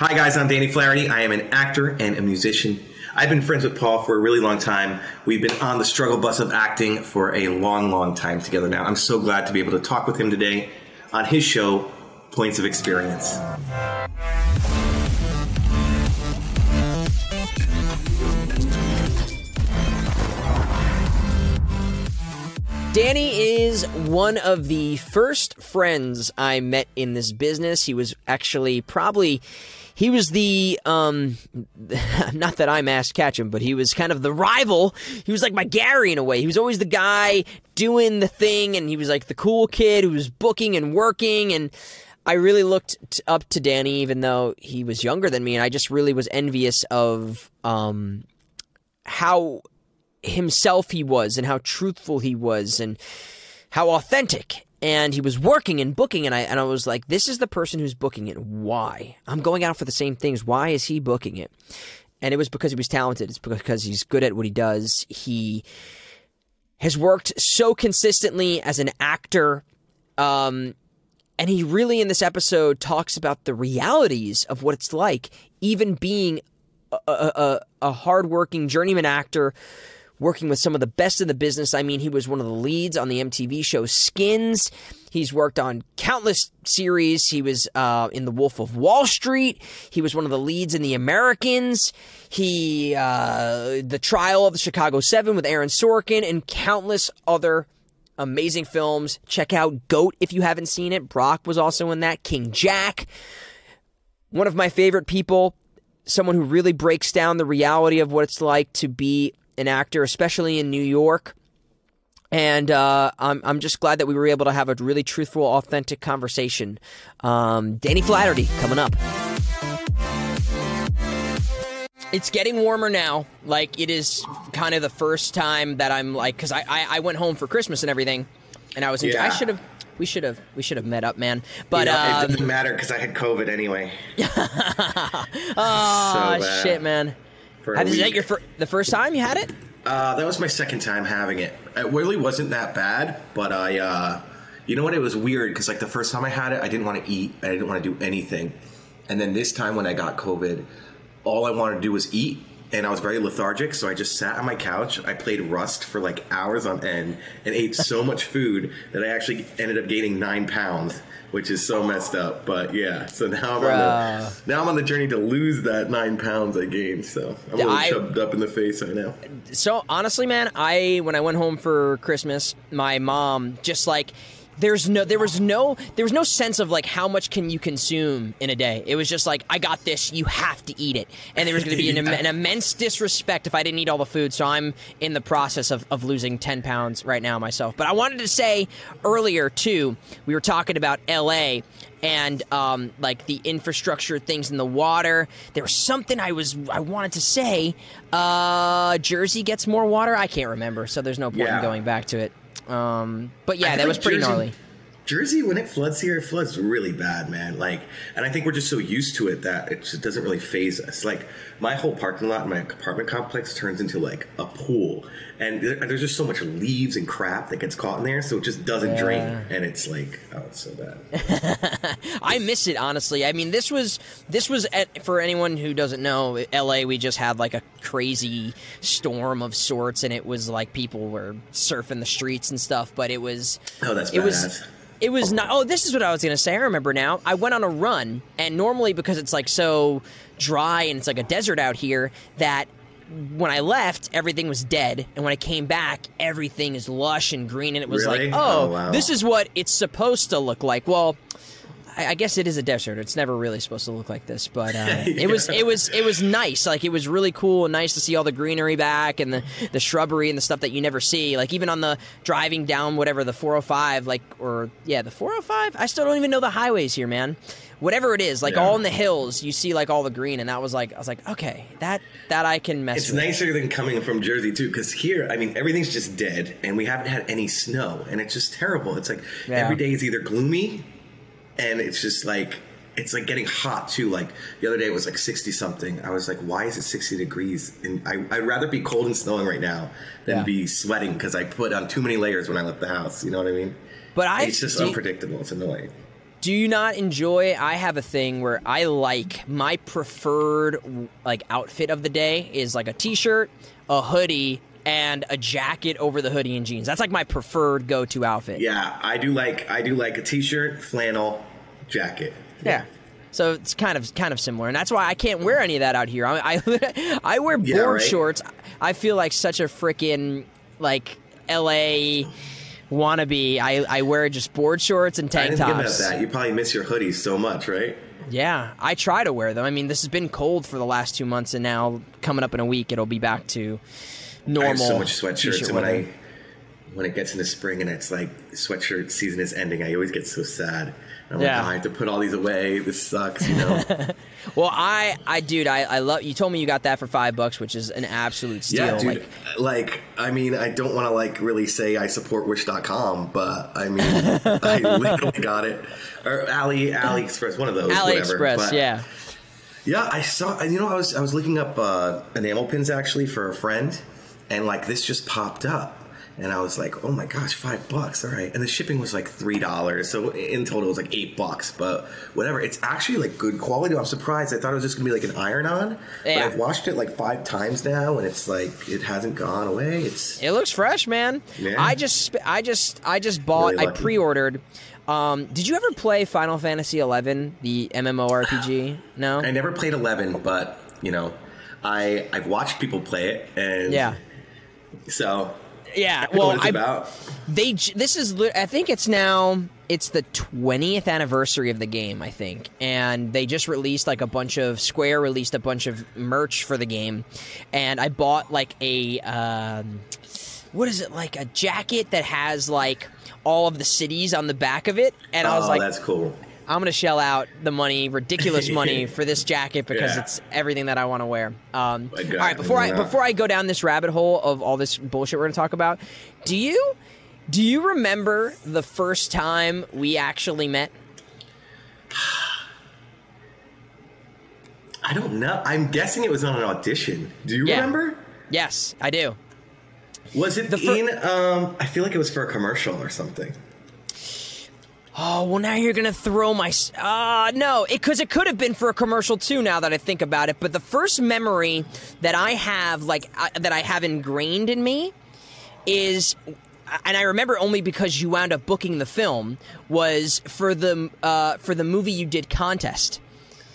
Hi, guys, I'm Danny Flaherty. I am an actor and a musician. I've been friends with Paul for a really long time. We've been on the struggle bus of acting for a long, long time together now. I'm so glad to be able to talk with him today on his show, Points of Experience. Danny is one of the first friends I met in this business. He was actually probably he was the um not that I'm catch him, but he was kind of the rival. He was like my Gary in a way. He was always the guy doing the thing and he was like the cool kid who was booking and working and I really looked up to Danny even though he was younger than me and I just really was envious of um how himself he was and how truthful he was and how authentic. And he was working and booking and I and I was like this is the person who's booking it. Why? I'm going out for the same things. Why is he booking it? And it was because he was talented. It's because he's good at what he does. He has worked so consistently as an actor um and he really in this episode talks about the realities of what it's like even being a, a, a, hardworking journeyman actor working with some of the best in the business. I mean, he was one of the leads on the MTV show Skins. He's worked on countless series. He was uh, in The Wolf of Wall Street. He was one of the leads in The Americans. He, uh, The Trial of the Chicago Seven with Aaron Sorkin, and countless other amazing films. Check out Goat if you haven't seen it. Brock was also in that. King Jack. One of my favorite people. Someone who really breaks down the reality of what it's like to be an actor, especially in New York. And uh, I'm, I'm just glad that we were able to have a really truthful, authentic conversation. Um, Danny Flaherty coming up. It's getting warmer now. Like, it is kind of the first time that I'm like, because I, I, I, went home for Christmas and everything, and I was, yeah. I should have we should have we should have met up, man. But you know, um, it doesn't matter because I had COVID anyway. oh so shit, man! For Have, is that your fir- the first time you had it? Uh, that was my second time having it. It really wasn't that bad, but I, uh, you know what? It was weird because like the first time I had it, I didn't want to eat. I didn't want to do anything. And then this time when I got COVID, all I wanted to do was eat and I was very lethargic, so I just sat on my couch. I played Rust for like hours on end and ate so much food that I actually ended up gaining nine pounds, which is so messed up. But yeah, so now I'm on the now I'm on the journey to lose that nine pounds I gained. So I'm a little I, chubbed up in the face right now. So honestly, man, I when I went home for Christmas, my mom just like there's no there was no there was no sense of like how much can you consume in a day? It was just like i got this you have to eat it. And there was going to be an, an, immense disrespect if i didn't eat all the food so i'm in the process of, of losing 10 pounds right now myself. But i wanted to say earlier too we were talking about la and um, like the infrastructure things in the water. There was something i was i wanted to say uh, jersey gets more water? I can't remember so there's no point yeah. in going back to it um, but yeah, that was pretty Jersey, gnarly. Jersey, when it floods here, it floods really bad, man. Like, and I think we're just so used to it that it just doesn't really phase us. Like, my whole parking lot in my apartment complex turns into like a pool, and there's just so much leaves and crap that gets caught in there, so it just doesn't yeah. drain, and it's like, oh, it's so bad. I miss it honestly. I mean, this was this was at, for anyone who doesn't know, L.A. We just had like a crazy storm of sorts, and it was like people were surfing the streets and stuff. But it was oh, that's it badass. was it was not. Oh, this is what I was gonna say. I remember now. I went on a run, and normally because it's like so dry and it's like a desert out here, that when I left, everything was dead, and when I came back, everything is lush and green, and it was really? like, oh, oh wow. this is what it's supposed to look like. Well, I, guess it is a desert. It's never really supposed to look like this, but uh, yeah. it was it was it was nice. Like it was really cool and nice to see all the greenery back and the the shrubbery and the stuff that you never see. Like even on the driving down whatever the 405, like or yeah, the 405. I still don't even know the highways here, man. Whatever it is, like yeah. all in the hills, you see like all the green, and that was like I was like, okay, that that I can mess. It's with. nicer than coming from Jersey too, because here, I mean, everything's just dead, and we haven't had any snow, and it's just terrible. It's like yeah. every day is either gloomy and it's just like it's like getting hot too. Like the other day, it was like sixty something. I was like, why is it sixty degrees? And I, would rather be cold and snowing right now than yeah. be sweating because I put on too many layers when I left the house. You know what I mean? But I, it's just unpredictable. You, it's annoying. do you not enjoy i have a thing where i like my preferred like outfit of the day is like a t-shirt a hoodie and a jacket over the hoodie and jeans that's like my preferred go-to outfit Yeah, I do like I do like a t-shirt, flannel, jacket. yeah so it's kind of kind of similar and that's why i can't wear any of that out here i i, I wear board Yeah, right. shorts i feel like such a freaking like la wannabe i i wear just board shorts and I tank about tops that. You probably miss your hoodies so much, right? Yeah, I try to wear them. I mean, this has been cold for the last two months, and now coming up in a week, it'll be back to normal. I have so much sweatshirts, and when weather. I when it gets into spring and it's like sweatshirt season is ending, I always get so sad. I'm Yeah. like, oh, I have to put all these away. This sucks, you know. well, I, I, dude, I, I love. You told me you got that for five bucks, which is an absolute steal. yeah, dude. Like, Like, I mean, I don't want to like really say I support Wish.com, but I mean, I literally got it or Ali AliExpress, one of those. whatever. AliExpress, But- yeah. Yeah, I saw. You know, I was I was looking up uh, enamel pins actually for a friend, and like this just popped up, and I was like, oh my gosh, five bucks, all right. And the shipping was like three dollars, so in total it was like eight bucks. But whatever, it's actually like good quality. I'm surprised. I thought it was just gonna be like an iron on, Yeah. but I've washed it like five times now, and it's like it hasn't gone away. It's It looks fresh, man. Yeah. I just, I just, I just bought. Really I pre-ordered. Um, did you ever play Final Fantasy XI, the MMORPG? No. I never played eleven, but you know, I I've watched people play it, and yeah. So Yeah. Well, I, about. they this is i think it's now it's the 20th anniversary of the game i think and they just released like a bunch of square released a bunch of merch for the game and i bought like a um, what is it like a jacket that has like all of the cities on the back of it and i was oh, like that's cool. I'm gonna shell out the money ridiculous money for this jacket because Yeah. it's everything that i want to wear um, all right before i before i go down this rabbit hole of all this bullshit we're gonna talk about do you do you remember the first time we actually met I don't know. I'm guessing it was on an audition. Do you Yeah. remember? yes i do Was it The fir- in? um, I feel like it was for a commercial or something. Oh well now you're gonna throw my s- uh no it because it could have been for a commercial too now that i think about it but the first memory that i have like uh, that i have ingrained in me is and I remember only because you wound up booking the film was for the uh, for the movie you did contest.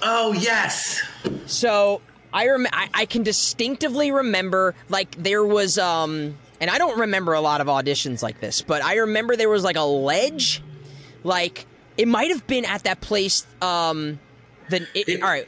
Oh yes. So I rem- I, I can distinctively remember like there was um and I don't remember a lot of auditions like this, but I remember there was like a ledge, like it might have been at that place. Um, the it, It- all right,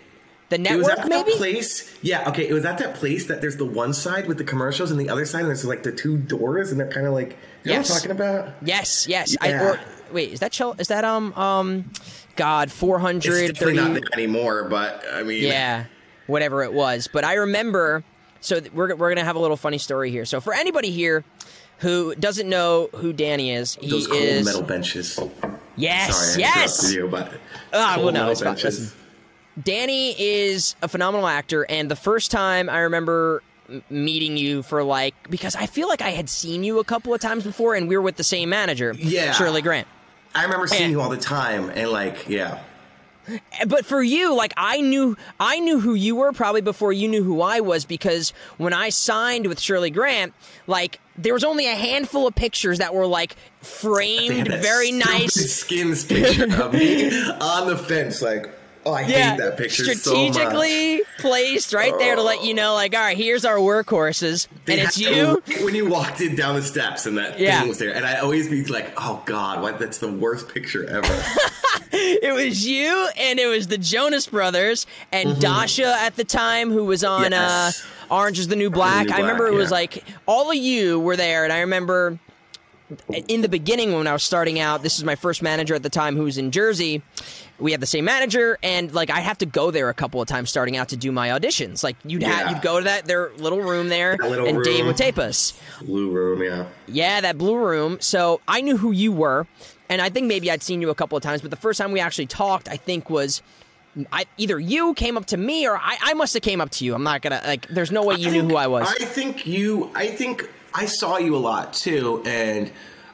the network, It was at maybe. that place. Yeah. Okay. It was at that place that there's the one side with the commercials and the other side, and there's like the two doors, and they're kind of like. You know Yes. what I'm talking about? Yes, yes. I, Yeah. or, wait, is that Chel- is that um um, God, four It's hundred definitely not there anymore, but I mean. Yeah, whatever it was. But I remember. So th- we're we're gonna have a little funny story here. So for anybody here who doesn't know who Danny is, he Those cold is metal benches. Yes, Sorry, yes. you, but Ah, well, no, it's fine. Listen. Danny is a phenomenal actor, and the first time I remember meeting you for like because I feel like I had seen you a couple of times before, and we were with the same manager, Yeah. Shirley Grant. I remember seeing And- you all the time, and like, yeah. but for you like i knew i knew who you were probably before you knew who i was because when i signed with shirley grant like there was only a handful of pictures that were like framed very nice skins picture of me on the fence, like, oh, I yeah hate that picture so much. strategically placed right there to let you know like all right here's our workhorses They and it's you when you walked in down the steps and that Yeah. thing was there, and I always be like, "Oh God, what? That's the worst picture ever." it was you and it was the jonas brothers and Dascha at the time who was on Mm-hmm. Yes. uh orange is the new black New i remember Black, it was yeah. like all of you were there and i remember in the beginning when I was starting out, this is my first manager at the time who was in Jersey. We had the same manager, and like I have to go there a couple of times starting out to do my auditions. Like you'd have you'd go to that their little room there, little and Dave would tape us. Blue room, yeah. Yeah, that blue room. So I knew who you were, and I think maybe I'd seen you a couple of times, but the first time we actually talked, I think was. I, either you came up to me or I, I must have came up to you. I'm not gonna like. There's no way you knew who I was. I think you. I think I saw you a lot too, and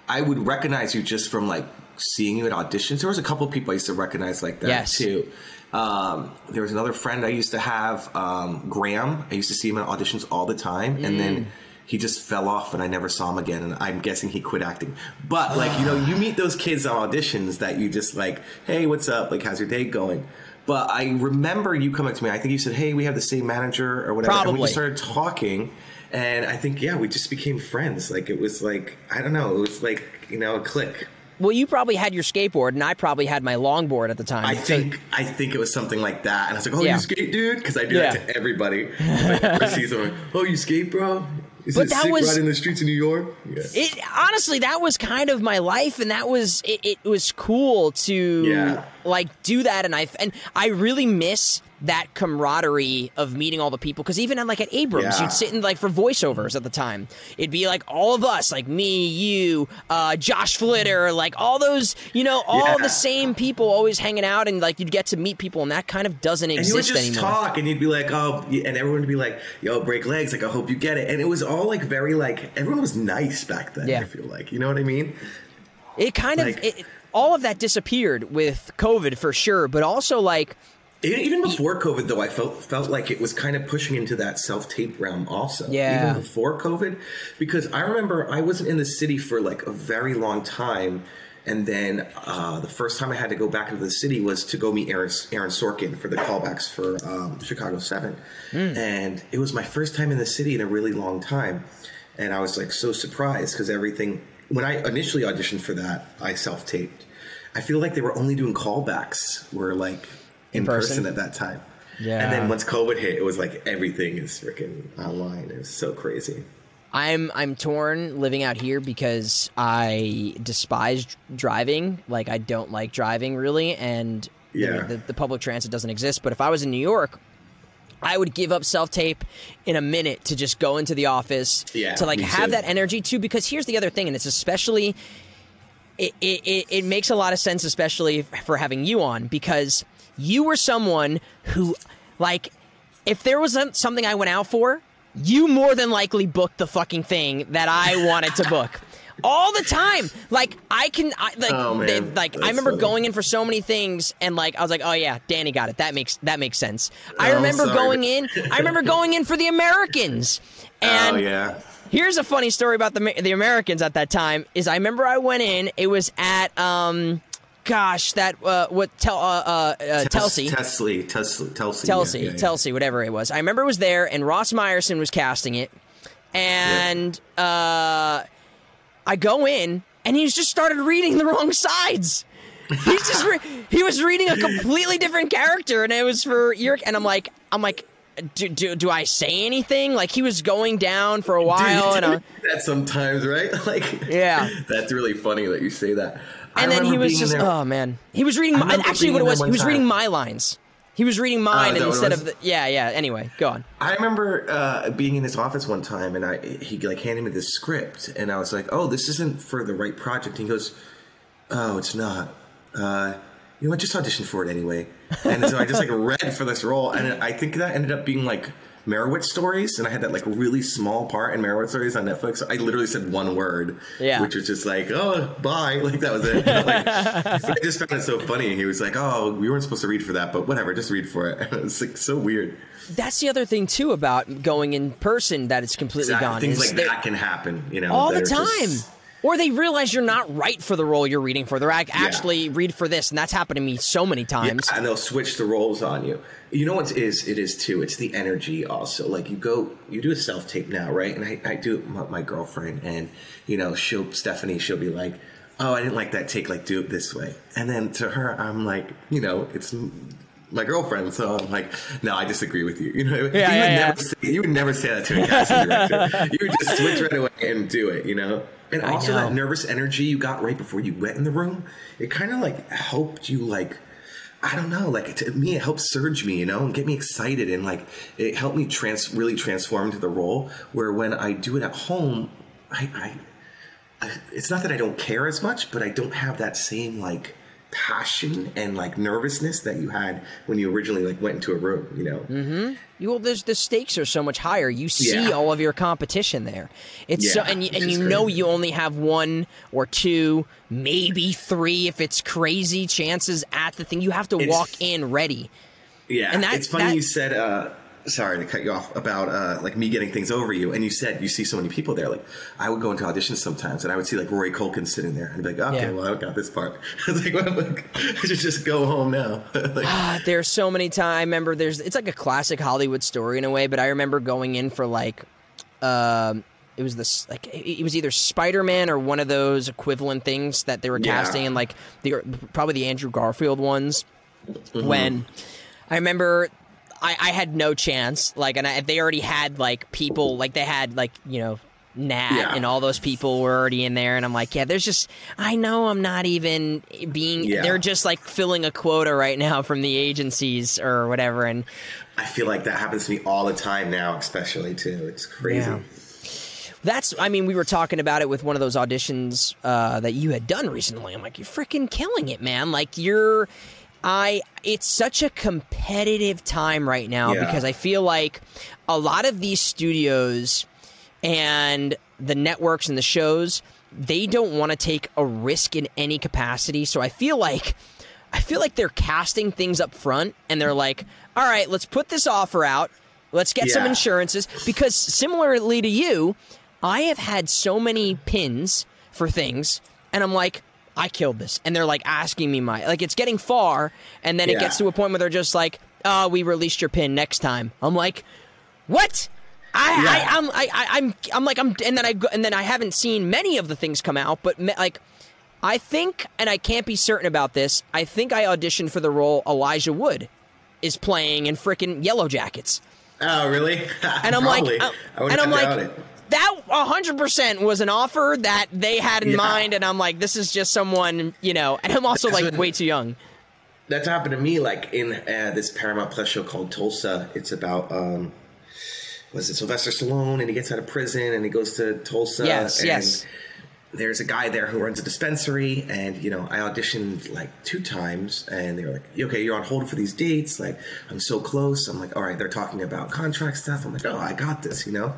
I would recognize you just from like seeing you at auditions. There was a couple people I used to recognize like that Yes. too. Um, there was another friend I used to have, um, Graham. I used to see him at auditions all the time, and Mm. then he just fell off, and I never saw him again. And I'm guessing he quit acting. But like you know, you meet those kids on auditions that you just like, hey, what's up? Like, how's your day going? But I remember you coming to me. I think you said, "Hey, we have the same manager or whatever." And we started talking, and I think yeah, we just became friends. Like it was like I don't know, it was like you know a click. Well, you probably had your skateboard, and I probably had my longboard at the time. I think I think it was something like that, and I was like, "Oh, Yeah. you skate, dude?" Because I do Yeah. that to everybody. If I ever see someone, "Oh, you skate, bro?" Is But that was- in the streets of New York? Yeah. It honestly, that was kind of my life, and that was it. It was cool to Yeah. like do that, and I and I really miss that camaraderie of meeting all the people because even at like at Abrams, Yeah. you'd sit in like for voiceovers at the time. It'd be like all of us, like me, you, uh, Josh Flitter, like all those, you know, all Yeah. the same people always hanging out, and like you'd get to meet people, and that kind of doesn't And you would exist just anymore. talk, and you'd be like, "Oh," and everyone would be like, "Yo, break legs!" Like, I hope you get it. And it was all like very like everyone was nice back then. Yeah. I feel like you know what I mean. It kind of it, all of that disappeared with COVID for sure, but also like. Even before COVID, though, I felt felt like it was kind of pushing into that self tape realm, also. Yeah. Even before COVID, because I remember I wasn't in the city for like a very long time, and then uh, the first time I had to go back into the city was to go meet Aaron, Aaron Sorkin for the callbacks for um, Chicago Seven, and it was my first time in the city in a really long time, and I was like so surprised because everything when I initially auditioned for that, I self taped. I feel like they were only doing callbacks where like in, person? person. at that time. Yeah. And then once COVID hit, it was like everything is freaking online. It was so crazy. I'm I'm torn living out here because I despise driving. Like I don't like driving really, and Yeah. the, the public transit doesn't exist. But if I was in New York, I would give up self tape in a minute to just go into the office Yeah, to like have too. that energy too. Because here's the other thing, and it's especially it, it, it, it makes a lot of sense, especially for having you on, because you were someone who, like, if there was something I went out for, you more than likely booked the fucking thing that I wanted to book. All the time, like I can, I, like, Oh, they- like I remember funny. going in for so many things, and like I was like, oh yeah, Danny got it. That makes that makes sense. I Oh, remember going in. I remember going in for the Americans, and oh yeah. Here's a funny story about the the Americans at that time. Is I remember I went in. It was at um, gosh, that uh, what tel uh, uh, uh Telsey. Tesley. Tesley. Telsey. Telsey, yeah, yeah. Telsey, whatever it was. I remember it was there, and Ross Meyerson was casting it, and uh, I go in, and he's just started reading the wrong sides. He's just re- he was reading a completely different character, and it was for your. And I'm like, I'm like, do, do, do I say anything? Like he was going down for a while, Dude, and I, do that sometimes, right? Like, Yeah. that's really funny that you say that. I and then he was just there- oh man he was reading my, actually what it was he was reading my lines he was reading mine and what it instead of the, yeah yeah anyway go on I remember uh, being in his office one time, and I he like handed me this script, and I was like, "Oh, this isn't for the right project." And he goes, "Oh, it's not. Uh, you know what? Just audition for it anyway." And so I just like read for this role, and I think that ended up being like Meyerowitz stories, and I had that like really small part in Meyerowitz stories on Netflix. I literally said one word, Yeah. which was just like, "Oh, bye," like that was it. Like, I just found it so funny. He was like, "Oh, we weren't supposed to read for that, but whatever, just read for it." it was like so weird. that's the other thing too about going in person that it's completely Exactly. gone Things like that can happen, you know, all the time just- or they realize you're not right for the role you're reading for they're ac- actually read for this and that's happened to me so many Yeah, times and they'll switch the roles on you. You know what it is? It is too. It's the energy also. Like you go, you do a self tape now, right? And I, I do it with my, girlfriend, and you know, she'll Stephanie, she'll be like, "Oh, I didn't like that take. Like, do it this way." And then to her, I'm like, you know, it's my girlfriend, so I'm like, no, I disagree with you. You know, Yeah, you, would yeah, yeah. never Say, you would never say that to a casting director. you would just switch right away and do it. You know. And also that nervous energy you got right before you went in the room, it kind of like helped you like I don't know, like to me, it helped surge me, you know, and get me excited, and like it helped me trans really transform into the role. Where when I do it at home, I, I, I it's not that I don't care as much, but I don't have that same like passion and like nervousness that you had when you originally like went into a room. You know. Mm-hmm. you, Well, there's the stakes are so much higher. You see Yeah. all of your competition there. It's so, Yeah, and you, which and is you know you only have one or two, maybe three if it's crazy chances at the thing. You have to It's- walk in ready. Yeah, And that- it's funny that- you said. uh Sorry to cut you off about uh, like me getting things over you, and you said you see so many people there. Like I would go into auditions sometimes, and I would see like Rory Culkin sitting there, and I'd be like, "Okay, Yeah. well I got this part." I was like, well, like, "I should just go home now." like, Ah, there's so many times. I remember there's it's like a classic Hollywood story in a way, but I remember going in for like, um, it was this like it was either Spider Man or one of those equivalent things that they were Yeah. casting in like the probably the Andrew Garfield ones. Mm-hmm. When I remember. I, I had no chance. Like, and I, they already had like people, like they had like you know Nat Yeah. and all those people were already in there, and I'm like, yeah, there's just I know I'm not even being. Yeah. They're just like filling a quota right now from the agencies or whatever, and I feel like that happens to me all the time now, especially too. It's crazy. Yeah. that's. I mean, we were talking about it with one of those auditions uh, that you had done recently. I'm like, you're freaking killing it, man! Like you're. I it's such a competitive time right now Yeah. because I feel like a lot of these studios and the networks and the shows they don't want to take a risk in any capacity. So i feel like i feel like they're casting things up front and they're like all right let's put this offer out. Let's get some insurances. Because similarly to you i have had so many pins for things and i'm like i killed this and they're like asking me my like it's getting far and then it gets to a point where they're just like oh we released your pin next time i'm like what? I, Yeah. I I'm I, I I'm I'm like I'm and then I go, and then I haven't seen many of the things come out, but me, like I think and I can't be certain about this. I think I auditioned for the role Elijah Wood is playing in frickin' Yellowjackets, Oh, really? and I'm Probably. like, uh, I wouldn't and I'm like. it. That 100% was an offer that they had in Yeah. mind, and I'm like, this is just someone, you know, and I'm also That's like way too young. That's happened to me, like in uh, this Paramount Plus show called Tulsa. It's about um, was it Sylvester Stallone, and he gets out of prison and he goes to Tulsa. Yes, and yes. There's a guy there who runs a dispensary, and you know I auditioned like two times, and they were like, "Okay, you're on hold for these dates." Like I'm so close. I'm like, "All right." They're talking about contract stuff. I'm like, "Oh, I got this," you know.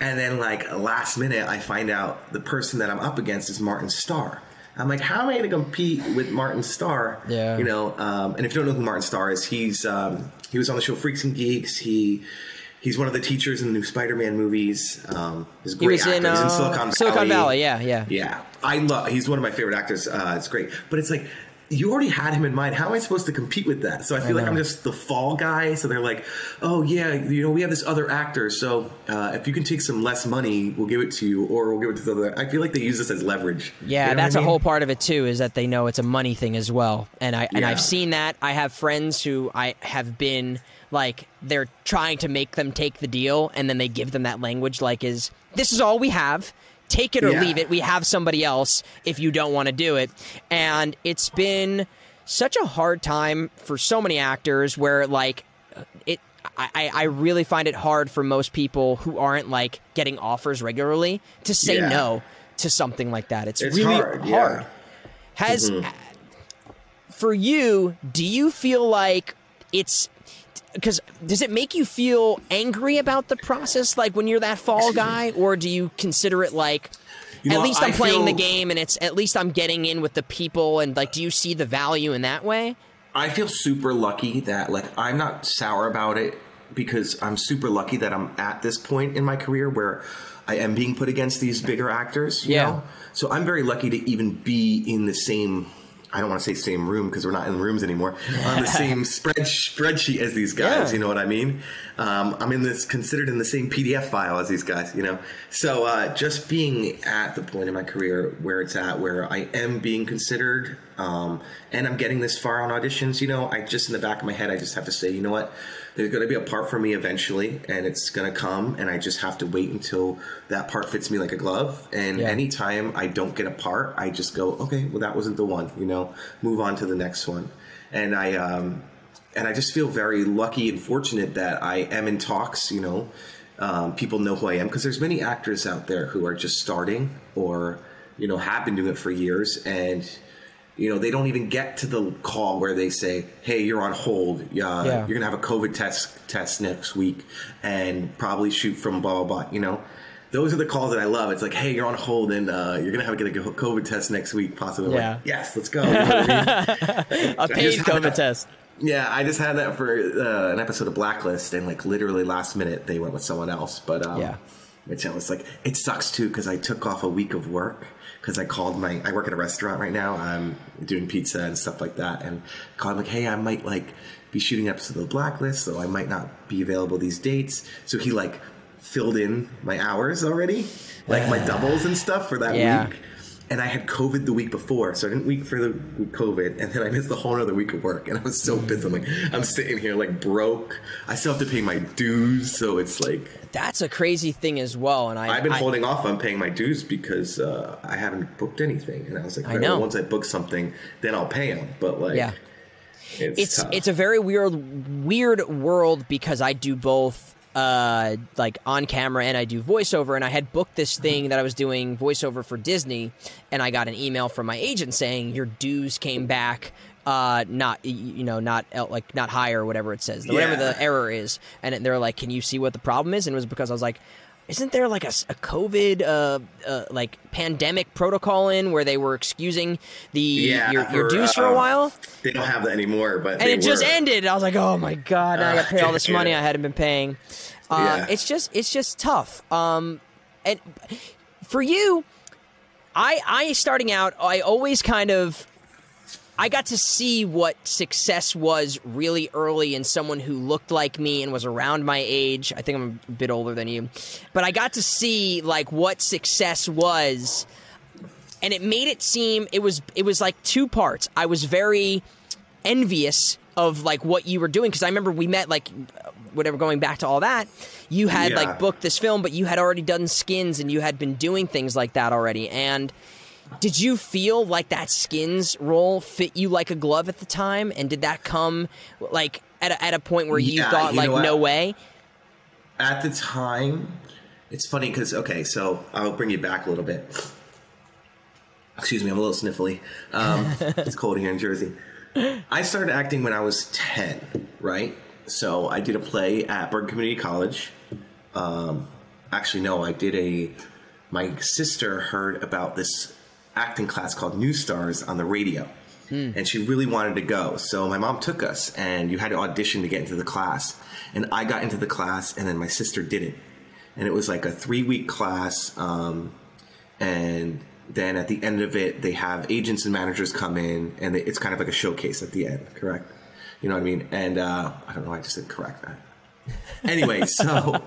And then like last minute, I find out the person that I'm up against is Martin Starr. I'm like, how am I going to compete with Martin Starr? Yeah. You know, um, and if you don't know who Martin Starr is, he's um, he was on the show Freaks and Geeks. He he's one of the teachers in the new Spider-Man movies. Um, he's a He great was actor. in, he's uh, in Silicon Valley. Silicon Valley, yeah, yeah. Yeah, I love. He's one of my favorite actors. Uh, it's great, but it's like you already had him in mind. How am I supposed to compete with that? So I feel like I'm just the fall guy. So they're like, oh yeah, you know, we have this other actor. So uh, if you can take some less money, we'll give it to you, or we'll give it to the other. I feel like they use this as leverage. Yeah, You know that's I a mean? whole part of it too. Is that they know it's a money thing as well, and I and Yeah. I've seen that. I have friends who I have been like they're trying to make them take the deal, and then they give them that language like is this is all we have. Take it or Yeah. leave it. We have somebody else if you don't want to do it. And it's been such a hard time for so many actors where like it I, I- really find it hard for most people who aren't like getting offers regularly to say Yeah. no to something like that. It's, It's really hard, hard. yeah. Mm-hmm. Has for you, do you feel like it's because does it make you feel angry about the process like when you're that fall guy or do you consider it like You at know, least I I'm playing the game and it's at least I'm getting in with the people and like do you see the value in that way? I feel super lucky that like I'm not sour about it because I'm super lucky that I'm at this point in my career where I am being put against these bigger actors. You Yeah. Know? So I'm very lucky to even be in the same. I don't want to say same room because we're not in rooms anymore. On the same spread spreadsheet as these guys, Yeah. you know what I mean? Um, I'm in this considered in the same PDF file as these guys, you know. So uh, just being at the point in my career where it's at, where I am being considered, um, and I'm getting this far on auditions, you know, I just in the back of my head, I just have to say, you know what? There's going to be a part for me eventually, and it's going to come, and I just have to wait until that part fits me like a glove. And Yeah. anytime I don't get a part, I just go, okay, well, that wasn't the one, you know, move on to the next one. And I, um, and I just feel very lucky and fortunate that I am in talks. You know, um, people know who I am because there's many actors out there who are just starting or you know have been doing it for years, and you know, they don't even get to the call where they say, "Hey, you're on hold. Uh, Yeah. You're gonna have a COVID test test next week, and probably shoot from blah blah blah." You know, those are the calls that I love. It's like, "Hey, you're on hold, and uh, you're gonna have to get a COVID test next week, possibly." Yeah. Like, yes, let's go. You know I mean? A paid COVID that- test. Yeah, I just had that for uh, an episode of Blacklist, and like literally last minute they went with someone else. But um, Yeah. which I was like, it sucks too because I took off a week of work because I called my. I work at a restaurant right now. I'm doing pizza and stuff like that, and called like, hey, I might like be shooting an episode of Blacklist, so I might not be available these dates. So he like filled in my hours already, like my doubles and stuff for that Yeah. week. And I had COVID the week before, so I didn't week for the COVID, and then I missed the whole other week of work, and I was so pissed. I'm like, I'm sitting here like broke. I still have to pay my dues, so it's like That's a crazy thing as well. And I, I've been I- holding off on paying my dues because uh, I haven't booked anything, and I was like, I know. once I book something, then I'll pay them. But like, Yeah. it's it's it's a very weird weird world because I do both uh like on camera and I do voiceover and I had booked this thing that I was doing voiceover for Disney and I got an email from my agent saying your dues came back uh not you know not like not high or whatever it says whatever Yeah. the error is and they're like can you see what the problem is and it was because I was like isn't there like a COVID uh, uh, like pandemic protocol in where they were excusing the yeah, your, your for, dues for a uh, while? They don't have that anymore, but and it just ended. I was like, oh my god, I got to pay all this money I hadn't been paying. Uh, Yeah. It's just it's just tough. Um, and for you, I I starting out, I always kind of. I got to see what success was really early in someone who looked like me and was around my age. I think I'm a bit older than you. But I got to see like what success was and it made it seem it was it was like two parts. I was very envious of like what you were doing because I remember we met like whatever going back to all that you had Yeah. like booked this film but you had already done skins and you had been doing things like that already and did you feel like that skins role fit you like a glove at the time and did that come like at a, at a point where you Yeah, thought you like no way at the time, it's funny because okay, so I'll bring you back a little bit. Excuse me, I'm a little sniffly. Um, it's cold here in Jersey. I started acting when I was ten, right? So I did a play at Bergen Community College. Um, actually, no, I did a. My sister heard about this acting class called New Stars on the radio, and she really wanted to go. So my mom took us, and you had to audition to get into the class. And I got into the class, and then my sister didn't. And it was like a three week class. Um, and then at the end of it, they have agents and managers come in, and they, it's kind of like a showcase at the end, correct? You know what I mean? And uh, I don't know why I just said correct. That. Anyway, so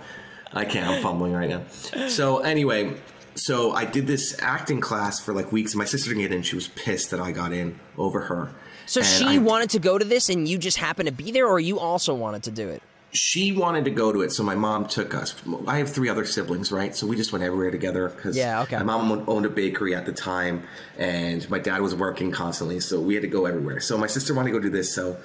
I can't. I'm fumbling right now. So anyway, so I did this acting class for like weeks. And My sister didn't get in. She was pissed that I got in over her. so And she I- wanted to go to this and you just happened to be there or you also wanted to do it she wanted to go to it, so my mom took us. I have three other siblings, right? So we just went everywhere together because Yeah, okay. my mom owned a bakery at the time, and my dad was working constantly, so we had to go everywhere. So my sister wanted to go do this, so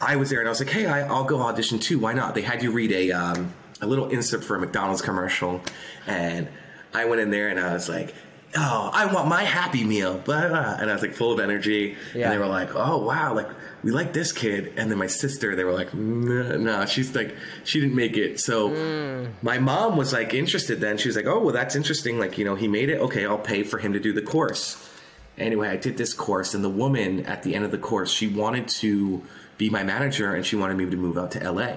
I was there, and I was like, "Hey, I, I'll go audition too. Why not?" They had you read a um, a little insert for a McDonald's commercial, and I went in there and I was like. Oh, I want my Happy Meal, blah, blah. and I was like full of energy. Yeah. And they were like, "Oh wow, like we like this kid." And then my sister, they were like, "No, nah, she's like, she didn't make it." So mm. my mom was like interested. Then she was like, "Oh, well, that's interesting. Like, you know, he made it. Okay, I'll pay for him to do the course." Anyway, I did this course, and the woman at the end of the course, she wanted to be my manager, and she wanted me to move out to LA.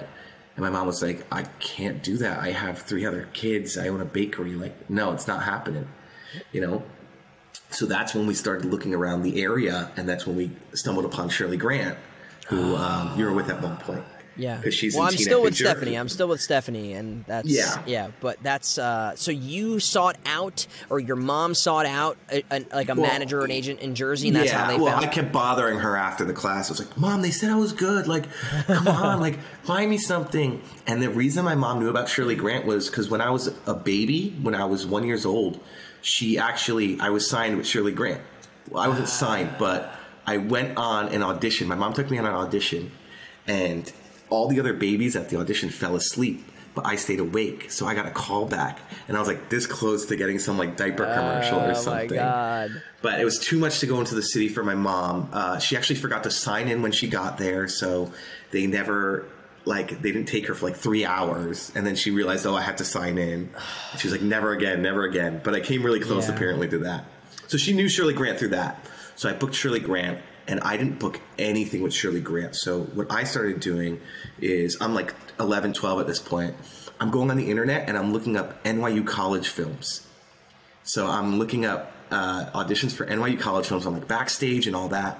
And my mom was like, "I can't do that. I have three other kids. I own a bakery. Like, no, it's not happening." You know, so that's when we started looking around the area, and that's when we stumbled upon Shirley Grant, who um, you were with at one point. Yeah, because she's well. I'm still with. Stephanie. I'm still with Stephanie, and that's Yeah. yeah. But that's uh, so you sought out, or your mom sought out, a, a, like a Well, manager or an agent in Jersey, and that's yeah, how they well, found. I kept bothering her after the class. I was like, "Mom, they said I was good. Like, come on, like, find me something." And the reason my mom knew about Shirley Grant was because when I was a baby, when I was one years old, she actually I was signed with Shirley Grant. Well, I wasn't signed, but I went on an audition. My mom took me on an audition, and all the other babies at the audition fell asleep but I stayed awake. So I got a call back, and I was like this close to getting some like diaper commercial or Oh something. my god. But it was too much to go into the city for my mom. Uh, she actually forgot to sign in when she got there, so they never like they didn't take her for like three hours, and then she realized, oh, I had to sign in. She was like, never again, never again. But I came really close Yeah. apparently to that. So she knew Shirley Grant through that. So I booked Shirley Grant, and I didn't book anything with Shirley Grant. So what I started doing is I'm like 11, 12 at this point. I'm going on the internet and I'm looking up NYU college films. So I'm looking up uh, auditions for NYU college films on like Backstage and all that,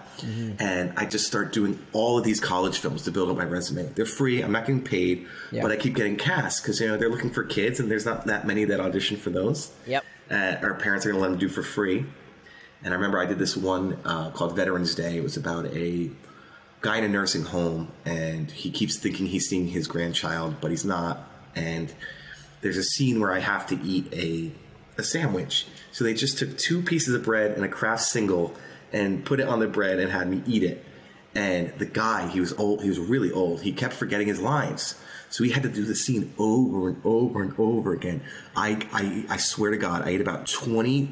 and I just start doing all of these college films to build up my resume. They're free. I'm not getting paid, Yeah. but I keep getting cast because you know they're looking for kids, and there's not that many that audition for those. Yep. Uh, our parents are going to let them do for free. And I remember I did this one uh, called Veterans Day. It was about a guy in a nursing home, and he keeps thinking he's seeing his grandchild, but he's not. And there's a scene where I have to eat a a sandwich. So they just took two pieces of bread and a Kraft single and put it on the bread and had me eat it. And the guy, he was old, he was really old. He kept forgetting his lines. So we had to do the scene over and over and over again. I I, I swear to God, I ate about 20 s-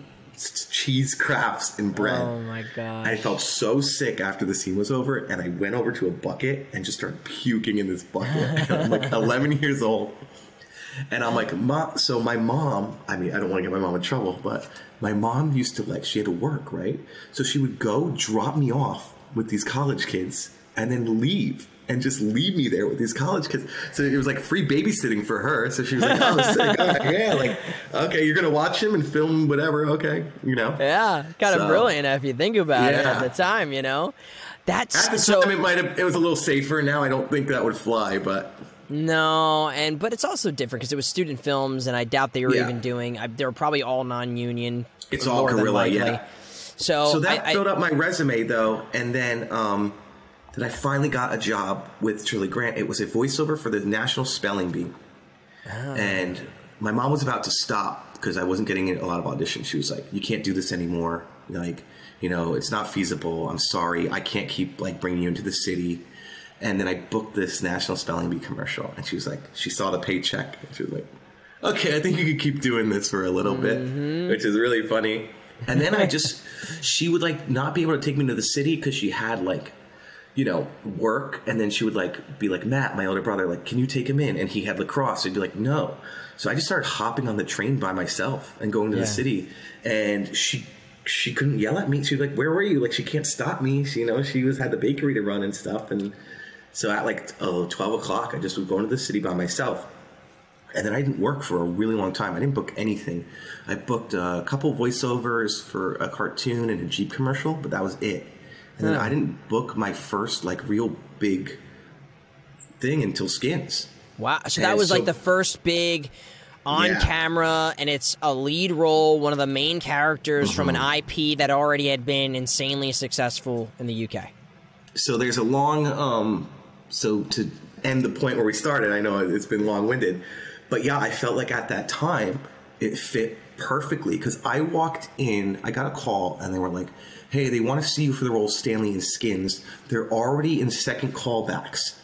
cheese Krafts and bread. Oh my god. I felt so sick after the scene was over, and I went over to a bucket and just started puking in this bucket. I'm like 11 years old, and I'm like, mom. So my mom, I mean, I don't want to get my mom in trouble, but my mom used to like she had to work, right? So she would go drop me off with these college kids, and then leave. And just leave me there with these college kids. So it was like free babysitting for her. So she was like, "Oh, sick. Right, yeah, like, okay, you're gonna watch him and film whatever. Okay, you know." yeah, kind of So- brilliant if you think about it at the time, you know. That's At the so time, it might have. It was a little safer. Now I don't think that would fly, but no, and but it's also different because it was student films, and I doubt they were Yeah. even doing. I, they were probably all non-union. It's all guerrilla, yeah. So, so that I, I, up my resume though, and then um, then I finally got a job with Shirley Grant. It was a voiceover for the National Spelling Bee, ah. and my mom was about to stop because I wasn't getting a lot of auditions. She was like, "You can't do this anymore. Like, you know, it's not feasible. I'm sorry. I can't keep like bringing you into the city." And then I booked this National Spelling Bee commercial, and she was like, she saw the paycheck, and she was like, "Okay, I think you could keep doing this for a little bit," mm-hmm. which is really funny. And then I just, she would like not be able to take me to the city because she had like, you know, work. And then she would like be like, Matt, my older brother, like, can you take him in? And he had lacrosse. So he'd be like, no. So I just started hopping on the train by myself and going to Yeah. the city. And she, she couldn't yell at me. She was like, where were you? Like, she can't stop me. She, you know, she was had the bakery to run and stuff. And so at like, oh, 12 o'clock, I just was going to the city by myself. And then I didn't work for a really long time. I didn't book anything. I booked a couple voiceovers for a cartoon and a Jeep commercial, but that was it. And then I didn't book my first like real big thing until Skins. wow. So that and was like the first big on Yeah. camera, and it's a lead role, one of the main characters from Mm-hmm. an IP that already had been insanely successful in the UK. So there's a long um so to end the point where we started, I know it's been long-winded, but yeah, I felt like at that time it fit perfectly cuz I walked in, I got a call and they were like, "Hey, they want to see you for the role of Stanley in Skins. They're already in second callbacks."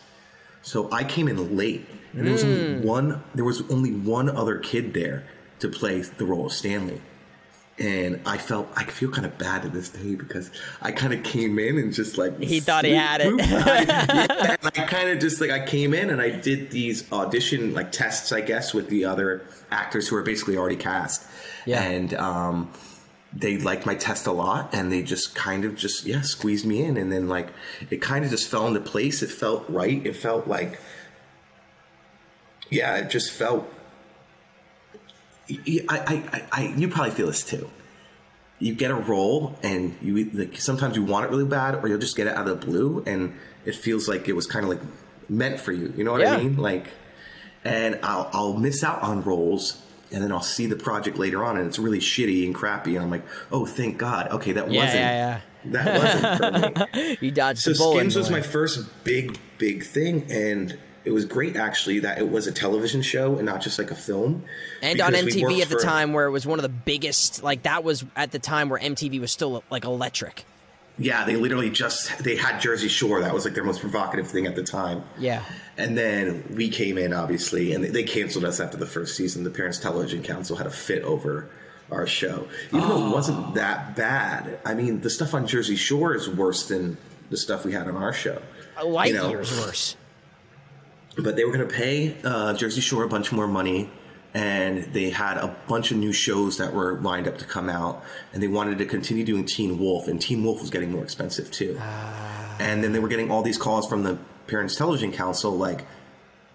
So I came in late. And there was only one there was only one other kid there to play the role of Stanley and I felt I feel kind of bad to this day because I kind of came in and just like He thought he had it. yeah, I kind of just like I came in and I did these audition like tests, I guess, with the other actors who are basically already cast, Yeah. and um, they liked my test a lot, and they just kind of just yeah squeezed me in, and then like it kind of just fell into place. It felt right. It felt like yeah, it just felt. I, I, I, you probably feel this too. You get a role, and you like sometimes you want it really bad, or you'll just get it out of the blue, and it feels like it was kind of like meant for you. You know what Yeah. I mean? Like, and I'll I'll miss out on roles, and then I'll see the project later on, and it's really shitty and crappy, and I'm like, oh, thank God. Okay, that Yeah, wasn't yeah, that wasn't for me. You dodged So the bullet. So, Skins was my first big, big thing, and it was great actually that it was a television show and not just like a film. and on MTV at the for- time where it was one of the biggest like that was at the time where MTV was still like electric. Yeah, they literally just they had Jersey Shore. That was like their most provocative thing at the time. Yeah. And then we came in, obviously, and they, canceled us after the first season. The Parents Television Council had a fit over our show, even though it wasn't that bad. I mean, the stuff on Jersey Shore is worse than the stuff we had on our show. A light You know, years worse. but they were going to pay uh, Jersey Shore a bunch more money, and they had a bunch of new shows that were lined up to come out, and they wanted to continue doing Teen Wolf, and Teen Wolf was getting more expensive too. and then they were getting all these calls from the Parents Television Council, like,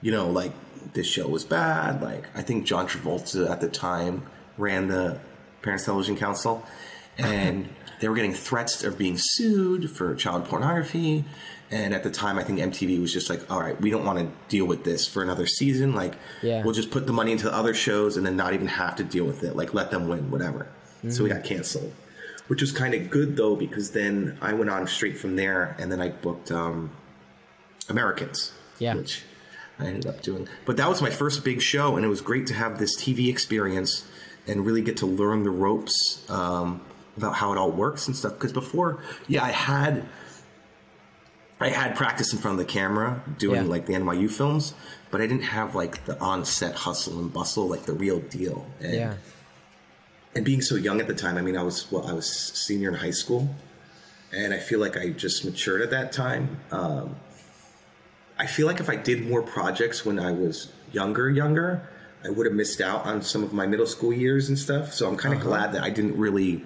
you know, like this show was bad. Like, I think John Travolta at the time ran the Parents Television Council, and they were getting threats of being sued for child pornography. And at the time, I think MTV was just like, all right, we don't want to deal with this for another season. Like, Yeah. we'll just put the money into the other shows and then not even have to deal with it. Like, let them win, whatever. So we got canceled, which was kind of good though, because then I went on straight from there and then I booked um, Americans, Yeah. which I ended up doing. But that was my first big show, and it was great to have this TV experience and really get to learn the ropes um, about how it all works and stuff. Because before, yeah, I had I had practice in front of the camera doing Yeah. like the NYU films, but I didn't have like the on-set hustle and bustle, like the real deal. And, Yeah. and being so young at the time, I mean, I was well, I was senior in high school, and I feel like I just matured at that time. Um, I feel like if I did more projects when I was younger, younger, I would have missed out on some of my middle school years and stuff. So I'm kind of uh-huh. glad that I didn't really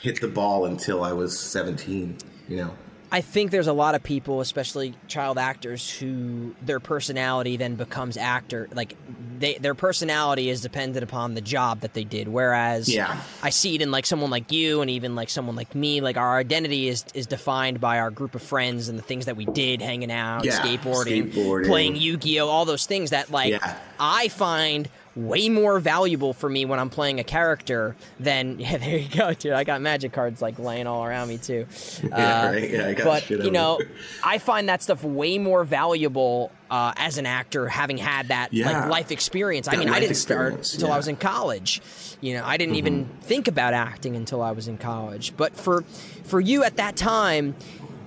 hit the ball until I was 17. You know. I think there's a lot of people, especially child actors, who their personality then becomes actor. Like they, their personality is dependent upon the job that they did. Whereas, Yeah. I see it in like someone like you, and even like someone like me. Like our identity is is defined by our group of friends and the things that we did, hanging out, Yeah, skateboarding, skateboarding. playing Yu-Gi-Oh, all those things that like Yeah. I find way more valuable for me when I'm playing a character than yeah. There you go, dude. I got magic cards like laying all around me too. Yeah, Uh, right. Yeah, I got but you know. I find that stuff way more valuable uh, as an actor, having had that Yeah. like life experience. I mean, I didn't start until I was in college. You know, I didn't even Mm-hmm. think about acting until I was in college. But for for you at that time,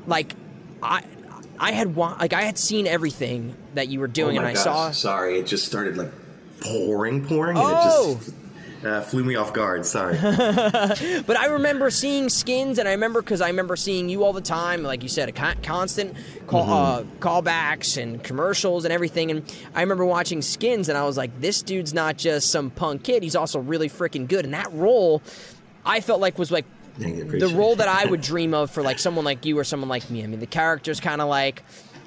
like I. I had wa- like I had seen everything that you were doing, oh and I gosh, saw. Sorry, it just started like pouring, pouring, Oh! and it just uh, flew me off guard. Sorry. But I remember seeing skins, and I remember because I remember seeing you all the time, like you said, a con- constant call, uh, callbacks and commercials and everything. And I remember watching skins, and I was like, this dude's not just some punk kid; he's also really freaking good. And that role, I felt like was like the role that I would dream of for like someone like you or someone like me. I mean, the character's kind of like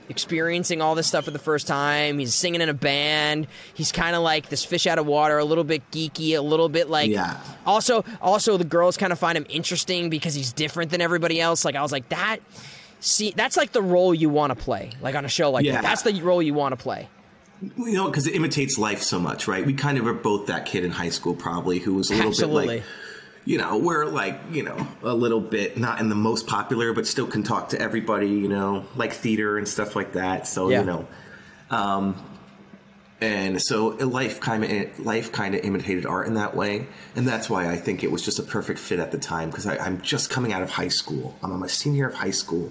experiencing all this stuff for the first time. He's singing in a band. He's kind of like this fish out of water, a little bit geeky, a little bit like. Yeah. Also, also the girls kind of find him interesting because he's different than everybody else. Like I was like that. See, that's like the role you want to play, like on a show like Yeah. that. That's the role you want to play. you know, because it imitates life so much, right? We kind of were both that kid in high school, probably, who was a little Absolutely. bit like, you know, we're like, you know, a little bit not in the most popular, but still can talk to everybody, you know, like theater and stuff like that. So Yeah. you know, um, and so life kind of life kind of imitated art in that way, and that's why I think it was just a perfect fit at the time because I'm just coming out of high school. I'm on my senior of high school.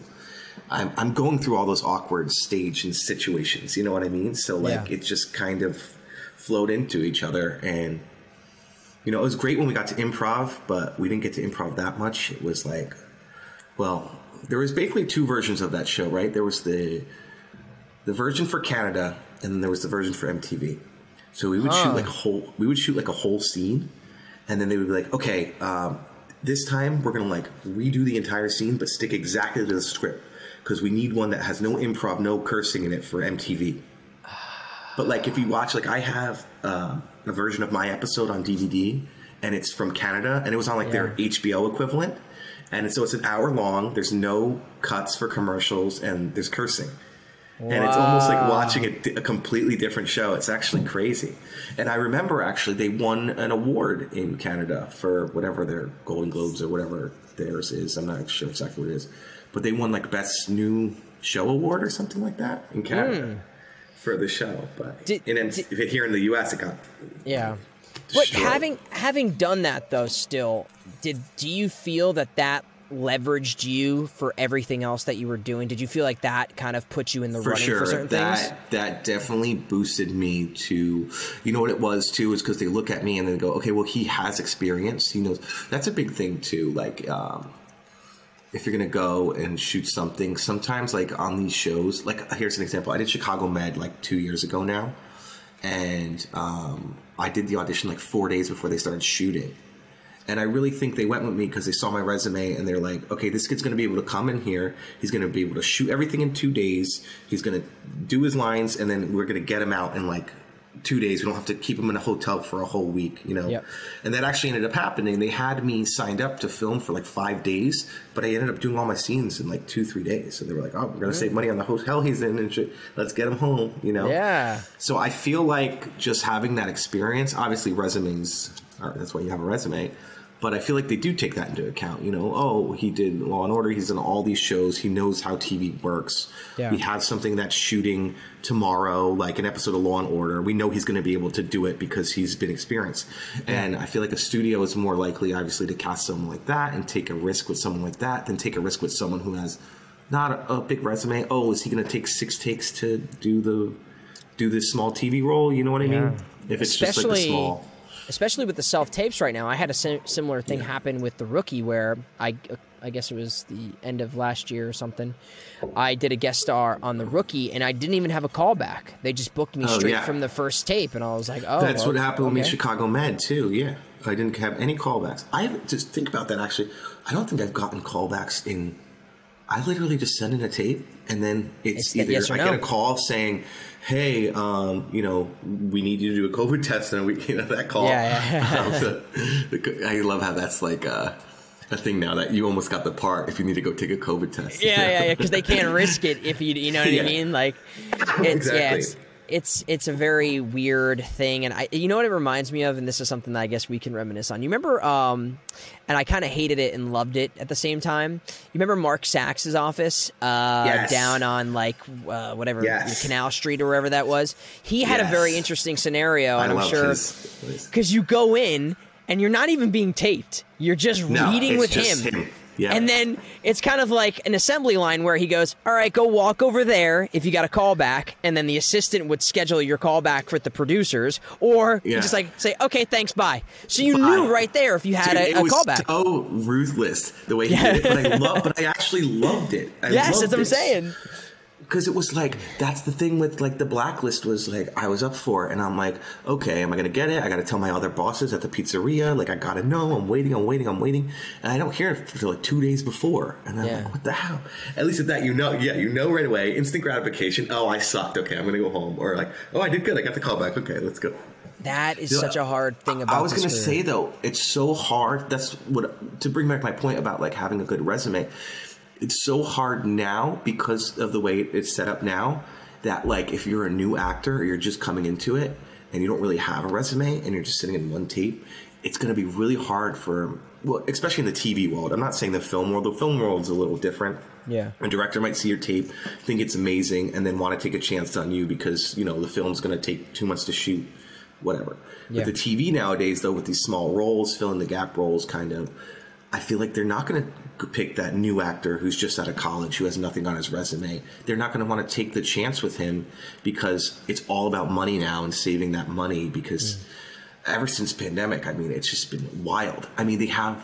I'm, I'm going through all those awkward stage and situations. You know what I mean? So like Yeah. it just kind of flowed into each other, and you know it was great when we got to improv, but we didn't get to improv that much. It was like, well, there was basically two versions of that show, right? There was the the version for Canada, and then there was the version for MTV. So we would shoot like a whole we would shoot like a whole scene, and then they would be like, okay, um, this time we're gonna like redo the entire scene, but stick exactly to the script because we need one that has no improv, no cursing in it for MTV. But like if you watch, like I have uh, a version of my episode on DVD, and it's from Canada, and it was on like their HBO equivalent, and so it's an hour long. There's no cuts for commercials, and there's cursing. And it's almost like watching a, a completely different show. It's actually crazy. And I remember actually they won an award in Canada for whatever their Golden Globes or whatever theirs is. I'm not sure exactly what it is. But they won like Best New Show Award or something like that in Canada hmm. For the show. But. Did- in, M- did- here in the US, it got. Yeah. But having having done that though, still, did do you feel that that leveraged you for everything else that you were doing? Did you feel like that kind of put you in the for running sure. for certain that things? that definitely boosted me to, you know what it was too is because they look at me and they go, okay, well he has experience. He knows. That's a big thing too. Like. um if you're gonna go and shoot something, sometimes like on these shows, like here's an example. I did Chicago Med like two years ago now, and um, I did the audition like four days before they started shooting. And I really think they went with me because they saw my resume and they're like, okay, this kid's going to be able to come in here. He's going to be able to shoot everything in two days. He's going to do his lines and then we're going to get him out in like two days. We don't have to keep him in a hotel for a whole week, you know? Yep. And that actually ended up happening. They had me signed up to film for like five days, but I ended up doing all my scenes in like two, three days. So they were like, oh, we're going to save money on the hotel he's in and shit. Let's get him home, you know? Yeah. So I feel like just having that experience, obviously resumes, are, that's why you have a resume. But I feel like they do take that into account. You know, oh, he did Law and Order. He's in all these shows. He knows how TV works. Yeah. We have something that's shooting tomorrow, like an episode of Law and Order. We know he's going to be able to do it because he's been experienced. And I feel like a studio is more likely, obviously, to cast someone like that and take a risk with someone like that than take a risk with someone who has not a, a big resume. Oh, is he going to take six takes to do the do this small TV role? You know what I mean? If it's just like a small. Especially with the self tapes right now. I had a sim- similar thing happen with the rookie where I, I guess it was the end of last year or something. I did a guest star on the rookie, and I didn't even have a callback. They just booked me Oh, straight yeah. from the first tape, and I was like, "Oh, That's what okay. happened with me. Chicago Med too. Yeah, I didn't have any callbacks. I just think about that. Actually, I don't think I've gotten callbacks in. I literally just send in a tape, and then it's, It's either yes I no. get a call saying, "Hey, um, you know, we need you to do a COVID test," and we, you know, that call. Yeah, yeah. Um, the- I love how that's like a, a thing now that you almost got the part if you need to go take a COVID test. Yeah, yeah, yeah, because they can't risk it if you, you know what Yeah. I mean. Like, it's yeah, it's, it's it's a very weird thing, and I, you know what it reminds me of, and this is something that I guess we can reminisce on. You remember, um, and I kind of hated it and loved it at the same time. You remember Mark Sachs's office uh, Yes. down on like uh, whatever Yes. Canal Street or wherever that was. He had a very interesting scenario, I and I'm sure his- his- because you go in and you're not even being taped. You're just No, reading with just him. him. Yeah. And then it's kind of like an assembly line where he goes, All right, go walk over there if you got a call back. And then the assistant would schedule your call back with the producers. Or Yeah. just like say, Okay, thanks, bye. So you Bye. knew right there if you had Dude, a, it a was callback. so ruthless the way he did it, but I love, but I actually loved it. I yes, loved that's what I'm it. saying. Because it was like that's the thing with like the blacklist was like I was up for it and I'm like okay am I gonna get it I gotta tell my other bosses at the pizzeria like I gotta know I'm waiting I'm waiting I'm waiting and I don't hear it until like two days before and I'm Yeah. like what the hell at least at that you know yeah you know right away instant gratification oh I sucked okay I'm gonna go home or like oh I did good I got the call back okay let's go That is Yeah. such a hard thing about I was going to say though, it's so hard. That's what to bring back my point about like having a good resume. It's so hard now because of the way it's set up now that like if you're a new actor or you're just coming into it and you don't really have a resume and you're just sitting in one tape, it's going to be really hard for well, especially in the TV world. I'm not saying the film world. The film world is a little different. Yeah. A director might see your tape, think it's amazing, and then want to take a chance on you because you know the film's going to take two months to shoot, whatever. Yeah. With the TV nowadays, though, with these small roles, fill in the gap roles, kind of, I feel like they're not going to pick that new actor who's just out of college who has nothing on his resume. They're not going to want to take the chance with him because it's all about money now and saving that money. Because mm. ever since pandemic, I mean, it's just been wild. I mean, they have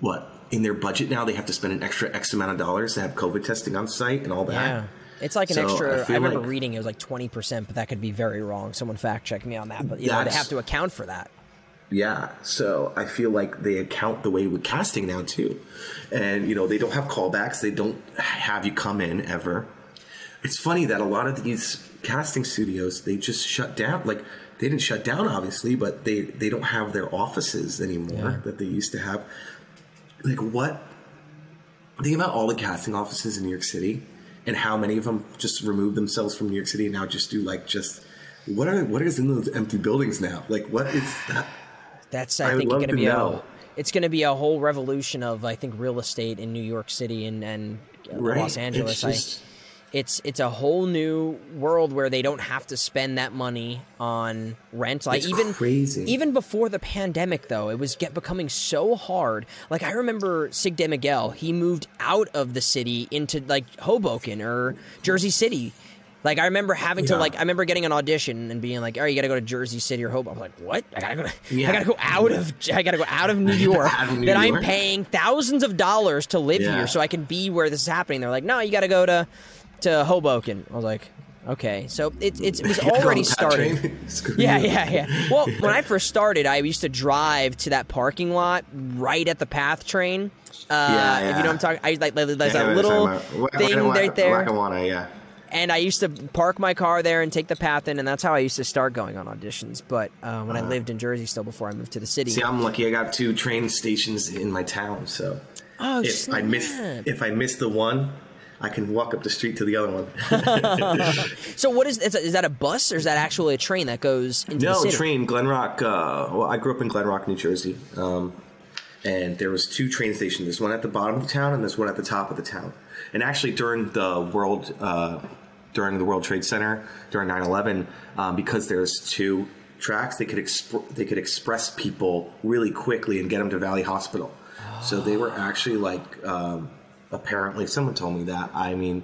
what in their budget now? They have to spend an extra X amount of dollars to have COVID testing on site and all that. Yeah. It's like an So, extra. I I, remember like- reading it was like twenty percent, but that could be very wrong. Someone fact check me on that. But you know they have to account for that. Yeah, so I feel like they account the way with casting now too, and you know they don't have callbacks. They don't have you come in ever. It's funny that a lot of these casting studios they just shut down. Like they didn't shut down, obviously, but they they don't have their offices anymore Yeah. that they used to have. Like what? Think about all the casting offices in New York City, and how many of them just removed themselves from New York City and now just do like just. What are what is in those empty buildings now? Like what is that? That's I, I think going to be a it's going to be a whole revolution of I think real estate in New York City and and Right. Los Angeles. It's just- it's it's a whole new world where they don't have to spend that money on rent. Like It's even crazy. even before the pandemic, though, it was get becoming so hard. Like I remember Sig de Miguel, he moved out of the city into like Hoboken or Jersey City. Like I remember having to like I remember getting an audition and being like, "All right, you got to go to Jersey City or Hoboken." I'm like, "What? I gotta go. Yeah. I gotta go out of. I gotta go out of New York. Of New that I'm paying thousands of dollars to live Yeah. here, so I can be where this is happening." They're like, "No, you got to go to to Hoboken." I was like, "Okay." So it it, it was already Pat started. Yeah, yeah, yeah. Well, when I first started, I used to drive to that parking lot right at the PATH train. Uh, Yeah, If you know what I'm talking, I like there's Yeah, that little what I'm talking about. thing right there, Lackawanna, yeah. And I used to park my car there and take the path in, and that's how I used to start going on auditions. But uh, when I lived in Jersey still before I moved to the city, See, I'm lucky. I got two train stations in my town, so oh, if I miss if I miss the one, I can walk up the street to the other one. so what is is that, is that a bus or is that actually a train that goes into the no, city? train Glen Rock. Uh, well, I grew up in Glen Rock, New Jersey, um, and there was two train stations. There's one at the bottom of the town, and there's one at the top of the town. And actually, during the world uh, during the World Trade Center during 9/11, um, because there's two tracks, they could exp- they could express people really quickly and get them to Valley Hospital. So they were actually like um, apparently someone told me that. I mean.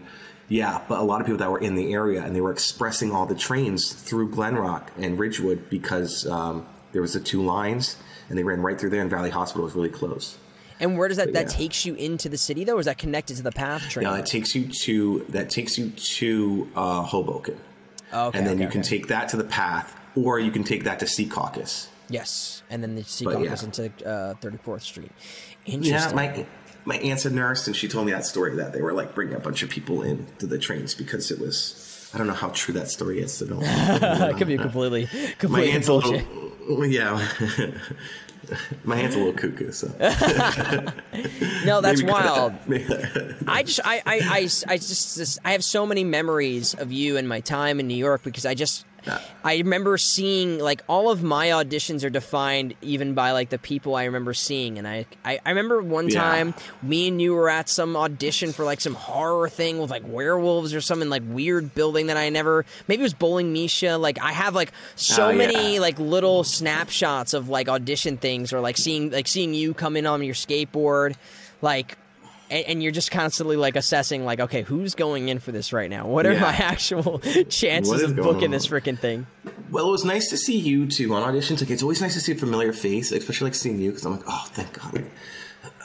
Yeah, but a lot of people that were in the area and they were expressing all the trains through Glen Rock and Ridgewood because um, there was the two lines and they ran right through there and Valley Hospital was really close. And where does that that yeah. takes you into the city though? Or is that connected to the path train? Now it takes you to that takes you to uh, Hoboken, okay, and then okay, you can okay. take that to the path, or you can take that to Secaucus. yes, and then the sea But, goes yeah. into uh, 34th Street. Interesting. Yeah, my my aunt's a nurse, and she told me that story that they were like bringing a bunch of people in to the trains because it was. I don't know how true that story is. So don't. that could be completely my completely aunt's a bullshit. little, yeah. my hand's a little cuckoo, so. No, that's Maybe- wild. I just, I, I, I, I just, just, I have so many memories of you and my time in New York because I just, I remember seeing like all of my auditions are defined even by like the people I remember seeing, and I, I, I remember one Yeah. time me and you were at some audition for like some horror thing with like werewolves or something like weird building that I never, maybe it was Bowling Misha. Like I have like so Oh, yeah. many like little snapshots of like audition things or like seeing like seeing you come in on your skateboard, like and, and you're just constantly like assessing like okay who's going in for this right now what are Yeah. my actual chances of booking on? this freaking thing Well, it was nice to see you too on auditions. Like, it's always nice to see a familiar face, especially like seeing you because I'm like, oh, thank God. Like,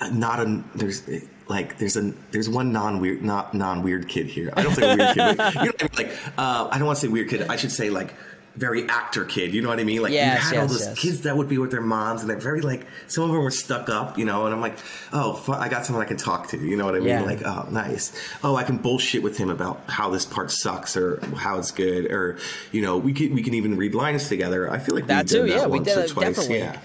uh, not a there's like there's a there's one non weird not non weird kid here. I don't say weird kid. Like, you know I mean? Like, uh, I don't want to say weird kid. I should say like very actor kid. You know what I mean? Like, Yes, you had all those yes. kids that would be with their moms, and they're very like some of them were stuck up. You know, and I'm like, oh, I got someone I can talk to. You know what I mean? Yeah. Like, oh, nice. Oh, I can bullshit with him about how this part sucks or how it's good, or you know, we can we can even read lines together. I feel like That we too, did that yeah, we once did or twice. definitely. Yeah.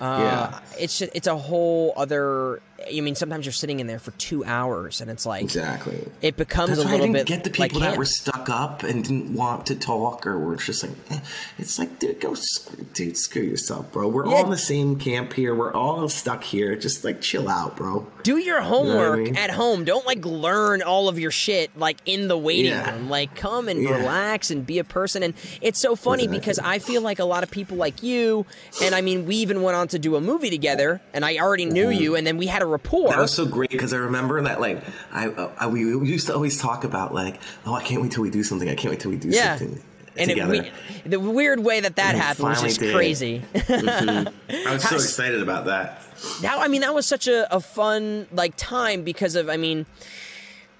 uh, yeah, it's just, it's a whole other i mean sometimes you're sitting in there for two hours and it's like exactly. it becomes That's a why I little didn't bit get the like people that camp. were stuck up and didn't want to talk, or were just like, eh. it's like, dude, go, screw, dude, screw yourself, bro. We're Yeah. all in the same camp here. We're all stuck here. Just like chill out, bro. do your what I homework mean? at home don't like learn all of your shit like in the waiting Yeah. room like come and Yeah. relax and be a person and it's so funny Exactly. because i feel like a lot of people like you and i mean we even went on to do a movie together and i already knew you and then we had a rapport Mm-hmm. That was so great because I remember that like I, I we used to always talk about like oh I can't wait till we do something I can't wait till we do yeah something and it, together. we, the weird way that that happened was just did. crazy I was so excited about that. that I mean that was such a, a fun like time because of I mean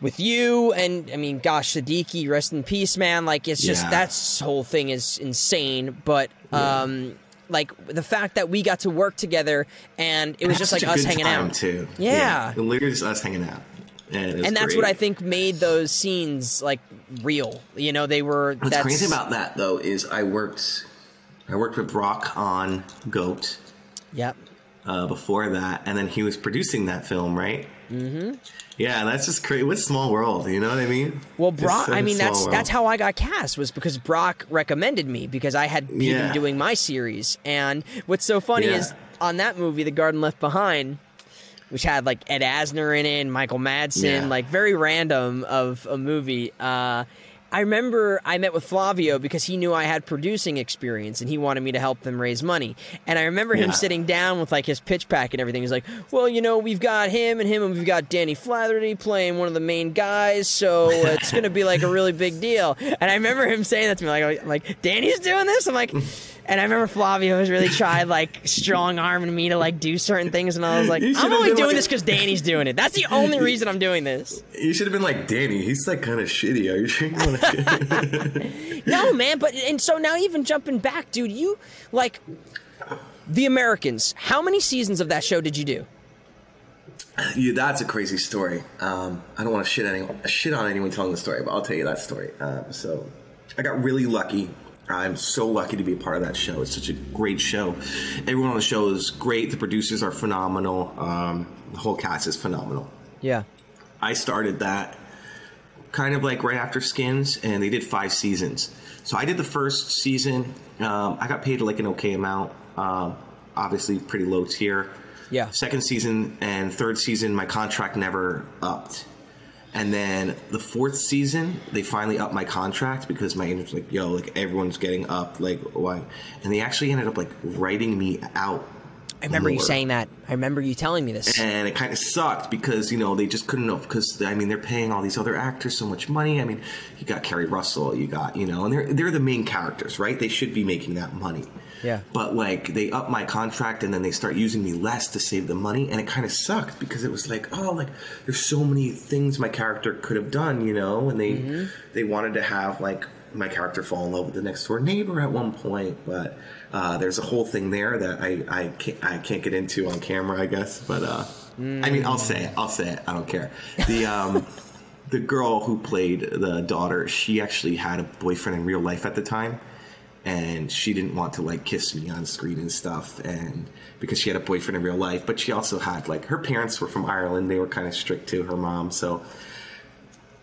with you and I mean gosh Siddiqui rest in peace man like it's just Yeah. that whole thing is insane but um like the fact that we got to work together and it was It just like us hanging out too. Yeah. literally just us hanging out, and, and that's great. what I think made those scenes like real you know they were What's that's crazy about that though is I worked, I worked with Brock on Goat yep uh, before that, and then he was producing that film, right? Mm-hmm. Yeah, that's just crazy. What small world, you know what I mean? Well, Brock. I mean, that's world. that's how I got cast was because Brock recommended me because I had been Yeah. doing my series. And what's so funny Yeah. is on that movie, The Garden Left Behind, which had like Ed Asner in it, and Michael Madsen, Yeah. like very random of a movie. Uh, I remember I met with Flavio because he knew I had producing experience and he wanted me to help them raise money. And I remember him sitting down with like his pitch pack and everything. He's like, "Well, you know, we've got him and him, and we've got Danny Flaherty playing one of the main guys, so it's going to be like a really big deal." And I remember him saying that to me, like, I'm "Like Danny's doing this?" I'm like. And I remember Flavio was really tried like strong arming me to like do certain things, and I was like, I'm only doing like- this because Danny's doing it. That's the only reason I'm doing this. You should have been like Danny. He's like kind of shitty. Are you sure you? No, man, but and so now even jumping back, dude, you like the Americans. How many seasons of that show did you do? yeah, that's a crazy story. Um, I don't want to shit anyone, shit on anyone telling the story, but I'll tell you that story. Um, so, I got really lucky. I'm so lucky to be a part of that show. It's such a great show. Everyone on the show is great. The producers are phenomenal. Um, the whole cast is phenomenal. Yeah. I started that kind of like right after Skins, and they did five seasons. So I did the first season. Um, I got paid like an okay amount. Um, obviously, pretty low tier. Yeah. Second season and third season, my contract never upped. And then the fourth season, they finally upped my contract because my agent was like, "Yo, like everyone's getting up, like why?" And they actually ended up like writing me out. I remember you saying that. I remember you telling me this. and it kind of sucked because you know they just couldn't have because I mean they're paying all these other actors so much money. I mean, you got Keri Russell, you got you know, and they're they're the main characters, right? They should be making that money. Yeah. But like they up my contract and then they start using me less to save the money, and it kind of sucked because it was like, oh, like there's so many things my character could have done, you know, and they they wanted to have like my character fall in love with the next door neighbor at one point, but uh, there's a whole thing there that I I can't, I can't get into on camera, I guess. But uh, I mean, I'll say it. I'll say it. I don't care. The um, the girl who played the daughter, she actually had a boyfriend in real life at the time, and she didn't want to like kiss me on screen and stuff, and because she had a boyfriend in real life, but she also had like her parents were from Ireland. They were kind of strict too. Her mom, so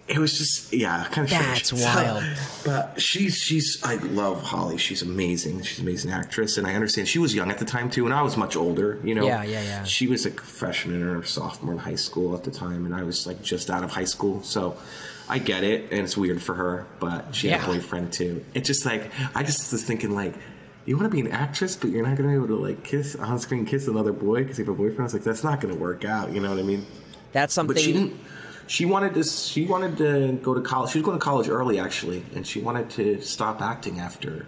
it was just yeah, kind of That's wild. But she's she's I love Holly. She's amazing. She's an amazing actress, and I understand she was young at the time too, and I was much older. You know, Yeah, yeah, yeah. She was a freshman or sophomore in high school at the time, and I was like just out of high school, so. I get it, and it's weird for her, but she had a boyfriend too. It's just like I just was thinking, like, you want to be an actress, but you're not going to be able to like kiss on screen, kiss another boy because you have a boyfriend. I was like, that's not going to work out. You know what I mean? That's something. But she didn't. She wanted to. She wanted to go to college. She was going to college early, actually, and she wanted to stop acting after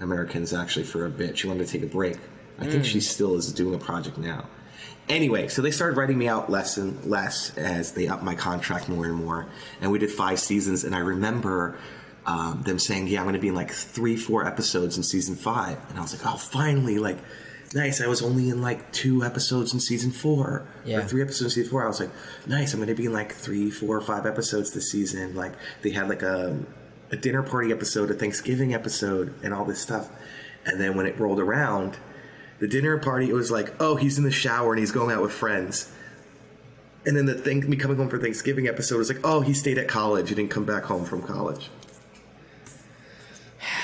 Americans. Actually, for a bit, she wanted to take a break. I think mm. she still is doing a project now. Anyway, so they started writing me out less and less as they upped my contract more and more, and we did five seasons. And I remember um, them saying, "Yeah, I'm going to be in like three, four episodes in season five. and I was like, "Oh, finally!" Like, nice. I was only in like two episodes in season four, Yeah. or three episodes in season four. I was like, nice. I'm going to be in like three, four, five episodes this season. Like, they had like a a dinner party episode, a Thanksgiving episode, and all this stuff. And then when it rolled around, the dinner party, it was like, oh, he's in the shower and he's going out with friends. And then the thing, me coming home for Thanksgiving episode was like, oh, he stayed at college. He didn't come back home from college.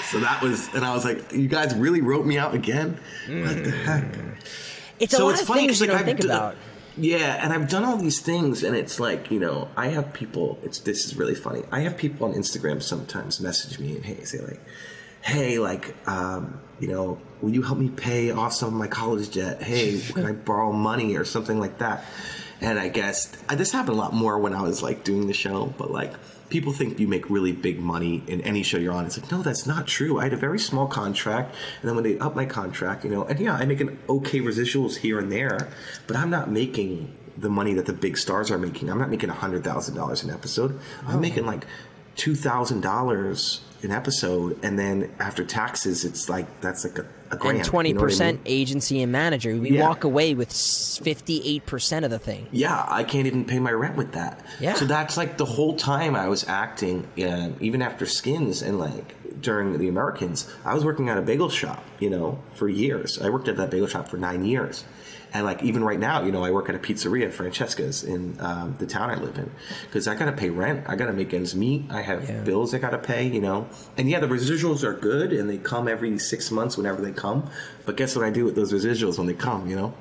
So that was, and I was like, you guys really wrote me out again? What the heck? Mm. it's a so lot it's of funny because like I've think done- about. Yeah, and I've done all these things, and it's like you know, I have people. It's this is really funny. I have people on Instagram sometimes message me and hey, say like, hey, like, um, you know, will you help me pay off some of my college debt? Hey, can I borrow money or something like that? And I guess uh, this happened a lot more when I was like doing the show, but like people think you make really big money in any show you're on. It's like, no, that's not true. I had a very small contract, and then when they up my contract, you know, and yeah, I make an okay residuals here and there, but I'm not making the money that the big stars are making. I'm not making hundred thousand dollars an episode. I'm making like two thousand dollars an episode, and then after taxes, it's like that's like a, a grand. And twenty you know what I percent mean? agency and manager. We Yeah. walk away with fifty-eight percent of the thing. Yeah, I can't even pay my rent with that. Yeah. So that's like the whole time I was acting, uh, even after Skins and like during the Americans, I was working at a bagel shop, you know, for years. I worked at that bagel shop for nine years. And like even right now, you know, I work at a pizzeria, Francesca's, in um, the town I live in, because I gotta pay rent, I gotta make ends meet, I have Yeah. bills I gotta pay, you know. And yeah, the residuals are good, and they come every six months whenever they come. But guess what I do with those residuals when they come, you know?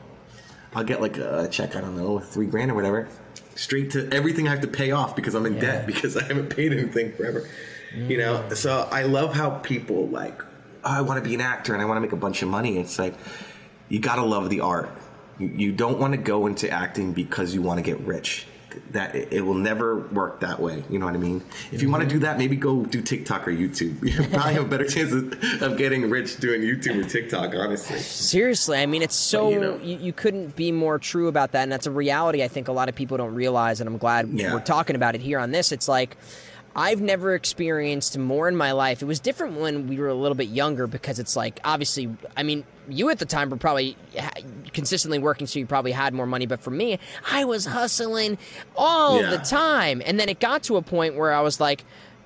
I'll get like a check, I don't know, three grand or whatever, straight to everything I have to pay off because I'm in debt because I haven't paid anything forever. You know, so I love how people like, oh, I want to be an actor and I want to make a bunch of money. It's like, you gotta love the art. You, don't want to go into acting because you want to get rich. That it, will never work that way. You know what I mean? If you want to do that, maybe go do TikTok or YouTube. You probably have a better chance of, of getting rich doing YouTube or TikTok. Honestly. Seriously, I mean, it's so you know. you, you couldn't be more true about that, and that's a reality I think a lot of people don't realize, and I'm glad Yeah. we're talking about it here on this. It's like I've never experienced more in my life. It was different when we were a little bit younger because it's like obviously, I mean, you at the time were probably consistently working, so you probably had more money. But for me, I was hustling all Yeah. the time, and then it got to a point where I was like,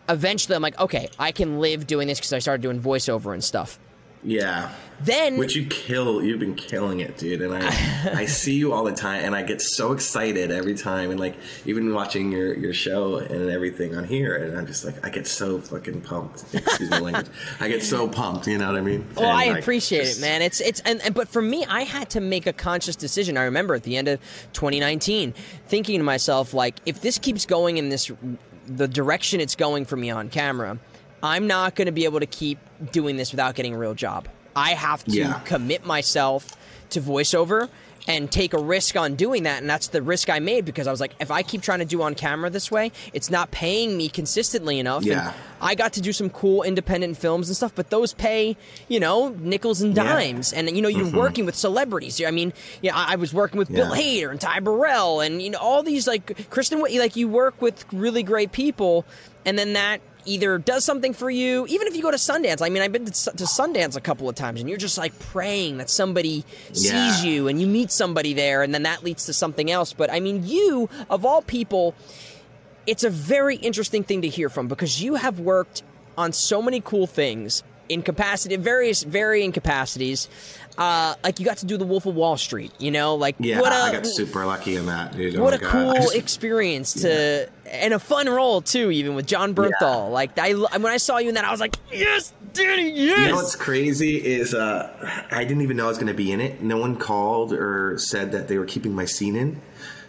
eventually, I'm like, okay, I can live doing this because I started doing voiceover and stuff. Yeah. Then Which you kill. You've been killing it, dude. And I, I see you all the time, and I get so excited every time. And like even watching your your show and everything on here, and I'm just like, I get so fucking pumped. Excuse my language. I get so pumped. You know what I mean? Oh, And, I like, appreciate just- it, man. It's it's and, and but for me, I had to make a conscious decision. I remember at the end of 2019, thinking to myself, like, if this keeps going in this the direction it's going for me on camera, I'm not going to be able to keep doing this without getting a real job. I have to Yeah. commit myself to voiceover and take a risk on doing that and that's the risk I made because I was like if I keep trying to do on camera this way it's not paying me consistently enough Yeah. and I got to do some cool independent films and stuff but those pay you know nickels and Yeah. Mm-hmm. dimes and you know you're working with celebrities I mean yeah I I was working with Bill Hader and Ty Burrell and you know all these like Kristen like you work with really great people and then that either does something for you even if you go to Sundance. I mean I've been to, to Sundance a couple of times and you're just like praying that somebody sees Yeah. you and you meet somebody there and then that leads to something else. But I mean you of all people it's a very interesting thing to hear from because you have worked on so many cool things in capacity various varying capacities uh, like you got to do the wolf of wall street you know like Yeah, what a I got super lucky in that, dude. Oh what a God. cool just- experience to and a fun role too even with Jon Bernthal like I, when i saw you in that i was like yes danny yes You know what's crazy is uh, I didn't even know I was going to be in it. No one called or said that they were keeping my scene in.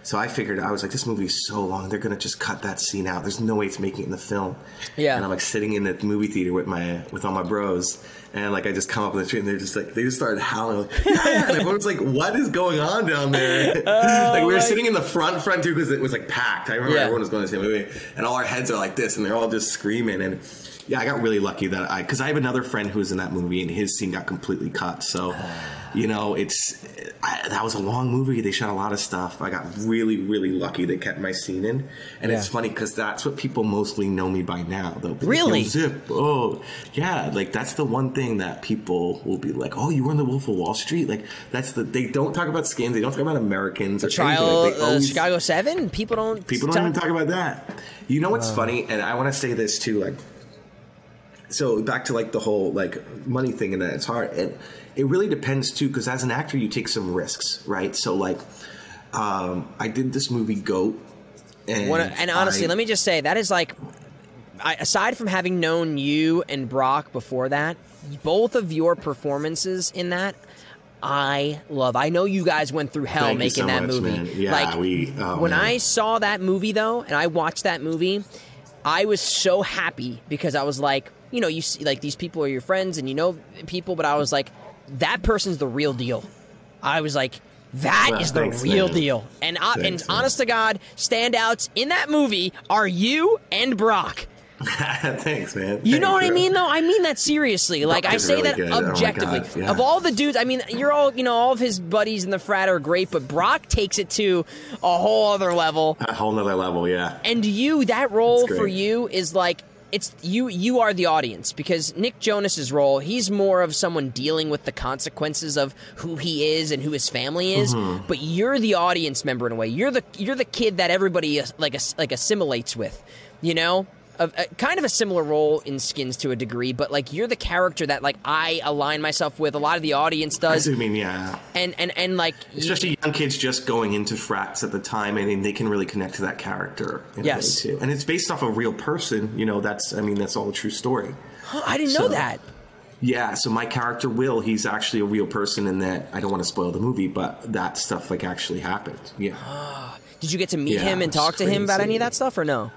So I figured I was like, this movie is so long, they're to just cut that scene out. There's no way it's making it in the film. Yeah. And I'm like sitting in the movie theater with my with all my bros, and like I just come up on the street and they're just like they just started howling. Like, yeah, and everyone's like, what is going on down there? like we were oh my- sitting in the front front too because it was like packed. I remember Yeah. everyone was going to see the movie, and all our heads are like this, and they're all just screaming and. Yeah, I got really lucky that I because I have another friend who's in that movie and his scene got completely cut. So, oh. You know, it's I, that was a long movie. They shot a lot of stuff. I got really, really lucky. They kept my scene in, and it's funny because that's what people mostly know me by now. Like, Really? Zip, oh yeah, like that's the one thing that people will be like, oh, you were in the Wolf of Wall Street. Like that's the they don't talk about skins. They don't talk about Americans. or trial Like, they uh, chicago 7 people don't People don't even talk about that. You know what's funny, and I want to say this too, like, so back to like the whole like money thing, and that it's hard, and it really depends too, because as an actor, you take some risks, right? So like, um, I did this movie Goat, and One, and honestly, I- let me just say that is like, I, aside from having known you and Brock before that, both of your performances in that, I love. I know you guys went through hell making so that much, movie. man. Yeah, like we- oh, when man. I saw that movie though, and I watched that movie, I was so happy because I was like, you know, you see, like these people are your friends and you know people, but I was like, that person's the real deal. I was like. That Well, is the thanks, real man. deal. And uh, and Thanks, man. honest to God, standouts in that movie are you and Brock. Thanks, man. You know Thanks, what I mean, though. I mean that seriously. Like I say really that good. Oh objectively. God, yeah. Of all the dudes, I mean, you're all you know, all of his buddies in the frat are great, but Brock takes it to a whole other level. A whole nother level, yeah. And you, that role for you is like it's you. You are the audience because Nick Jonas's role, he's more of someone dealing with the consequences of who he is and who his family is. Mm-hmm. But you're the audience member in a way. You're the you're the kid that everybody like like assimilates with. You know. A, a, uh, kind of a similar role in Skins to a degree, but like you're the character that like I align myself with. A lot of the audience does, I mean, yeah. and and and like you- Especially young kids just going into frats at the time, I mean, they can really connect to that character. In Yes. too. and it's based off a real person. You know, that's I mean, that's all a true story. I didn't know that. Yeah, so my character Will, he's actually a real person in that I don't want to spoil the movie, but that stuff like actually happened. Yeah. Did you get to meet Yeah, him and talk to him about any of that stuff or no?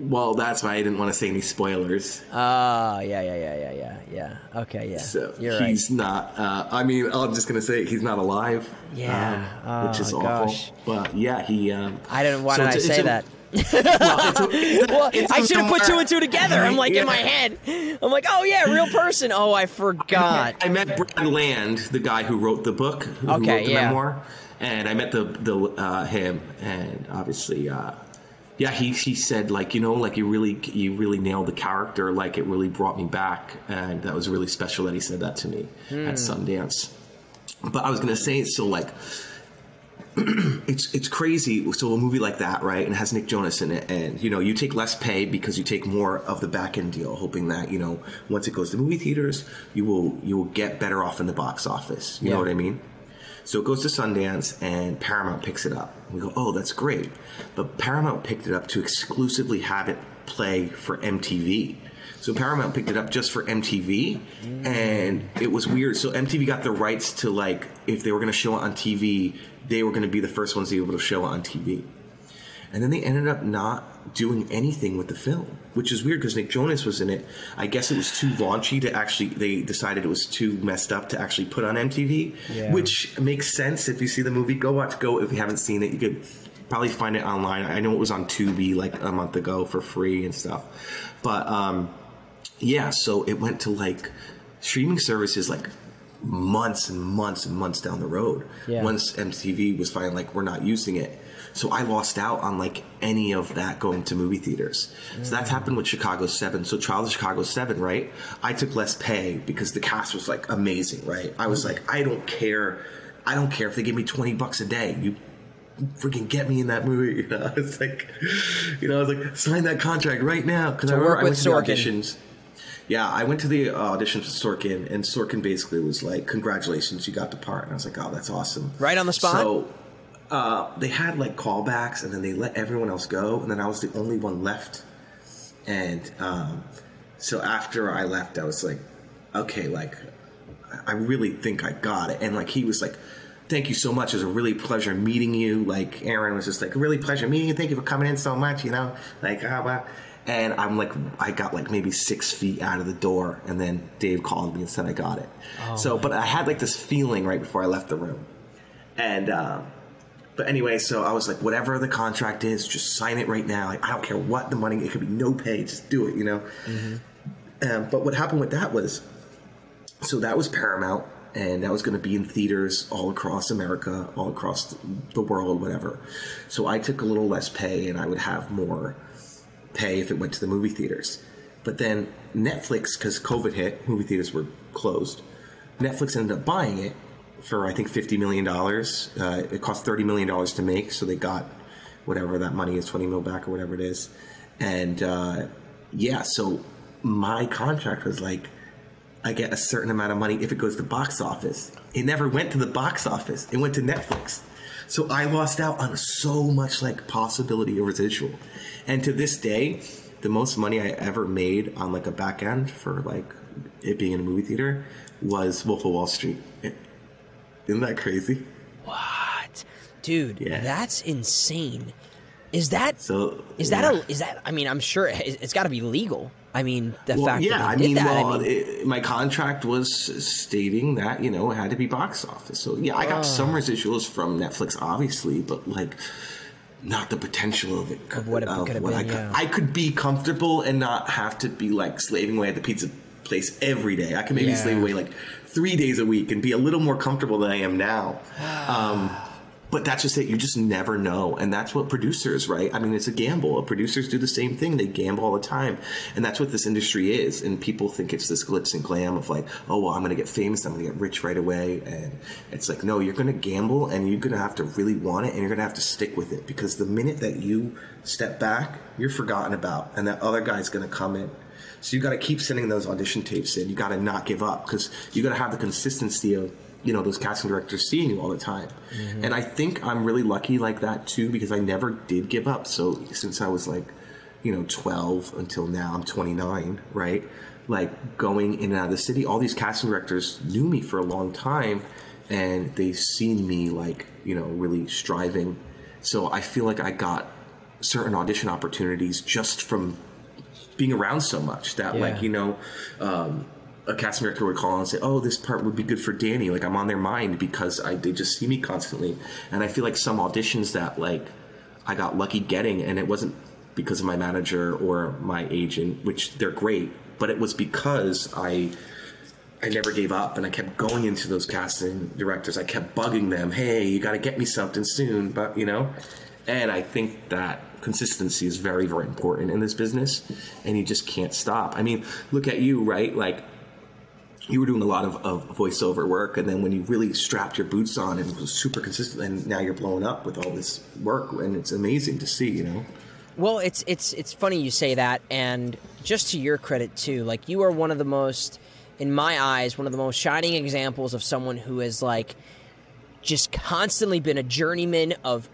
Well, that's why I didn't want to say any spoilers. Ah, yeah, yeah, yeah, yeah, yeah, yeah. Okay, yeah. So You're right. he's not. Uh, I mean, I'm just gonna say he's not alive. Yeah. um, which is Oh, awful. gosh. But yeah, he. Um, I didn't. Why so did I say a- that? well, it's a- Well, it's I a should have put two and two together. I'm like in my head. I'm like, oh yeah, real person. Oh, I forgot. I met Brad Land, the guy who wrote the book, who Okay, wrote the yeah. memoir, and I met the the uh, him, and obviously, uh, yeah, he he said like you know like you really you really nailed the character, like it really brought me back, and that was really special that he said that to me Hmm. at Sundance. But I was gonna say it's so like. it's it's crazy. So a movie like that, right, and it has Nick Jonas in it, and you know you take less pay because you take more of the back end deal, hoping that you know once it goes to movie theaters, you will you will get better off in the box office. You Yeah. know what I mean? So it goes to Sundance, and Paramount picks it up. We go, oh, that's great, but Paramount picked it up to exclusively have it play for MTV. So Paramount picked it up just for MTV, and it was weird. So MTV got the rights to like if they were going to show it on TV, they were going to be the first ones to be able to show it on TV. And then they ended up not doing anything with the film, which is weird because Nick Jonas was in it. I guess it was too raunchy to actually. They decided it was too messed up to actually put on MTV, Yeah. which makes sense if you see the movie. Go watch. Go if you haven't seen it, you could probably find it online. I know it was on Tubi like a month ago for free and stuff, but um, yeah. So it went to like streaming services like months and months and months down the road. Yeah. Once MTV was finally like, we're not using it. So I lost out on like any of that going to movie theaters. So mm. that's happened with Chicago 7. So Trial of Chicago 7, right? I took less pay because the cast was like amazing, right? I was mm. like, I don't care. I don't care if they give me 20 bucks a day. You freaking get me in that movie. You know, it's like, you know, I was like, sign that contract right now. Because I work I with went to the Sorkin. auditions. Yeah, I went to the audition for Sorkin, and Sorkin basically was like, "Congratulations, you got the part." And I was like, "Oh, that's awesome!" Right on the spot? So uh, they had like callbacks, and then they let everyone else go, and then I was the only one left. And um, so after I left, I was like, "Okay, like, I really think I got it." And like he was like. Thank you so much. It was a really pleasure meeting you. Like Aaron was just like, really pleasure meeting you. Thank you for coming in so much. You know, like ah, blah. And I'm like, I got like maybe six feet out of the door, and then Dave called me and said I got it. so, but I had like this feeling right before I left the room, and um, but anyway, so I was like, whatever the contract is, just sign it right now. Like, I don't care what the money. It could be no pay. Just do it. You know. Um, but what happened with that was, so that was Paramount, and that was going to be in theaters all across America, all across the world, whatever. So I took a little less pay, and I would have more pay if it went to the movie theaters. But then Netflix, because COVID hit, movie theaters were closed. Netflix ended up buying it for I think fifty million dollars. Uh, it cost thirty million dollars to make, so they got whatever that money is, twenty mil back or whatever it is. And uh, yeah, so my contract was like, I get a certain amount of money if it goes to box office. It never went to the box office. It went to Netflix. So I lost out on so much like possibility of residual. And to this day, the most money I ever made on like a back end for like it being in a movie theater was Wolf of Wall Street. Isn't that crazy? What, dude? Yeah. That's insane. Is that So is that yeah. a is that? I mean, I'm sure it, it's got to be legal. I mean, the Well, fact yeah, that I did mean, that. well, I mean, it, my contract was stating that you know it had to be box office. So yeah, I got some residuals from Netflix, obviously, but like not the potential of it. Of what it could have I been, could, yeah. I could be comfortable and not have to be like slaving away at the pizza place every day. I could maybe Yeah. slave away like three days a week and be a little more comfortable than I am now. Um, but that's just it. You just never know. And that's what producers, right? I mean, it's a gamble. Producers do the same thing. They gamble all the time. And that's what this industry is. And people think it's this glitz and glam of like, oh, well, I'm going to get famous. I'm going to get rich right away. And it's like, no, you're going to gamble and you're going to have to really want it and you're going to have to stick with it because the minute that you step back, you're forgotten about. And that other guy's going to come in. So you got to keep sending those audition tapes in. You got to not give up because you got to have the consistency of you know those casting directors seeing you all the time. And I think I'm really lucky like that too because I never did give up. So since I was like you know 12 until now I'm 29, right? like going in and out of the city. All these casting directors knew me for a long time, and they've seen me like you know really striving. So I feel like I got certain audition opportunities just from being around so much that Yeah. like you know. Um, a casting director would call and say, "Oh, this part would be good for Danny." Like I'm on their mind because I they just see me constantly, and I feel like some auditions that like I got lucky getting, and it wasn't because of my manager or my agent, which they're great, but it was because I I never gave up and I kept going into those casting directors. I kept bugging them, "Hey, you got to get me something soon," but you know, and I think that consistency is very very important in this business, and you just can't stop. I mean, look at you, right? Like you were doing a lot of, of voiceover work, and then when you really strapped your boots on and was super consistent, and now you're blowing up with all this work, and it's amazing to see, you know. Well, it's it's it's funny you say that, and just to your credit too, like you are one of the most, in my eyes, one of the most shining examples of someone who has like just constantly been a journeyman of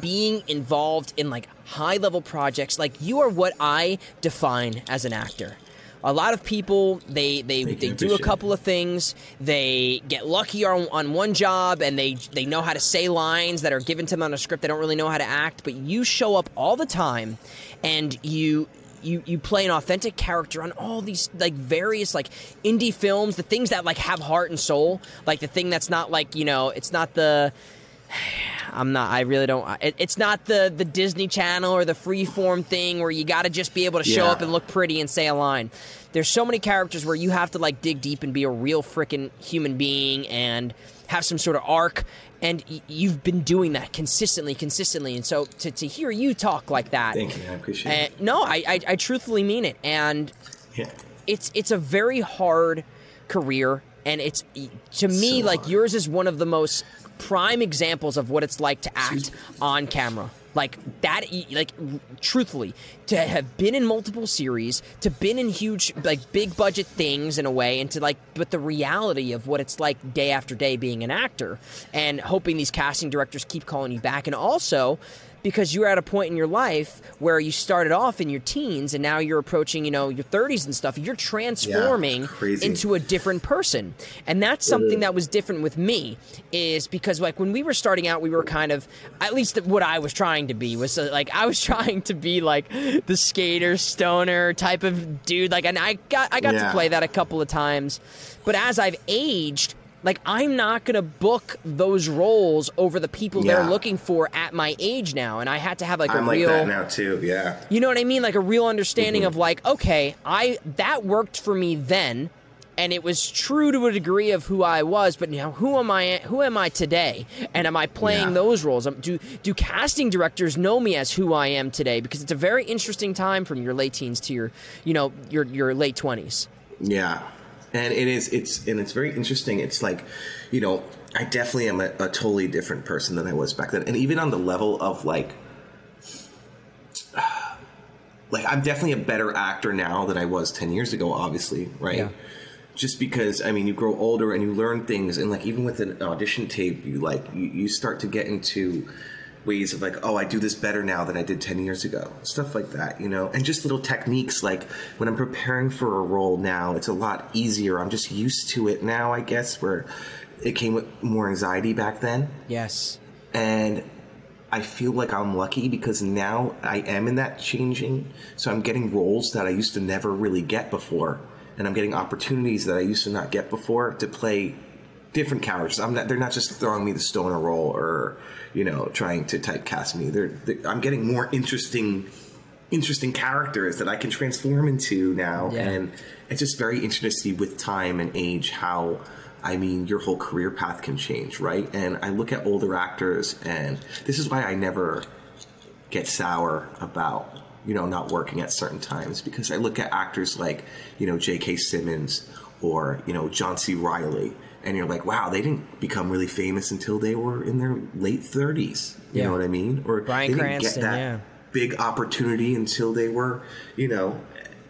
being involved in like high level projects. Like you are what I define as an actor. A lot of people they they, they do a couple of things. They get lucky on, on one job and they they know how to say lines that are given to them on a script. They don't really know how to act, but you show up all the time, and you you you play an authentic character on all these like various like indie films, the things that like have heart and soul, like the thing that's not like you know it's not the I'm not. I really don't. It, it's not the the Disney Channel or the Freeform thing where you got to just be able to show Yeah. up and look pretty and say a line. There's so many characters where you have to like dig deep and be a real freaking human being and have some sort of arc. And y- you've been doing that consistently, consistently. And so to, to hear you talk like that, Thank you, I appreciate uh, it. no, I, I I truthfully mean it. And Yeah, it's it's a very hard career and it's to me So like yours is one of the most prime examples of what it's like to act on camera. Like that like truthfully to have been in multiple series to been in huge like big budget things in a way and to like but the reality of what it's like day after day being an actor and hoping these casting directors keep calling you back and also because you're at a point in your life where you started off in your teens and now you're approaching you know your 30s and stuff. You're transforming crazy. into a different person. And that's something that was different with me is because like when we were starting out we were kind of at least what i was trying to be was uh, like i was trying to be like the skater stoner type of dude. Like and i got i got to play that a couple of times. But as i've aged like I'm not gonna book those roles over the people they're looking for at my age now, and I had to have like a I'm like real, that now too. Yeah, you know what I mean, like a real understanding Mm-hmm. of like, okay, I that worked for me then, and it was true to a degree of who I was, but now who am I? Who am I today? And am I playing Yeah. those roles? Um, Do do casting directors know me as who I am today? Because it's a very interesting time from your late teens to your, you know, your your late twenties. yeah, and it is. It's and it's very interesting. It's like, you know, I definitely am a, a totally different person than I was back then, and even on the level of like. Like I'm definitely a better actor now than I was ten years ago. Obviously, right? Yeah. just because I mean you grow older and you learn things and like even with an audition tape you like you, you start to get into ways of like oh I do this better now than I did 10 years ago. Stuff like that you know? And just little techniques like when I'm preparing for a role now it's a lot easier. I'm just used to it now I guess where it came with more anxiety back then. Yes. and I feel like I'm lucky because now I am in that changing. So I'm getting roles that I used to never really get before, and I'm getting opportunities that I used to not get before to play different characters. I'm not. They're not just throwing me the stoner role or you know trying to typecast me. They're, they I'm getting more interesting. Interesting characters that I can transform into now, Yeah. and it's just very interesting to see with time and age how I mean, your whole career path can change, right? And I look at older actors, and this is why I never get sour about, you know, not working at certain times because I look at actors like, you know, J.K. Simmons or, you know, John C. Reilly, and you're like, wow, they didn't become really famous until they were in their late 30s. You Yeah. know what I mean? Or Bryan they didn't Cranston, get that yeah. big opportunity until they were, you know,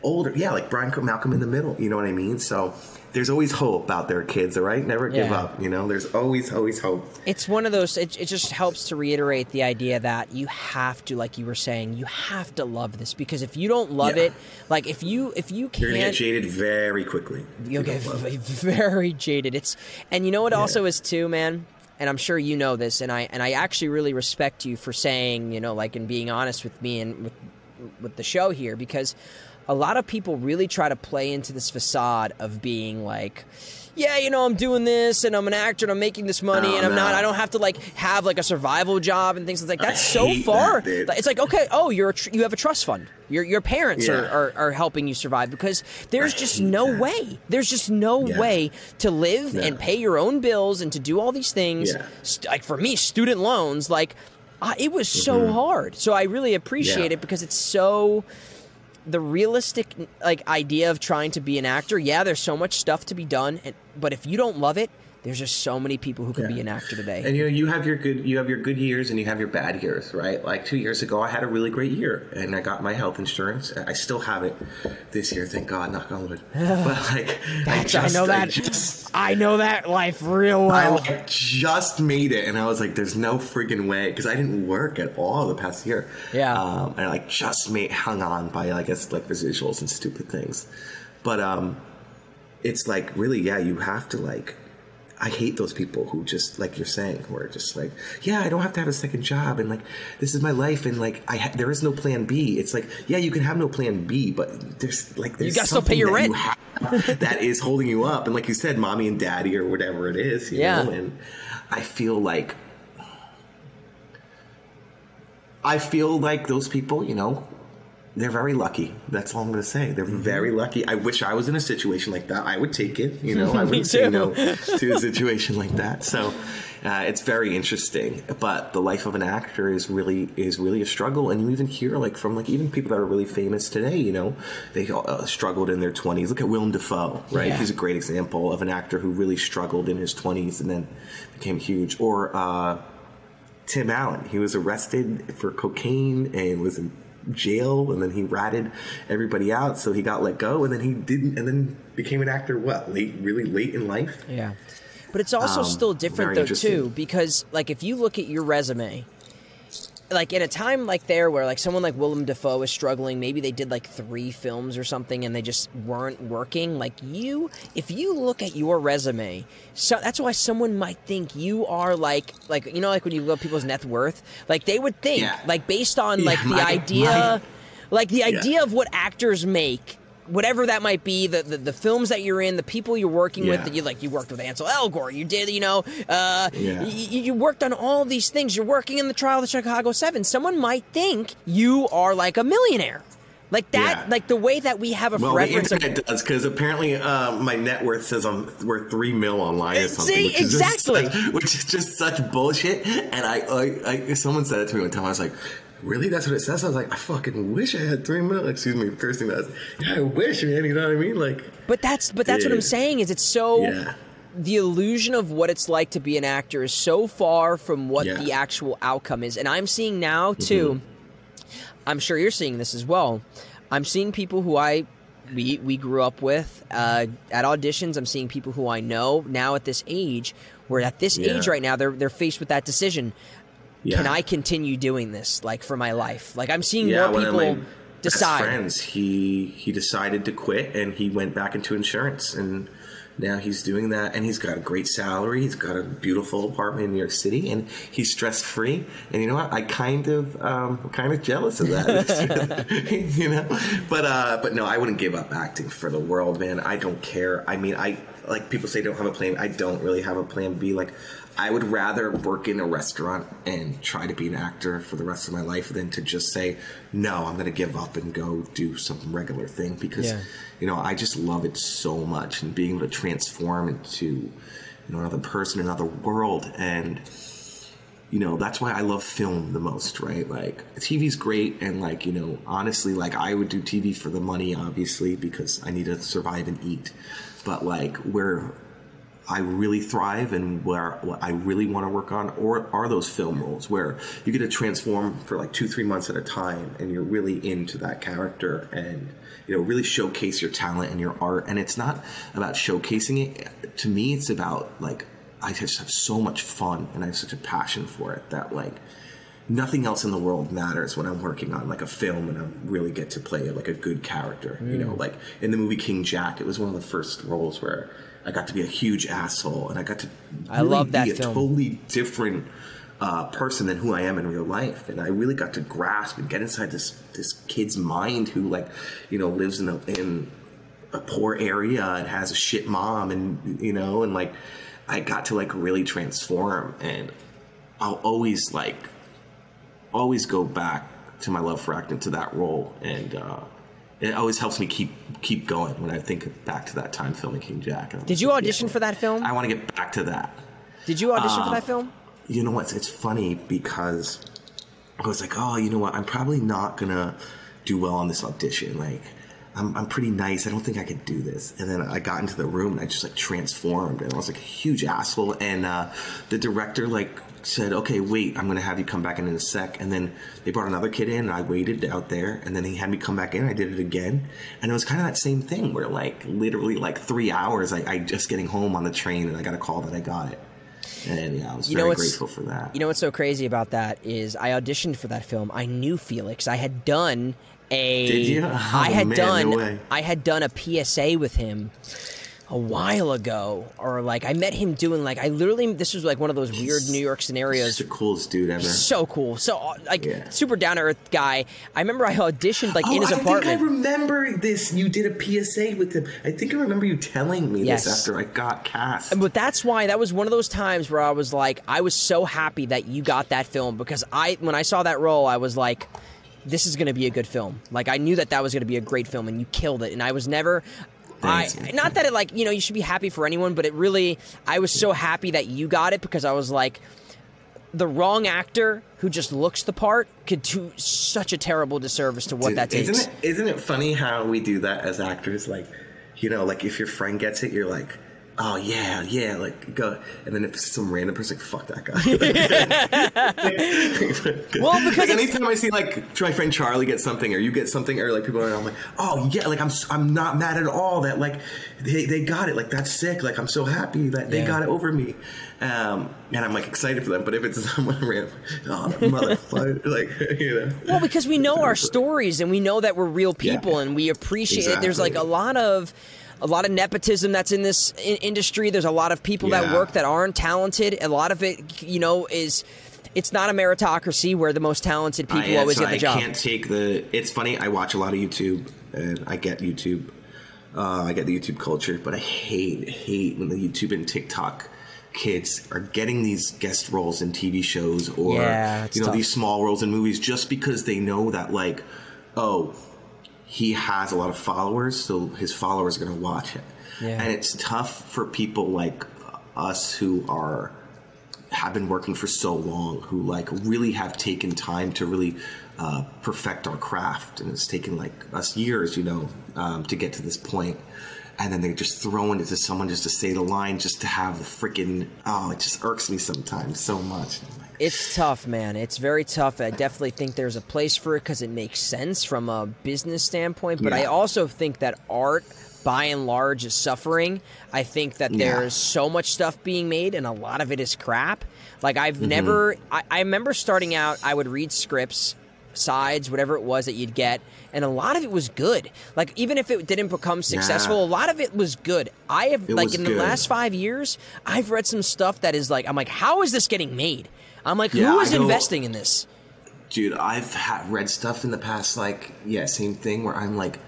older. Yeah, like Bryan Malcolm in the Middle. You know what I mean? So there's always hope out there, kids. All right, never give Yeah. up. You know, there's always always hope. It's one of those. It, it just helps to reiterate the idea that you have to, like you were saying, you have to love this because if you don't love Yeah. it, like if you if you can't, You're gonna get jaded very quickly. if you you'll get don't love it. v- very jaded. It's and you know what Yeah. also is too, man. And I'm sure you know this, and I and I actually really respect you for saying, you know, like and being honest with me and with with the show here because a lot of people really try to play into this facade of being like yeah, you know, I'm doing this and I'm an actor and I'm making this money Oh, and I'm not, I don't have to like have like a survival job and things like that's so far. that. It's like okay, oh, you're a tr- you have a trust fund. Your your parents are, Yeah. are are helping you survive because there's I just no that. way. There's just no Yeah. way to live Yeah. and pay your own bills and to do all these things. Like for me, student loans, like uh, it was so hard. So I really appreciate Mm-hmm. It because it's so the realistic like idea of trying to be an actor. Yeah, there's so much stuff to be done, and, but if you don't love it, there's just so many people who can be an actor today. And you know, you have your good you have your good years and you have your bad years, right? Like two years ago, I had a really great year and I got my health insurance. I still have it this year, thank God, knock on wood. But like, I, just, I know I that. just- I know that life real I well. like just made it, and I was like, "There's no freaking way," because I didn't work at all the past year. Yeah. um, and I like just made hung on by I guess like residuals and stupid things, but um, it's like really, yeah, you have to like. I hate those people who just like you're saying, who are just like, yeah, I don't have to have a second job, and like this is my life, and like I ha- there is no plan B. It's like, yeah, you can have no plan B, but there's like there's gotta still pay something your that you rent. that is holding you up, and like you said, mommy and daddy or whatever it is, you Yeah. know, and I feel like I feel like those people, you know, they're very lucky. That's all I'm going to say. They're Mm-hmm. very lucky. I wish I was in a situation like that. I would take it. You know, I wouldn't say no to a situation like that. So uh, it's very interesting. But the life of an actor is really is really a struggle. And you even hear like from like even people that are really famous today. You know, they uh, struggled in their 20s. Look at Willem Dafoe, right? Yeah. He's a great example of an actor who really struggled in his 20s and then became huge. Or uh, Tim Allen. He was arrested for cocaine and was in jail, and then he ratted everybody out, so he got let go, and then he didn't, and then became an actor. What late, really late in life? Yeah. But it's also Um, still different though too because like if you look at your resume like in a time like there where like someone like Willem Dafoe is struggling, maybe they did like 3 films or something and they just weren't working, like you if you look at your resume, so that's why someone might think you are like like you know like when you look at people's net worth, like they would think Yeah. like based on Yeah, like the my- idea my- like the idea of what actors make whatever that might be the, the the films that you're in the people you're working with that you like you worked with Ansel Elgort you did you know uh Yeah. y- you worked on all these things you're working in the trial of the Chicago 7 someone might think you are like a millionaire like that Yeah. like the way that we have a Well, the reference of internet does because apparently uh, my net worth says I'm worth three mil online or Uh, something. see, which is exactly. such- which is just such bullshit. And I, I, I, someone said it to me one time. I was like. Really? That's what it says? I was like, I fucking wish I had three mil. Excuse me, cursing that. Yeah, I wish, man. You know what I mean? Like, but that's but that's what I'm saying is it's so yeah. the illusion of what it's like to be an actor is so far from what Yeah. Mm-hmm. the actual outcome is. And I'm seeing now too. I'm sure you're seeing this as well. I'm seeing people who I we we grew up with uh, at auditions. I'm seeing people who I know now at this age. Where at this Yeah. age right now, they're they're faced with that decision. Yeah. Can I continue doing this like for my life? Like I'm seeing Yeah, more people my decide. friends, he he decided to quit and he went back into insurance and now he's doing that and he's got a great salary. He's got a beautiful apartment in New York City and he's stress free. And you know what? I kind of um kind of jealous of that. you know? But uh but no, I wouldn't give up acting for the world, man. I don't care. I mean, I like people say don't have a plan. I don't really have a plan B like I would rather work in a restaurant and try to be an actor for the rest of my life than to just say, no, I'm going to give up and go do some regular thing because, Yeah. you know, I just love it so much and being able to transform into, you know, another person, another world. And, you know, that's why I love film the most, right? Like, TV's great. And, like, you know, honestly, like, I would do TV for the money, obviously, because I need to survive and eat. But, like, where I really thrive and where what I really want to work on, or are those film roles where you get to transform for like two, three months at a time, and you're really into that character and you know really showcase your talent and your art. And it's not about showcasing it. To me, it's about like I just have so much fun and I have such a passion for it that like nothing else in the world matters when I'm working on like a film and I really get to play like a good character. Mm. You know, like in the movie King Jack, it was one of the first roles where I got to be a huge asshole and I got to really I love that be a film. totally different uh, person than who I am in real life. And I really got to grasp and get inside this this kid's mind who like, you know, lives in a in a poor area and has a shit mom and you know, and like I got to like really transform and I'll always like always go back to my love for acting to that role and uh, it always helps me keep keep going when I think back to that time filming King Jack. Did you audition yeah, for that film? I want to get back to that. Did you audition for that film? You know what? It's funny because I was like, oh, you know what? I'm probably not gonna do well on this audition. Like, I'm, I'm pretty nice. I don't think I could do this. And then I got into the room and I just like transformed and I was like a huge asshole. And uh, the director like said, okay, wait, I'm going to have you come back in in a sec. And then they brought another kid in and I waited out there and then he had me come back in. I did it again. And it was kind of that same thing where like literally like three hours, I, I just getting home on the train and I got a call that I got it. And yeah, I was you very grateful for that. You know what's so crazy about that is I auditioned for that film. I knew Felix. I had done a. Did you? Oh, I had man, done. No I had done a PSA with him a while ago, or like I met him doing like I literally this was like one of those weird New York scenarios. He's the coolest dude ever. So cool, so uh, like yeah. super down to earth guy. I remember I auditioned like oh, in his I apartment. I think I remember this. You did a PSA with him. I think I remember you telling me yes. this after I got cast. But that's why that was one of those times where I was like, I was so happy that you got that film because I when I saw that role, I was like this is going to be a good film. Like I knew that that was going to be a great film, and you killed it. And I was never. I, not that it like you know you should be happy for anyone, but it really I was so happy that you got it because I was like the wrong actor who just looks the part could do such a terrible disservice to what Dude, that takes. Isn't it, isn't it funny how we do that as actors? Like, you know, like if your friend gets it, you're like, oh yeah, yeah, like go, and then if some random person, like, fuck that guy. well, because like, anytime I see like my friend Charlie get something, or you get something, or like people are, I'm like, oh yeah, like I'm I'm not mad at all that like they they got it, like that's sick, like I'm so happy that they yeah. got it over me. Um, and I'm like excited for them. But if it's someone random, oh, motherfucker, like you know. Well, because we know our stories and we know that we're real people yeah. and we appreciate exactly. it. There's like a lot of a lot of nepotism that's in this industry. There's a lot of people yeah. that work that aren't talented. A lot of it, you know, is it's not a meritocracy where the most talented people always get the I job. I can't take the. It's funny. I watch a lot of YouTube, and I get YouTube. Uh, I get the YouTube culture, but I hate hate when the YouTube and TikTok kids are getting these guest roles in TV shows or yeah, you know tough. these small roles in movies just because they know that like oh he has a lot of followers, so his followers are going to watch it. Yeah. And it's tough for people like us who are have been working for so long, who like really have taken time to really uh, perfect our craft, and it's taken like us years, you know, um, to get to this point. And then they're just throwing it to someone just to say the line, just to have the freaking oh, it just irks me sometimes so much. It's tough, man. It's very tough. I definitely think there's a place for it because it makes sense from a business standpoint. But yeah. I also think that art, by and large, is suffering. I think that there's yeah. so much stuff being made, and a lot of it is crap. Like I've mm-hmm. never. I, I remember starting out. I would read scripts sides, whatever it was that you'd get, and a lot of it was good. Like even if it didn't become successful, yeah. a lot of it was good. I have it like in good. the last five years, I've read some stuff that is like I'm like, how is this getting made? I'm like, yeah, who is investing in this? Dude, I've read stuff in the past, like, yeah, same thing, where I'm like,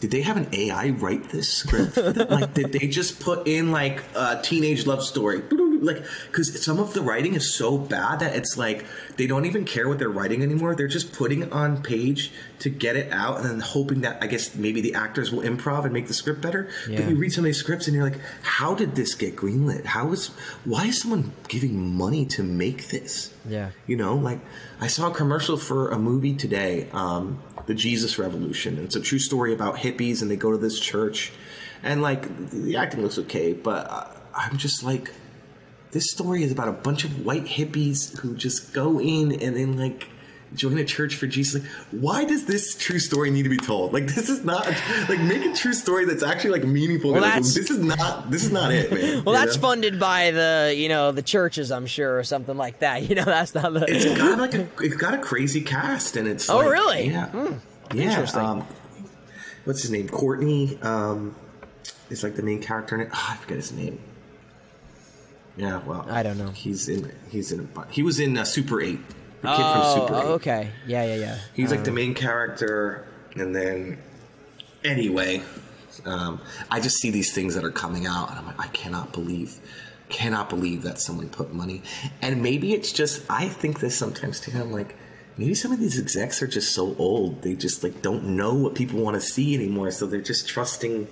did they have an AI write this script? like, did they just put in like a teenage love story? Like, because some of the writing is so bad that it's like they don't even care what they're writing anymore. They're just putting it on page to get it out, and then hoping that I guess maybe the actors will improv and make the script better. Yeah. But you read some of these scripts and you're like, how did this get greenlit? How is why is someone giving money to make this? Yeah, you know, like I saw a commercial for a movie today. Um, the Jesus Revolution. It's a true story about hippies, and they go to this church, and like the acting looks okay, but I'm just like, this story is about a bunch of white hippies who just go in and then like join a church for Jesus. Like, why does this true story need to be told? Like, this is not like make a true story that's actually like meaningful. Well, Like, this is not this is not it, man. Well, you that's know? funded by the you know the churches, I'm sure, or something like that. You know, that's not the. It's got like a it's got a crazy cast, and it's Oh, like- really? Yeah, yeah. Interesting. Um, what's his name? Courtney. Um, is like the main character in it. Oh, I forget his name. Yeah, well, I don't know. He's in. He's in. A, he was in uh, Super Eight. The kid oh, from Super Eight. oh, okay. Yeah, yeah, yeah. He's like the main character, and then anyway, um, I just see these things that are coming out, and I'm like, I cannot believe, cannot believe that someone put money. And maybe it's just I think this sometimes too. I'm like, maybe some of these execs are just so old; they just like don't know what people want to see anymore, so they're just trusting.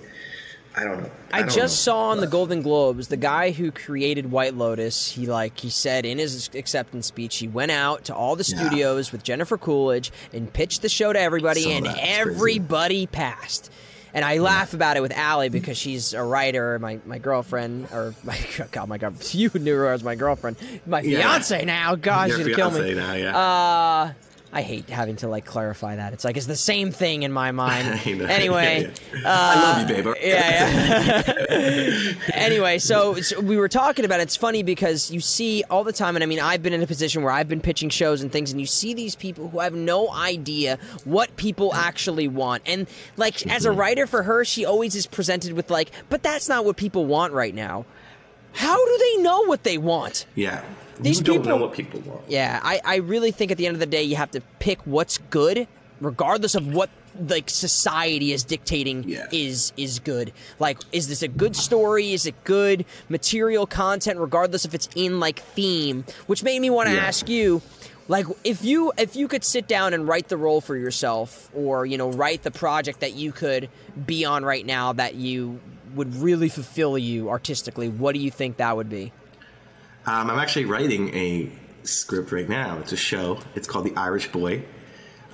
I don't know. I, don't just know. saw on the Golden Globes the guy who created White Lotus. He like he said in his acceptance speech, he went out to all the Yeah. studios with Jennifer Coolidge and pitched the show to everybody, and. Crazy. everybody passed. And I laugh about it with Allie because she's a writer, my, my girlfriend, or my God, my God, you knew her as my girlfriend, my Yeah. fiance now. God, Your gonna kill me. now, yeah. Uh, I hate having to like clarify that. It's like it's the same thing in my mind. Anyway, Yeah, yeah. I love you, babe. yeah, yeah. anyway, so, so we were talking about it. it's funny because you see all the time, and I mean, I've been in a position where I've been pitching shows and things, and you see these people who have no idea what people actually want. And like as Mm-hmm. a writer for her, she always is presented with like, but that's not what people want right now. How do they know what they want? Yeah, These you don't know what people want. Yeah, I, I really think at the end of the day you have to pick what's good, regardless of what like society is dictating Yeah. is is good. Like, is this a good story? Is it good material content, regardless if it's in like theme? Which made me want to Yeah. ask you, like, if you if you could sit down and write the role for yourself, or you know, write the project that you could be on right now that you would really fulfill you artistically, what do you think that would be? Um, I'm actually writing a script right now. It's a show. It's called The Irish Boy.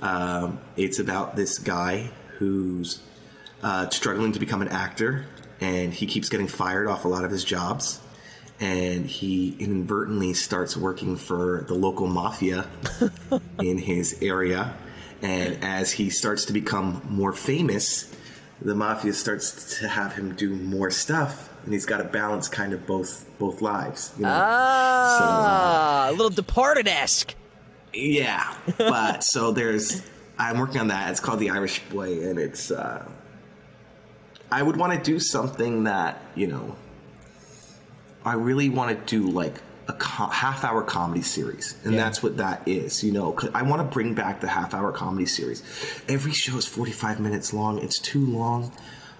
Um, it's about this guy who's uh, struggling to become an actor, and he keeps getting fired off a lot of his jobs. And he inadvertently starts working for the local mafia in his area. And as he starts to become more famous, the mafia starts to have him do more stuff, and he's got to balance kind of both both lives. You know? Ah, a little Departed esque. Yeah, but so there's I'm working on that. It's called The Irish Boy, and it's uh, I would want to do something that you know I really want to do like a co- half hour comedy series, and Yeah. that's what that is. You know, 'cause I want to bring back the half hour comedy series. Every show is 45 minutes long. It's too long.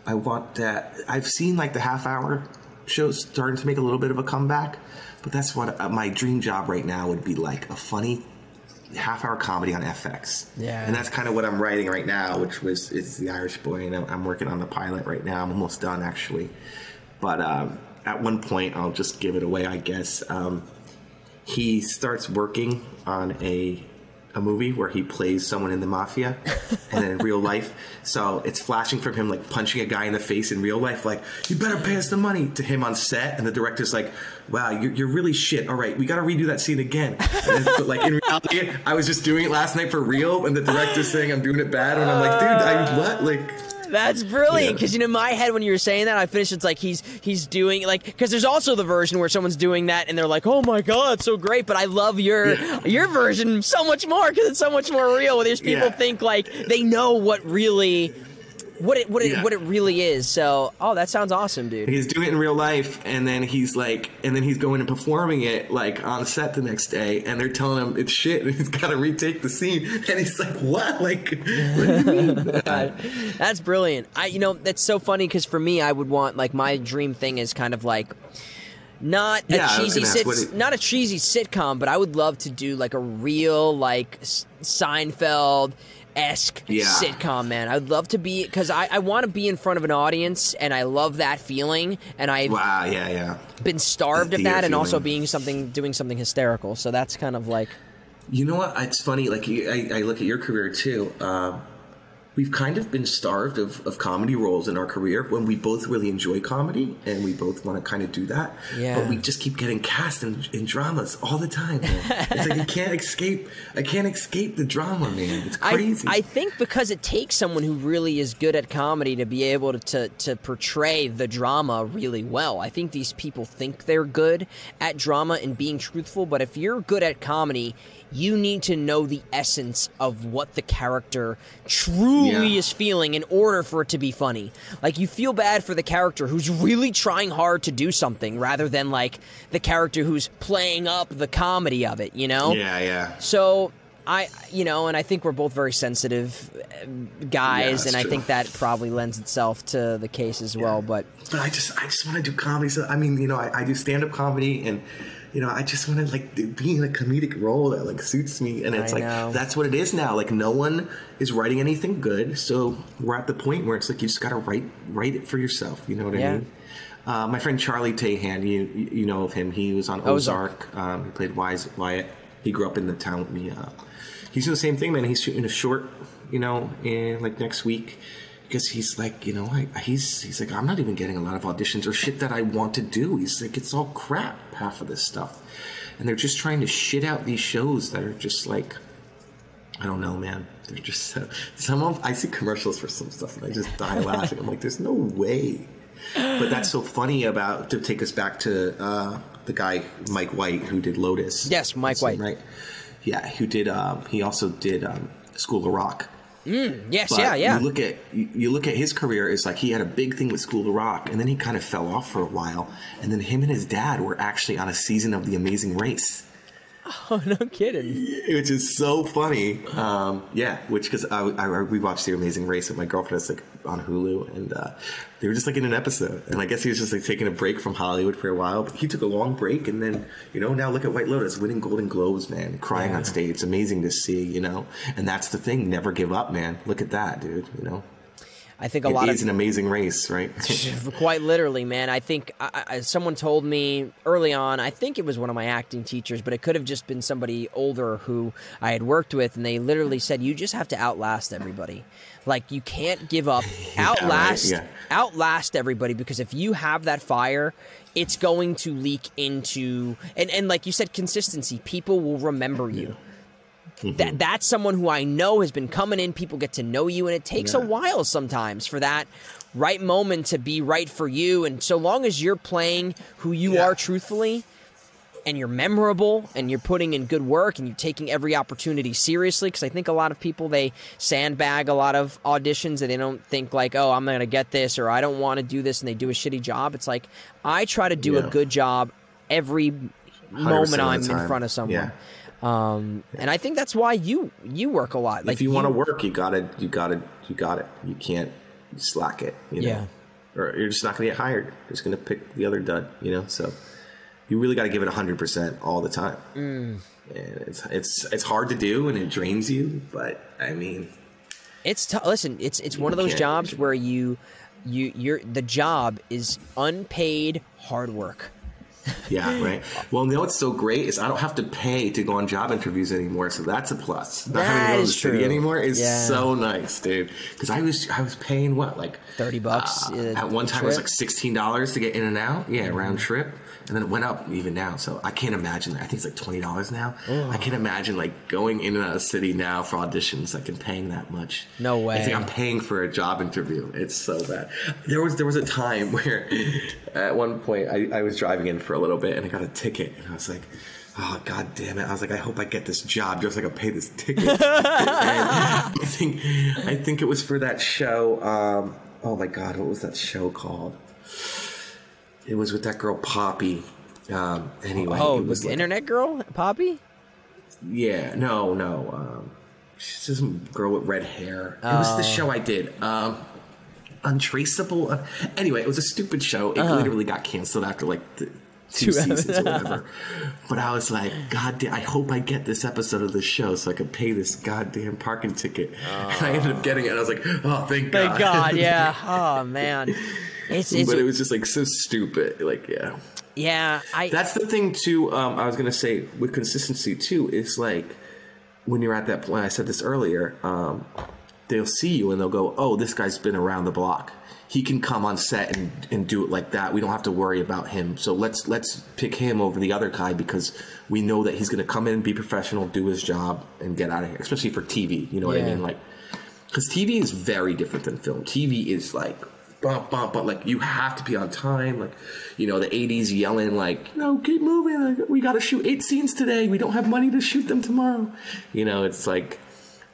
I want that. I've seen like the half hour shows starting to make a little bit of a comeback, but that's what uh, my dream job right now would be like a funny half hour comedy on FX. Yeah. And that's kind of what I'm writing right now, which was is the Irish Boy, and I'm, I'm working on the pilot right now. I'm almost done actually, but um, at one point I'll just give it away, I guess. Um, he starts working on a a movie where he plays someone in the mafia and in real life. So it's flashing from him like punching a guy in the face in real life like you better pay us the money to him on set. And the director's like wow you're, you're really shit. All right we gotta redo that scene again. And then, but like in reality i was just doing it last night for real. And the director's saying i'm doing it bad. And i'm like dude i what? Like That's brilliant Yeah. because you know my head when you were saying that I finished it's like he's he's doing like because there's also the version where someone's doing that and they're like oh my god so great but I love your Yeah. your version so much more because it's so much more real where there's people Yeah. think like they know what really what it what it Yeah. what it really is. So oh that sounds awesome dude. He's doing it in real life and then he's like and then he's going and performing it like on set the next day and they're telling him it's shit and he's got to retake the scene and he's like what? Like what do you mean? That's brilliant. I, you know, that's so funny because for me, I would want like my dream thing is kind of like not a Yeah, was cheesy sit, it- not a cheesy sitcom, but I would love to do like a real like S- Seinfeld esque Yeah. sitcom. Man, I'd love to be because I, I want to be in front of an audience, and I love that feeling, and I've wow yeah yeah been starved The of that, theater and also being something doing something hysterical. So that's kind of like you know what it's funny like I, I look at your career too um, we've kind of been starved of, of comedy roles in our career when we both really enjoy comedy and we both want to kind of do that. Yeah. But we just keep getting cast in, in dramas all the time. Man. it's like I can't escape. I can't escape the drama, man. It's crazy. I, I think because it takes someone who really is good at comedy to be able to, to, to portray the drama really well. I think these people think they're good at drama and being truthful, but if you're good at comedy, you need to know the essence of what the character truly Yeah. is feeling in order for it to be funny. Like you feel bad for the character who's really trying hard to do something rather than like the character who's playing up the comedy of it, you know? yeah, yeah. So I, you know, and I think we're both very sensitive uh, guys, Yeah, that's and I true. think that probably lends itself to the case as well. But But I just, I just want to do comedy. So I mean, you know, I, I do stand up comedy, and you know, I just want to like be in a comedic role that like suits me. And it's I like know. that's what it is now. Like no one is writing anything good, so we're at the point where it's like you just got to write, write it for yourself. You know what Yeah. I mean? Uh, my friend Charlie Tahan, you you know of him. He was on Ozark. Ozark. Um, he played Wise Wyatt. He grew up in the town with me. Uh, he's doing the same thing, man. He's shooting a short, you know, in like next week because he's like, you know, I, he's he's like, I'm not even getting a lot of auditions or shit that I want to do. He's like, it's all crap, half of this stuff, and they're just trying to shit out these shows that are just like, I don't know, man. They're just so, some of I see commercials for some stuff and I just die laughing. I'm like, there's no way. But that's so funny about to take us back to uh, the guy Mike White who did Lotus. Yes, Mike White. right? Yeah, who did? Um, he also did um, School of Rock. Mm, yes, But yeah, yeah. You look at you you look at his career. It's like he had a big thing with School of Rock, and then he kind of fell off for a while. And then him and his dad were actually on a season of The Amazing Race. oh, no kidding. which is so funny. Um, yeah, which because I, I we watched the Amazing Race with my girlfriend. It's like on Hulu, and uh, they were just like in an episode. And I guess he was just like taking a break from Hollywood for a while. But he took a long break, and then you know now look at White Lotus winning Golden Globes, man, crying on stage. It's amazing to see, you know. And that's the thing, never give up, man. Look at that, dude. You know, I think a it lot is of an amazing race, right? quite literally, man. I think I, I, someone told me early on. I think it was one of my acting teachers, but it could have just been somebody older who I had worked with, and they literally said, "You just have to outlast everybody. Like you can't give up. Yeah, right, outlast, yeah. outlast everybody because if you have that fire." It's going to leak into and, and like you said, consistency. People will remember you. Mm-hmm. That that's someone who I know has been coming in. People get to know you, and it takes a while sometimes for that right moment to be right for you. And so long as you're playing who you Yeah. are truthfully, and you're memorable, and you're putting in good work, and you're taking every opportunity seriously, because I think a lot of people they sandbag a lot of auditions, and they don't think like, oh, I'm gonna get this, or I don't want to do this, and they do a shitty job. It's like I try to do a good job every 100% moment I'm in front of someone. Yeah. Um, and I think that's why you you work a lot. Like if you, want to work, you gotta, you gotta, you got it. You can't slack it. You know? Yeah. Or you're just not gonna get hired. You're just gonna pick the other dud. You know. So you really got to give it hundred percent all the time. Mm. And it's it's it's hard to do, and it drains you. But I mean, It's t- listen. It's it's one of those jobs where you you you're the job is unpaid hard work. Yeah, right. Well, you know what's so great is I don't have to pay to go on job interviews anymore, so that's a plus. Not having to That go to the city anymore is Yeah. so nice, dude. Because I was I was paying what like 30 bucks, uh, at one time it was like sixteen dollars to get in and out. Yeah, round trip, and then it went up even now. So I can't imagine. that. I think it's like twenty dollars now. I can't imagine like going in and out of city now for auditions, like and paying that much. No way. I'm paying for a job interview. It's so bad. There was there was a time where at one point I, I was driving in for a little bit and I got a ticket and I was like, oh god damn it! I was like, I hope I get this job just so I can pay this ticket. I think I think it was for that show. Um, oh my god, what was that show called? It was with that girl Poppy. Um, anyway, Oh, it was the like- internet girl, Poppy. yeah, no, no. Um, she's some girl with red hair. It was the show I did. Um, Untraceable. Uh, anyway, it was a stupid show. It literally got canceled after like the two Two seasons or whatever. But I was like, God damn, I hope I get this episode of the show so I can pay this goddamn parking ticket. And I ended up getting it. And I was like, oh, thank God. Thank God, yeah. Oh man, it's it's but it was just like so stupid. Like, yeah. yeah. I That's the thing too. Um, I was gonna say with consistency too. Is like when you're at that point. I said this earlier. Um, they'll see you and they'll go, "Oh, this guy's been around the block. He can come on set and, and do it like that. We don't have to worry about him. So let's let's pick him over the other guy because we know that he's going to come in, be professional, do his job, and get out of here. Especially for TV, you know what I mean? Like, because TV is very different than film. TV is like bump bump but like you have to be on time like you know the 80s yelling like no keep moving like, we got to shoot eight scenes today we don't have money to shoot them tomorrow you know it's like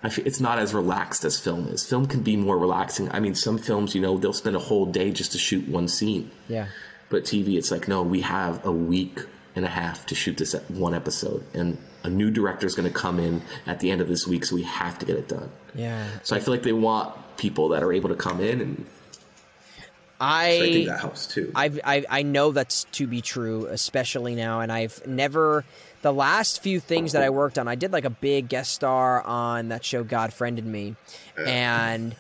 it's not as relaxed as film is film can be more relaxing i mean some films you know they'll spend a whole day just to shoot one scene Yeah. but tv it's like no we have a week and a half to shoot this one episode and a new director is going to come in at the end of this week so we have to get it done Yeah. so I feel like they want people that are able to come in, and I, so I think that helps too. I've, I I know that's to be true, especially now, and I've never. The last few things that I worked on, I did like a big guest star on that show God Friended Me, and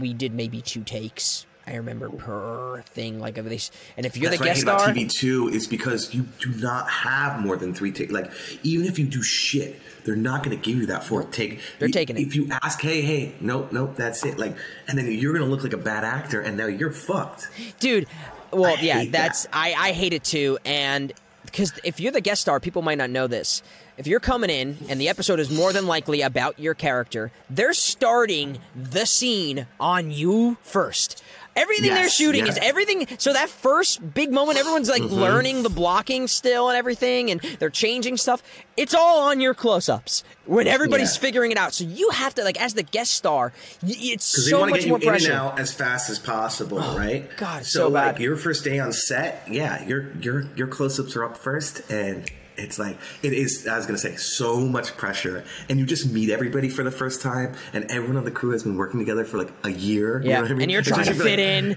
we did maybe two takes. I remember per thing like of this, and if you're That's the guest hate about star, TV two is because you do not have more than three takes. Like even if you do shit, they're not going to give you that fourth take. They're You- taking it. If you ask, hey, hey, nope, nope, that's it. Like, and then you're going to look like a bad actor, and now you're fucked. dude. Well, I yeah, that's that. I I hate it too, and because if you're the guest star, people might not know this. If you're coming in and the episode is more than likely about your character, they're starting the scene on you first. Everything they're shooting yeah. is everything. So that first big moment, everyone's like Mm-hmm. learning the blocking still and everything, and they're changing stuff. It's all on your close-ups when everybody's Yeah. figuring it out. So you have to like as the guest star, it's Because they so much get you more in and pressure. out as fast as possible, right? God, so, so like bad. your first day on set, yeah, your your your close-ups are up first, and it's like it is. I was gonna say so much pressure, and you just meet everybody for the first time, and everyone on the crew has been working together for like a year. you Yeah, know what I mean? and you're trying to fit like- in,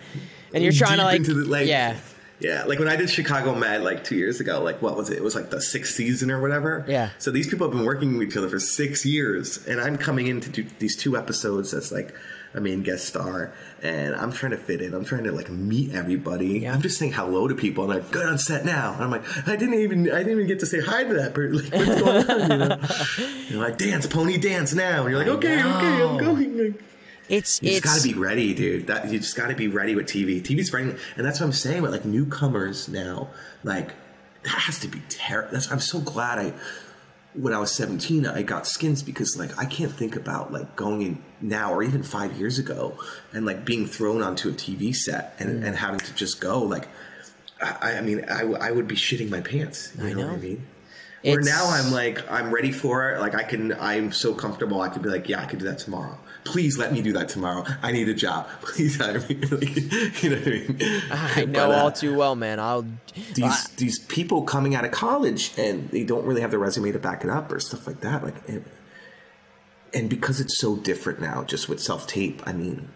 and you're trying to like, the, like yeah, yeah like when i did chicago med like two years ago like what was it it was like the sixth season or whatever Yeah. so these people have been working with each other for six years and i'm coming in to do these two episodes that's like a main guest star and i'm trying to fit in i'm trying to like meet everybody Yeah. i'm just saying hello to people and they're good on set now and i'm like i didn't even i didn't even get to say hi to that person like what's going on you know you're like dance pony dance now and you're like okay okay i'm going like, it's you it's just gotta be ready, dude. That you just gotta be ready with TV. TV's friendly, and that's what I'm saying. With like newcomers now, like that has to be terrible. That's I'm so glad I, when I was 17, I got skins because like I can't think about like going in now or even five years ago and like being thrown onto a TV set and, and having to just go. Like, I, I mean, I, I would be shitting my pants. You I know. what I know. mean? Where It's- now I'm like I'm ready for it. Like I can, I'm so comfortable. I could be like, yeah, I could do that tomorrow. Please let me do that tomorrow. I need a job. Please hire me. Like, you know what I mean? I know But, uh, all too well, man. I'll these I- these people coming out of college and they don't really have the resume to back it up or stuff like that. Like, and, and because it's so different now, just with self tape. I mean,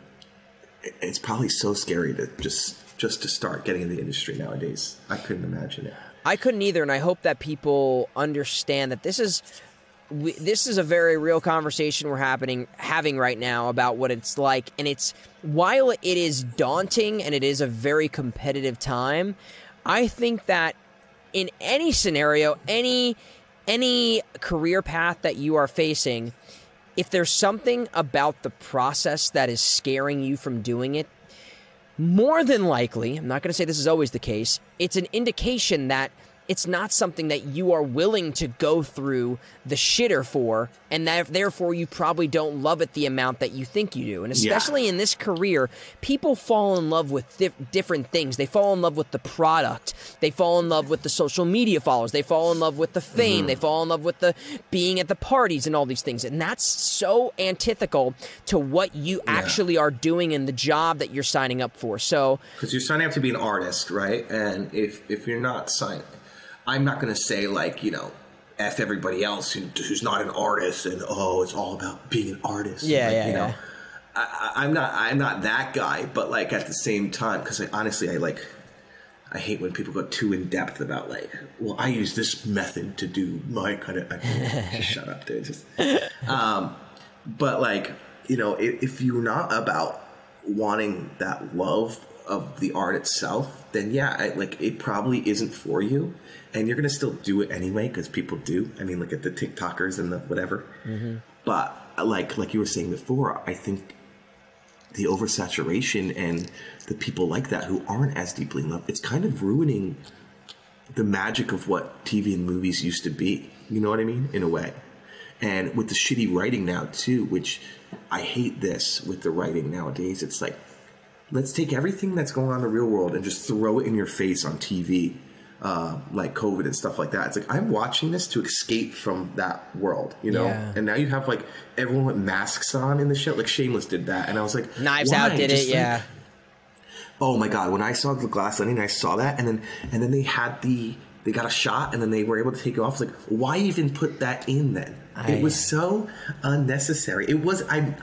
it- it's probably so scary to just just to start getting in the industry nowadays. I couldn't imagine it. I couldn't either, and I hope that people understand that this is we, this is a very real conversation we're happening having right now about what it's like, and it's while it is daunting and it is a very competitive time, I think that in any scenario, any any career path that you are facing, if there's something about the process that is scaring you from doing it, more than likely, I'm not going to say this is always the case, it's an indication that it's not something that you are willing to go through the shitter for, and that therefore you probably don't love it the amount that you think you do. And Yeah. especially in this career, people fall in love with dif- different things. They fall in love with the product, they fall in love with the social media followers, they fall in love with the fame, Mm-hmm. they fall in love with the being at the parties and all these things. And that's so antithetical to what you actually are doing in the job that you're signing up for. So, because you're signing up to be an artist, right? And if if you're not signed, I'm not going to say like you know, f everybody else who, who's not an artist and oh, it's all about being an artist. Yeah, like, yeah, you know, yeah. I, I'm not I'm not that guy, but like at the same time, because I, honestly, I like. I hate when people go too in depth about like, well, I use this method to do my kind of. just shut up, dude. Just, um, but like, you know, if, if you're not about wanting that love of the art itself, then yeah, I, like it probably isn't for you, and you're gonna still do it anyway because people do. I mean, look at the TikTokers and the whatever. Mm-hmm. But like like you were saying before, I think the oversaturation and the people like that who aren't as deeply in love, it's kind of ruining the magic of what TV and movies used to be. You know what I mean? In a way. And with the shitty writing now too, which I hate this with the writing nowadays. It's like let's take everything that's going on in the real world and just throw it in your face on TV, uh, like COVID and stuff like that. It's like I'm watching this to escape from that world, you know. Yeah. And now you have like everyone with masks on in the show. Like Shameless did that, and I was like, Knives why? Out did Just it, like- yeah. Oh my god! When I saw the Glass Onion, I saw that, and then and then they had the they got a shot, and then they were able to take it off. It's like, why even put that in then? I- it was so unnecessary. It was I.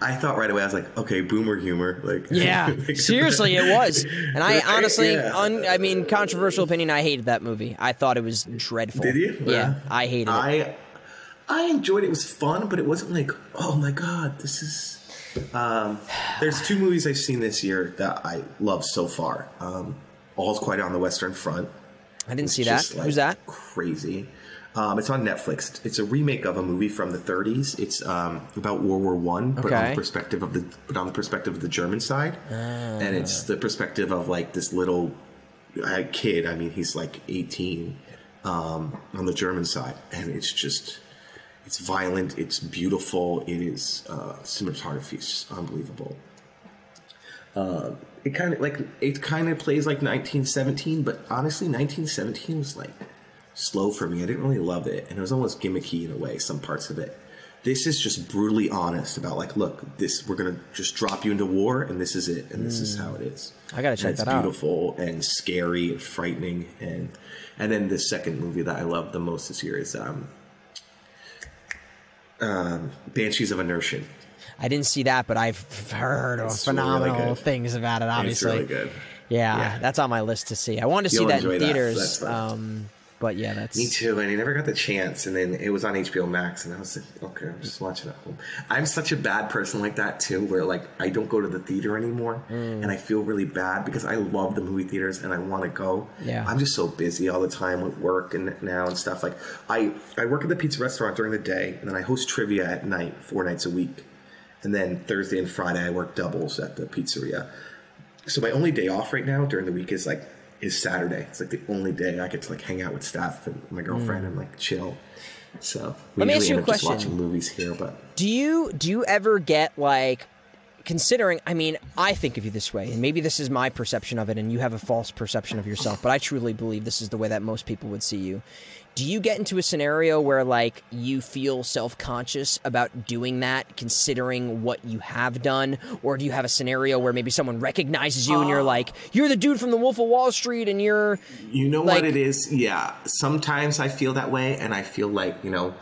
I thought right away. I was like, okay, boomer humor. Like, Yeah, seriously, it was. And I honestly, Yeah. un, I mean, controversial opinion. I hated that movie. I thought it was dreadful. Did you? Yeah, I hated it. I I enjoyed it. It was fun, but it wasn't like, oh my god, this is. Um, there's two movies I've seen this year that I love so far. Um, All's Quiet on the Western Front. I didn't see that. like, Who's that? Crazy. Um, it's on Netflix. It's a remake of a movie from the 30s. It's um, about World War One, but on the perspective of the but on the perspective of the German side, and it's the perspective of like this little uh, kid. I mean, he's like 18 um, on the German side, and it's just it's violent. It's beautiful. It is uh, cinematography is just unbelievable. Uh, it kind of like it kind of plays like 1917, but honestly, 1917 was like slow for me. I didn't really love it, and it was almost gimmicky in a way. Some parts of it. This is just brutally honest about like, look, this we're gonna just drop you into war, and this is it, and this is how it is. I gotta And check it's that out. It's beautiful and scary and frightening, and and then the second movie that I love the most this year is um, um, Banshees of Inisherin. I didn't see that, but I've heard It's phenomenal good. things about it. It's Obviously, really good. Yeah, Yeah. that's on my list to see. I wanted to see You'll that in that. theaters. Um, but yeah, that's Me too, and I never got the chance. And then it was on HBO Max, and I was like, okay, I'm just watching at home. I'm such a bad person like that too, where like I don't go to the theater anymore, Mm. and I feel really bad because I love the movie theaters and I want to go. Yeah. I'm just so busy all the time with work and now and stuff. Like I I work at the pizza restaurant during the day, and then I host trivia at night, four nights a week, and then Thursday and Friday I work doubles at the pizzeria. So my only day off right now during the week is like is Saturday. It's like the only day I get to like hang out with staff and my girlfriend and like chill. So we Let me ask you a up just question. watching movies here, but Do you do you ever get like considering I mean, I think of you this way, and maybe this is my perception of it and you have a false perception of yourself, but I truly believe this is the way that most people would see you. Do you get into a scenario where like you feel self-conscious about doing that considering what you have done or do you have a scenario where maybe someone recognizes you and you're like you're the dude from the Wolf of Wall Street and you're you know Like- what it is? Yeah. Sometimes I feel that way and I feel like, you know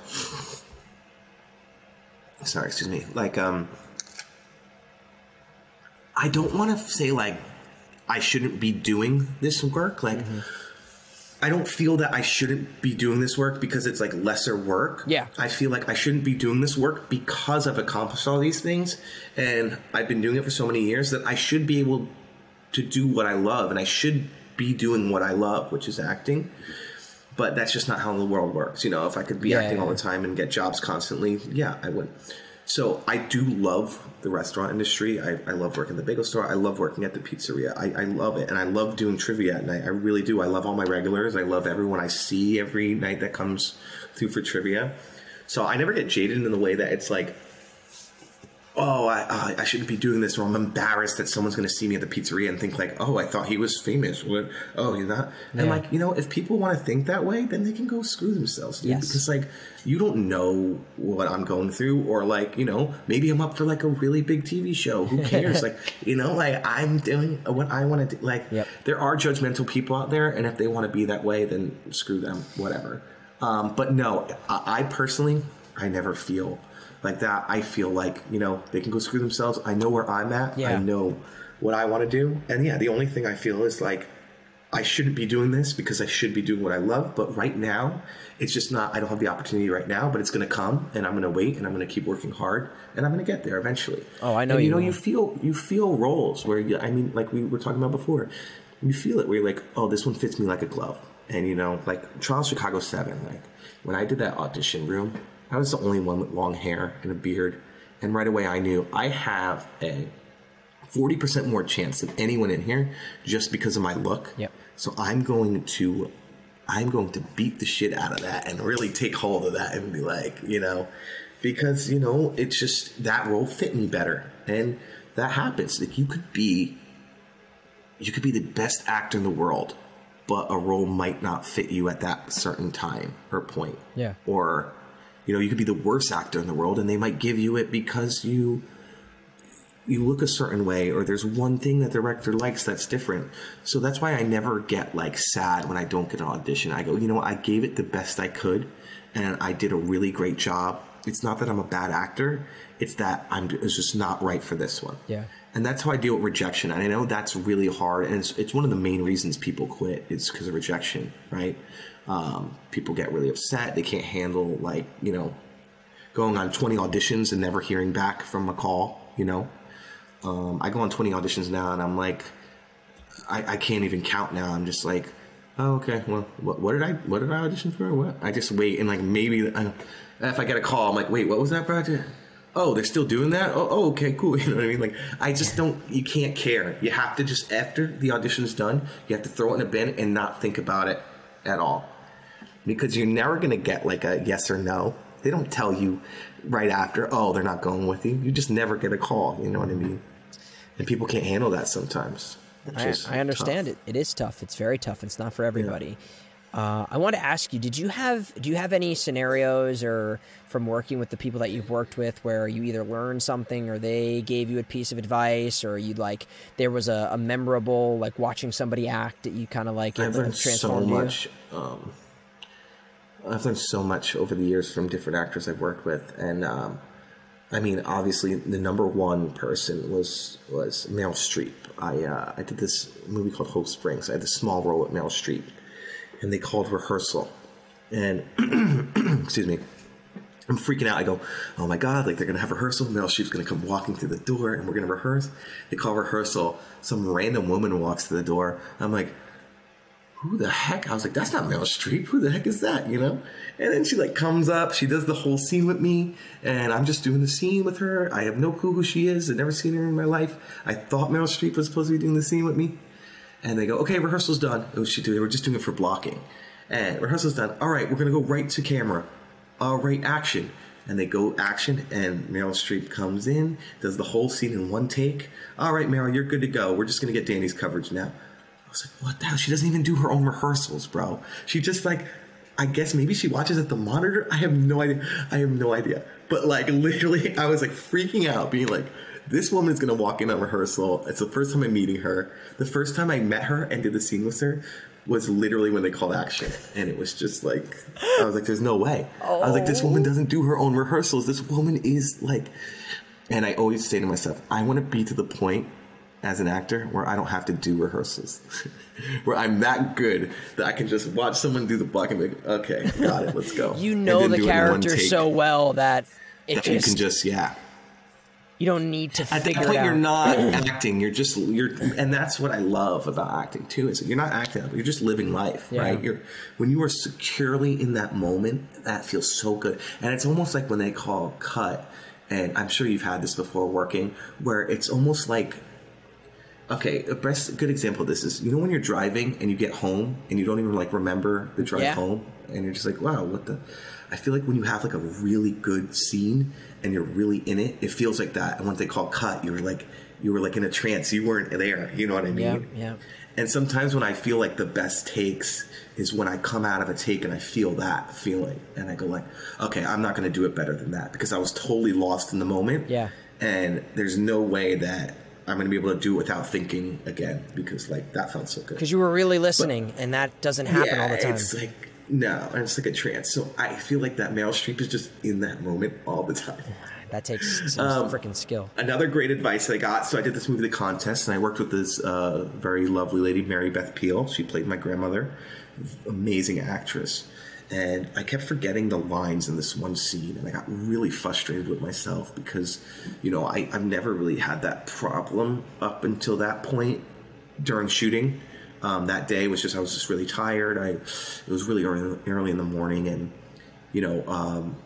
sorry, excuse me. Like um I don't want to say like I shouldn't be doing this work. Like I don't feel that I shouldn't be doing this work because it's like lesser work. Yeah. I feel like I shouldn't be doing this work because I've accomplished all these things and I've been doing it for so many years that I should be able to do what I love and I should be doing what I love, which is acting. But that's just not how the world works. You know, if I could be Yeah. acting all the time and get jobs constantly, yeah, I would. So I do love the restaurant industry. I, I love working at the bagel store. I love working at the pizzeria. I, I love it. And I love doing trivia at night. I really do. I love all my regulars. I love everyone I see every night that comes through for trivia. So I never get jaded in the way that it's like, oh, I, I, I shouldn't be doing this, or I'm embarrassed that someone's going to see me at the pizzeria and think like, oh, I thought he was famous. What? Oh, you're not. And like, you know, if people want to think that way, then they can go screw themselves, dude. Yes. Because like, you don't know what I'm going through, or like, you know, maybe I'm up for like a really big TV show. Who cares? like, you know, like I'm doing what I want to do. Like, Yep. there are judgmental people out there, and if they want to be that way, then screw them. Whatever. Um, but no, I, I personally, I never feel like that. I feel like you know they can go screw themselves. I know where I'm at. Yeah. I know what I want to do, and yeah, the only thing I feel is like I shouldn't be doing this because I should be doing what I love. But right now, it's just not. I don't have the opportunity right now, but it's going to come, and I'm going to wait, and I'm going to keep working hard, and I'm going to get there eventually. Oh, I know And, you you know, will. you feel you feel roles where you, I mean, like we were talking about before, you feel it where you're like, oh, this one fits me like a glove, and you know, like Trial Chicago Seven, like when I did that audition room, I was the only one with long hair and a beard, and right away I knew I have a forty percent more chance than anyone in here just because of my look. Yep. So I'm going to, I'm going to beat the shit out of that and really take hold of that and be like, you know, because you know it's just that role fit me better, and that happens. Like you could be, you could be the best actor in the world, but a role might not fit you at that certain time or point. Yeah. Or, you know, you could be the worst actor in the world, and they might give you it because you you look a certain way or there's one thing that the director likes that's different. So that's why i never get like sad when i don't get an audition. I go you know what i gave it the best i could and i did a really great job. It's not that i'm a bad actor. It's that i'm it's just not right for this one. Yeah. and that's how i deal with rejection. And i know that's really hard and it's, it's one of the main reasons people quit is because of rejection right um, people get really upset they can't handle like you know going on 20 auditions and never hearing back from a call you know um, I go on 20 auditions now and I'm like, I, I can't even count now. I'm just like, oh, okay, well, what, what did I, what did I audition for? What? I just wait and like maybe I, if I get a call, I'm like, wait, what was that project? Oh, they're still doing that? Oh, oh, okay, cool. You know what I mean? Like, I just don't, you can't care. You have to just, after the audition is done, you have to throw it in a bin and not think about it at all. Because you're never going to get like a yes or no. They don't tell you right after, oh, they're not going with you. You just never get a call. You know what I mean? And people can't handle that sometimes. I, I understand tough. it. It is tough. It's very tough. It's not for everybody. Uh, I want to ask you: Did you have do you have any scenarios or from working with the people that you've worked with where you either learned something or they gave you a piece of advice or you like there was a, a memorable like watching somebody act that you kind of like I've learned so much. Um, I've learned so much over the years from different actors I've worked with, and um, I mean, obviously, the number one person was was Meryl Streep. I uh, I did this movie called Hope Springs. I had this small role with Meryl Streep, and they called rehearsal, and excuse me. I'm freaking out. I go, oh my god! Like they're gonna have rehearsal. Meryl Streep's gonna come walking through the door, and we're gonna rehearse. They call rehearsal. Some random woman walks through the door. I'm like, who the heck? I was like, that's not Meryl Streep. Who the heck is that? You know? And then she like comes up. She does the whole scene with me, and I'm just doing the scene with her. I have no clue who she is. I've never seen her in my life. I thought Meryl Streep was supposed to be doing the scene with me. And they go, okay, rehearsal's done. Oh, she they were just doing it for blocking. And rehearsal's done. All right, we're gonna go right to camera. All right, action. And they go action, and Meryl Streep comes in, does the whole scene in one take. All right, Meryl, you're good to go. We're just gonna get Danny's coverage now. Was like, what the hell? She doesn't even do her own rehearsals, bro. She just like, I guess maybe she watches at the monitor. I have no idea. I have no idea. But like, literally, I was like freaking out, being like, this woman is gonna walk in on rehearsal. It's the first time I'm meeting her. The first time I met her and did the scene with her was literally when they called action, and it was just like, I was like, there's no way. I was like, this woman oh. doesn't do her own rehearsals. This woman is like, and I always say to myself, I want to be to the point as an actor where I don't have to do rehearsals, where I'm that good that I can just watch someone do the block and be like, okay, got it, let's go. You know the do it in one character so well that it that you can just yeah. you don't need to At that point, you're not acting. You're just you're, and that's what I love about acting too. Is you're not acting. You're just living life, Yeah. right? You're when you are securely in that moment. That feels so good, and it's almost like when they call cut. And I'm sure you've had this before working, where it's almost like Okay, a best good example of this is you know when you're driving and you get home and you don't even like remember the drive Yeah. home? And you're just like wow what the? I feel like when you have like a really good scene and you're really in it it feels like that. And once they call cut you were like you were like in a trance. You weren't there. You know what I mean? Yeah, yeah. and sometimes when I feel like the best takes is when I come out of a take and I feel that feeling. And I go like okay I'm not going to do it better than that. Because I was totally lost in the moment. Yeah. and there's no way that I'm going to be able to do it without thinking again because like that felt so good. because you were really listening, and that doesn't happen yeah, all the time. it's like no, it's like a trance. So I feel like that Streep is just in that moment all the time. That takes some Um, freaking skill. Another great advice I got. So I did this movie, The Contest, and I worked with this uh, very lovely lady, Mary Beth Peil. She played my grandmother, amazing actress. And I kept forgetting the lines in this one scene, and I got really frustrated with myself because, you know, I, I've never really had that problem up until that point during shooting. Um, that day was just I was just really tired. I it was really early, early in the morning, and you know, um,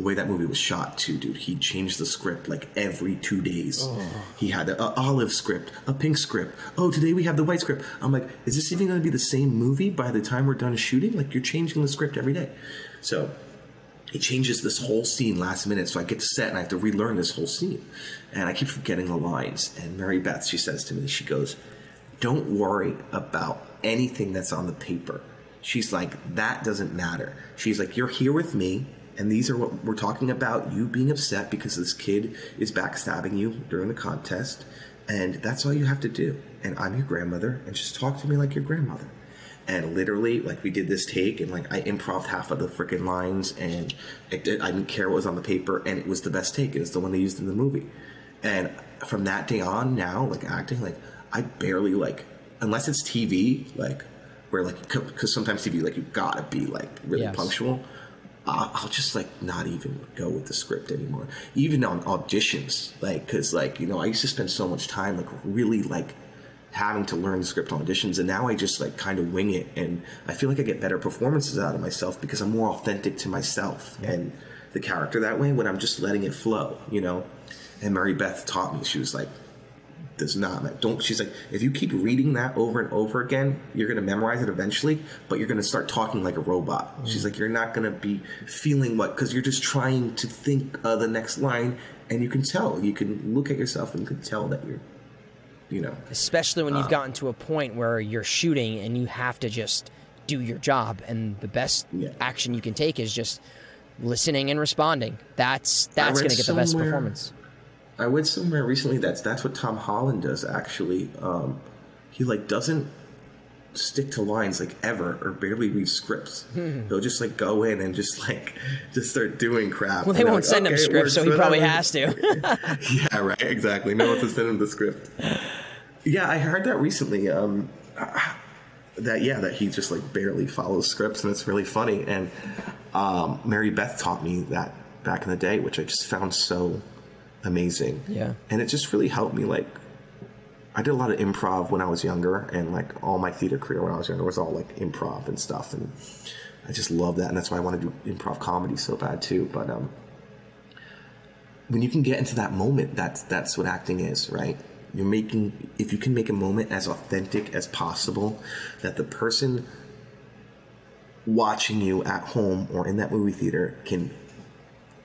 the way that movie was shot too, dude. He changed the script like every two days. Oh. He had a, a olive script, a pink script. Oh, today we have the white script. I'm like, is this even going to be the same movie by the time we're done shooting? Like you're changing the script every day. So he changes this whole scene last minute. So I get to set and I have to relearn this whole scene, and I keep forgetting the lines. And Mary Beth, she says to me, she goes, "Don't worry about anything that's on the paper." She's like, that doesn't matter. She's like, you're here with me, and these are what we're talking about you being upset because this kid is backstabbing you during the contest, and that's all you have to do. And I'm your grandmother, and just talk to me like your grandmother. And literally, like, we did this take, and like, I improv half of the freaking lines, and it did, I didn't care what was on the paper, and it was the best take. It was the one they used in the movie. And from that day on, now, like, acting, like, I barely, like, unless it's TV, like, where like because sometimes TV like you gotta be like really Yes. punctual. I'll just like not even go with the script anymore. Even on auditions, like because like you know I used to spend so much time like really like having to learn the script on auditions, and now I just like kind of wing it, and I feel like I get better performances out of myself because I'm more authentic to myself and the character that way when I'm just letting it flow, you know. And Mary Beth taught me. She was like, does not ma- don't she's like if you keep reading that over and over again you're going to memorize it eventually but you're going to start talking like a robot. She's like you're not going to be feeling what because you're just trying to think of the next line and you can tell. You can look at yourself and you can tell that you're you know. Especially when you've Uh. gotten to a point where you're shooting and you have to just do your job and the best Yeah. action you can take is just listening and responding. That's that's going to get the best performance i read somewhere recently that's that's what tom holland does actually um he like doesn't stick to lines like ever or barely read scripts he'll just like go in and just like just start doing crap well they won't like, send him "Okay, it scripts so he probably whatever." has to Yeah, right. Exactly. No one to send him the script. Yeah, I heard that recently. Um, that yeah, that he just like barely follows scripts, and it's really funny. And um, Mary Beth taught me that back in the day, which I just found so amazing. Yeah. and it just really helped me. Like, I did a lot of improv when I was younger, and like all my theater career when I was younger was all like improv and stuff, and I just love that, and that's why I want to do improv comedy so bad too. But um, when you can get into that moment, that's that's what acting is, right? You're making if you can make a moment as authentic as possible, that the person watching you at home or in that movie theater can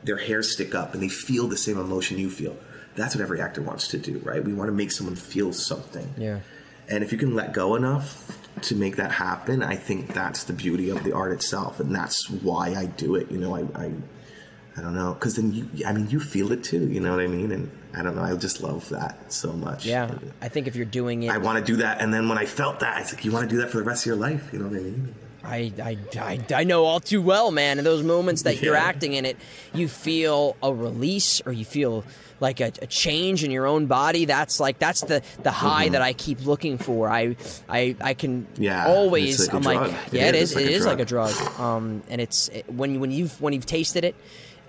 their hair stick up and they feel the same emotion you feel. That's what every actor wants to do, right? We want to make someone feel something. yeah And if you can let go enough to make that happen, I think that's the beauty of the art itself, and that's why I do it. You know, I, I, I don't know, because then you, I mean, you feel it too. You know what I mean? And I don't know, I just love that so much. yeah i think if you're doing it I want to do that, and then when I felt that, it's like you want to do that for the rest of your life. You know what I mean? I, I, I, I know all too well, man. In those moments that you're acting in it, you feel a release or you feel like a, a change in your own body. That's like that's the the high that I keep looking for. I I, I can Mm-hmm. Yeah, always. like a I'm drug. like, It yeah, it is, is. like It a is like a drug. drug. Um, and it's it, when when you've when you've tasted it.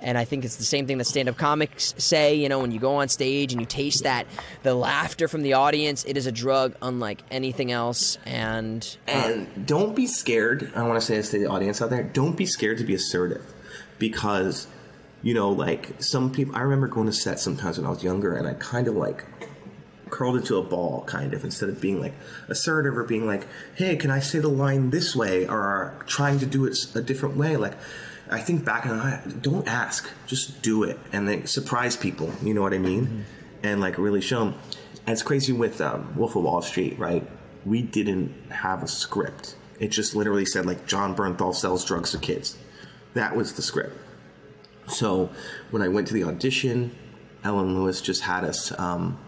And I think it's the same thing that stand-up comics say. You know, when you go on stage and you taste that, the laughter from the audience, it is a drug unlike anything else. And uh, And don't be scared. I want to say this to the audience out there. Don't be scared to be assertive, because you know, like some people. I remember going to set sometimes when I was younger, and I kind of like curled into a ball, kind of, instead of being like assertive or being like, "Hey, can I say the line this way?" or trying to do it a different way. Like, I think back in the don't ask, just do it, and then surprise people. You know what I mean? And like really show them. And it's crazy with um, Wolf of Wall Street, right? We didn't have a script. It just literally said like Jon Bernthal sells drugs to kids. That was the script. So when I went to the audition, Ellen Lewis just had us um,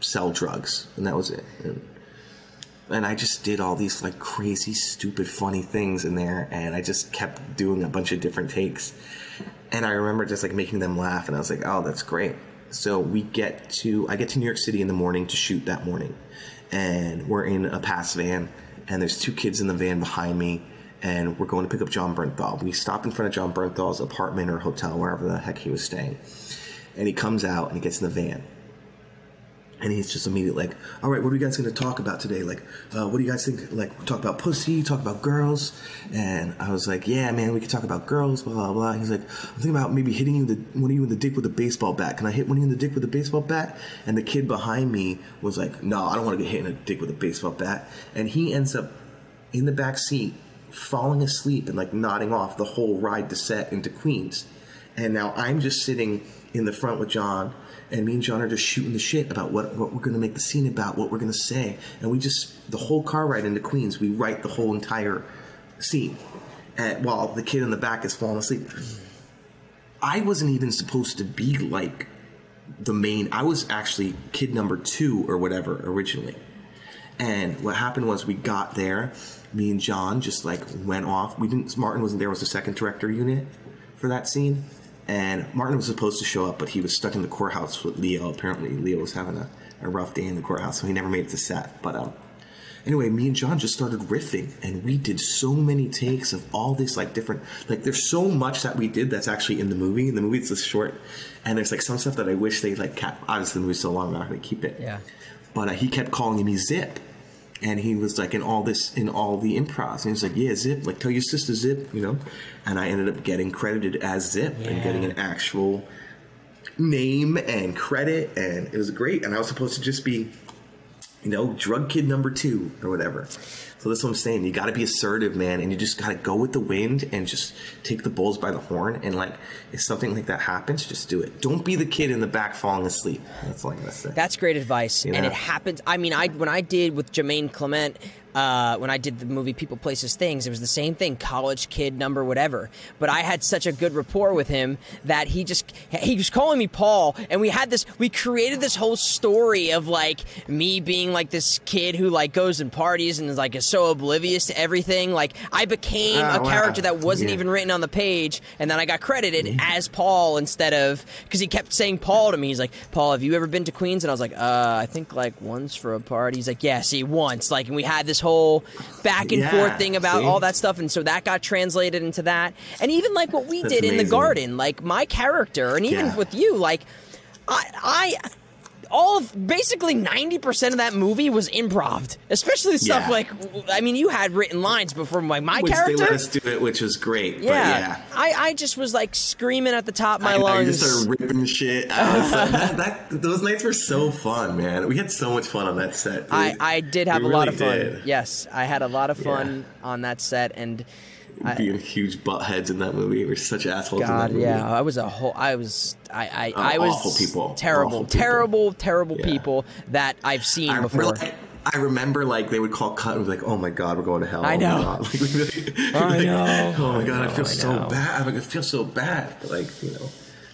sell drugs, and that was it. And, and I just did all these like crazy, stupid, funny things in there, and I just kept doing a bunch of different takes. And I remember just like making them laugh, and I was like, "Oh, that's great." So we get to I get to New York City in the morning to shoot that morning, and we're in a pass van, and there's two kids in the van behind me, and we're going to pick up Jon Bernthal. We stop in front of Jon Bernthal's apartment or hotel, wherever the heck he was staying, and he comes out and he gets in the van, And he's just immediately like, "All right, what are you guys going to talk about today? Like, uh, what do you guys think? Like, talk about pussy, talk about girls?" And I was like, "Yeah, man, we can talk about girls." Blah blah blah. He's like, "I'm thinking about maybe hitting you the one of you in the dick with a baseball bat. Can I hit one of you in the dick with a baseball bat?" And the kid behind me was like, "No, I don't want to get hit in the dick with a baseball bat." And he ends up in the back seat, falling asleep and like nodding off the whole ride to set into Queens. And now I'm just sitting in the front with Jon, and me and Jon are just shooting the shit about what, what we're going to make the scene about, what we're going to say. And we just, the whole car ride into Queens, we write the whole entire scene while the kid in the back is falling asleep. I wasn't even supposed to be like the main, I was actually kid number two or whatever originally. And what happened was we got there, me and Jon just like went off. We didn't. Martin wasn't there. Was the second director unit for that scene, and Martin was supposed to show up, but he was stuck in the courthouse with Leo. Apparently, Leo was having a, a rough day in the courthouse, so he never made it to set. But um, anyway, me and Jon just started riffing, and we did so many takes of all this like different. Like, there's so much that we did that's actually in the movie. In the movie's this short, and there's like some stuff that I wish they like kept. Obviously, the movie's so long, I'm not to keep it. Yeah. But uh, he kept calling me Zip and he was like in all this in all the improvs. And he was like yeah zip like tell your sister zip you know? And i ended up getting credited as zip and getting an actual name and credit and it was great. And i was supposed to just be you know drug kid number two or whatever so that's what i'm saying. You got to be assertive man and you just got to go with the wind and just take the bulls by the horn. And like if something like that happens just do it. Don't be the kid in the back falling asleep. That's all i'm gonna say. That's great advice, and know? it happens. I mean, I when I did with Jemaine Clement, uh, when I did the movie People, Places, Things, it was the same thing. College kid, number whatever. But I had such a good rapport with him that he just he was calling me Paul, and we had this. We created this whole story of like me being like this kid who like goes and parties and is like is so oblivious to everything. Like I became Oh, a wow. character that wasn't Yeah. even written on the page, and then I got credited as Paul instead of because he kept saying Paul to me. He's like, Paul, have you ever been to Queens? And I was like, uh, I think like once for a party. He's like, Yeah, see, once. Like, and we had this whole back and Yeah, forth thing about see? all that stuff, and so that got translated into that. And even like what we That's did in the garden, like my character, and even Yeah. with you, like I, I. All of basically ninety percent of that movie was improv, especially stuff Yeah. like I mean, you had written lines before my my which character. they let us do it which was great Yeah. but yeah I, I just was like screaming at the top of my I, I lungs. just started ripping shit. Was like, that, that, those nights were so fun, man. We had so much fun on that set. dude. I, I did have We a lot of fun. did. Yes, I had a lot of fun on that set, and I, Being huge butt heads in that movie. We're such assholes in God, that movie. yeah, I was a whole. I was, I, I, Oh, I was awful people. terrible, Awful people. terrible, terrible Yeah. people that I've seen I before. like, I remember like they would call cut and be like, "Oh my god, we're going to hell." I Oh my know. God. Like, like- I like, know. Oh my god, I feel I so know. bad. Like, I feel so bad. Like you know,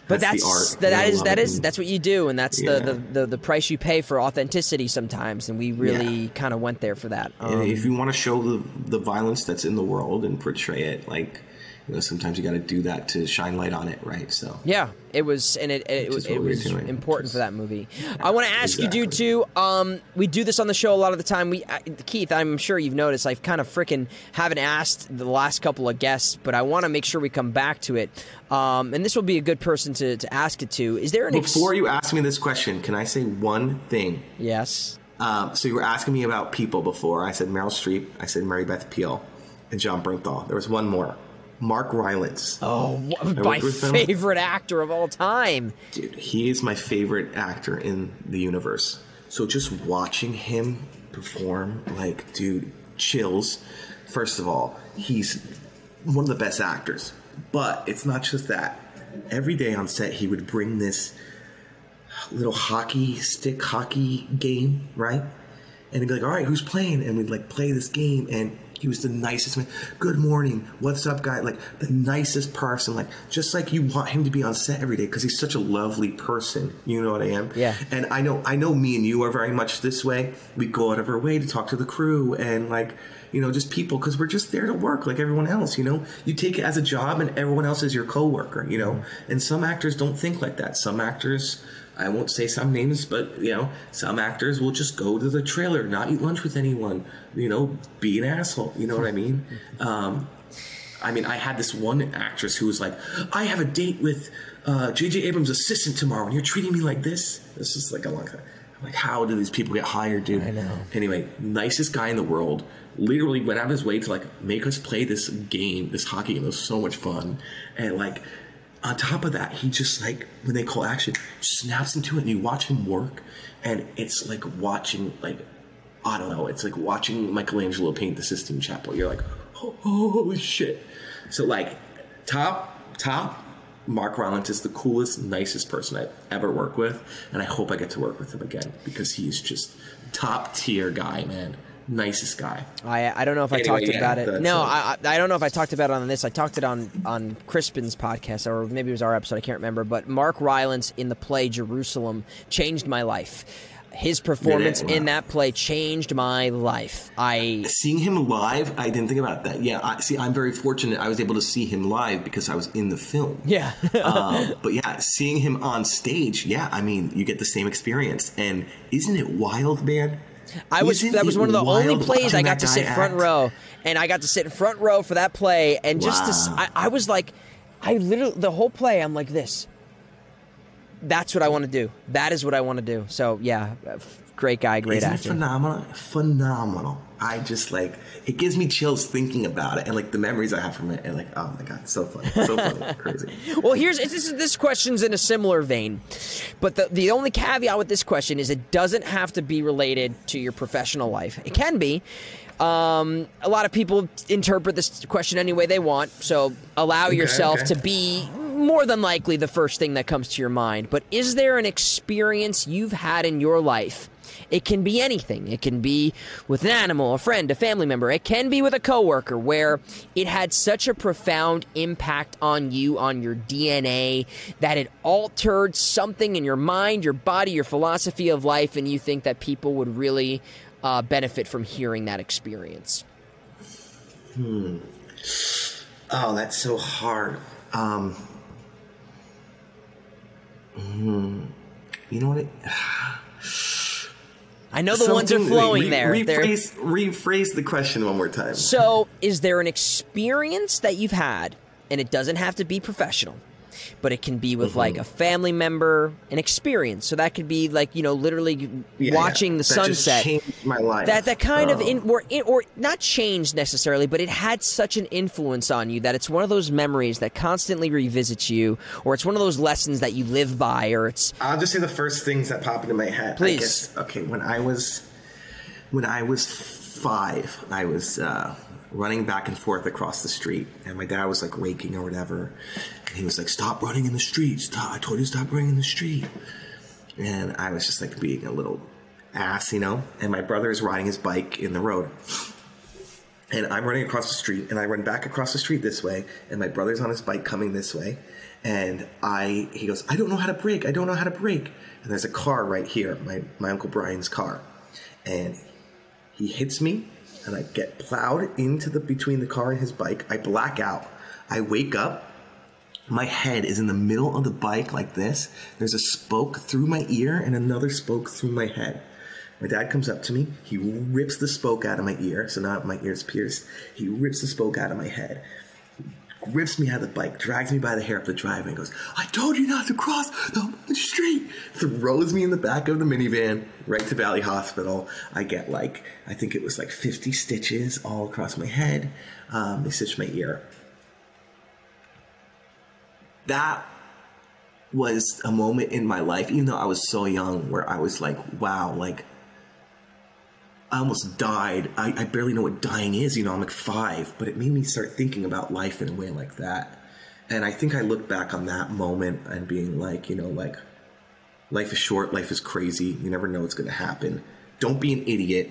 but that's, the art. that, You that know, is that is that's what you do, and that's Yeah. the, the, the the price you pay for authenticity sometimes, and we really Yeah. kind of went there for that. And Um, if you want to show the the violence that's in the world and portray it, like you know, sometimes you got to do that to shine light on it, right? So Yeah, it was, and it it, is it was doing. important for that movie. I want to ask you, dude, Exactly. too. Um, we do this on the show a lot of the time. We, uh, Keith, I'm sure you've noticed. I've kind of freaking haven't asked the last couple of guests, but I want to make sure we come back to it. Um, and this will be a good person to, to ask it to. Is there an ex- before you ask me this question, can I say one thing? Yes. Um, so you were asking me about people before. I said Meryl Streep. I said Mary Beth Peil, and Jon Bernthal. There was one more, Mark Rylance. Oh, my favorite actor of all time. Dude, he is my favorite actor in the universe. So just watching him perform, like, dude, chills. First of all, he's one of the best actors. But it's not just that. Every day on set, he would bring this little hockey stick hockey game, right? And he'd be like, "All right, who's playing?" And we'd like play this game, and he was the nicest man. Good morning, what's up, guy? Like the nicest person, like just like you want him to be on set every day because he's such a lovely person. You know what I am? Yeah. And I know, I know, me and you are very much this way. We go out of our way to talk to the crew and like. You know, just people because we're just there to work like everyone else. You know, you take it as a job, and everyone else is your coworker. You know, and some actors don't think like that. Some actors I won't say some names, but you know, some actors will just go to the trailer, not eat lunch with anyone, you know, be an asshole. You know what I mean? Um, I mean, I had this one actress who was like, "I have a date with uh, J.J. Abrams' assistant tomorrow, and you're treating me like this." This is like a long time. I'm like, how do these people get hired, dude? I know. Anyway, nicest guy in the world. Literally went out of his way to like make us play this game, this hockey game. It was so much fun. And like, on top of that, he just like when they call action, snaps into it, and you watch him work, and it's like watching like I don't know, it's like watching Michelangelo paint the Sistine Chapel. You're like, oh, holy shit! So like, top top. Mark Rylance is the coolest, nicest person I've ever worked with, and I hope I get to work with him again because he's just top tier guy, man. Nicest guy. I I don't know if I talked yeah, about it. No, I I don't know if I talked about it on this. I talked it on on Crispin's podcast, or maybe it was our episode. I can't remember. But Mark Rylance in the play Jerusalem changed my life. His performance Wow. in that play changed my life. I Seeing him live, I didn't think about that. Yeah, I, see, I'm very fortunate. I was able to see him live because I was in the film. yeah. um, but yeah, seeing him on stage, yeah, I mean, you get the same experience. And isn't it wild, man? I was Isn't that was one of the only plays I got to sit front act? row, and I got to sit in front row for that play, and just to. I, I was like, I literally the whole play, I'm like this. That's what I want to do. That is what I want to do. So yeah, uh, great guy, great Isn't actor. phenomenal? Phenomenal. I just like it gives me chills thinking about it and like the memories I have from it and like oh my god, so funny, so funny, crazy. Well, here's this, this question's in a similar vein, but the the only caveat with this question is it doesn't have to be related to your professional life. It can be. Um, a lot of people interpret this question any way they want, so allow yourself okay. to be more than likely the first thing that comes to your mind. But is there an experience you've had in your life? It can be anything. It can be with an animal, a friend, a family member. It can be with a coworker where it had such a profound impact on you, on your DNA, that it altered something in your mind, your body, your philosophy of life, and you think that people would really uh, benefit from hearing that experience. Hmm. Oh, that's so hard. Um hmm, You know what? It, I know the ones are flowing re- there. Rephrase, rephrase the question one more time. So, is there an experience that you've had, and it doesn't have to be professional, but it can be with Mm-hmm. like a family member, an experience. So that could be like you know, literally Yeah, watching yeah. the That just sunset. changed my life. That that kind of Oh. in or, in or not changed necessarily, but it had such an influence on you that it's one of those memories that constantly revisits you, or it's one of those lessons that you live by, or it's I'll just say the first things that pop into my head. Please. Guess, okay, when I was when I was five, I was uh, running back and forth across the street, and my dad was like raking or whatever, and he was like, "Stop running in the street! Stop! I told you to stop running in the street." And I was just like being a little ass, you know. And my brother is riding his bike in the road, and I'm running across the street, and I run back across the street this way, and my brother's on his bike coming this way, and I he goes, I don't know how to brake, I don't know how to brake, and there's a car right here, my my uncle Brian's car, and he hits me, and I get plowed into the between the car and his bike. I black out. I wake up. My head is in the middle of the bike like this. There's a spoke through my ear and another spoke through my head. My dad comes up to me. He rips the spoke out of my ear. So now my ear's pierced. He rips the spoke out of my head. Rips me out of the bike, drags me by the hair up the driveway, and goes, I told you not to cross the street. Throws me in the back of the minivan right to Valley Hospital. I get like, I think it was like 50 stitches all across my head. Um, they stitched my ear. That was a moment in my life, even though I was so young, where I was like, wow, like, I almost died. I, I barely know what dying is. You know, I'm like five, but it made me start thinking about life in a way like that. And I think I look back on that moment and being like, you know, like, life is short, life is crazy. You never know what's to happen. Don't be an idiot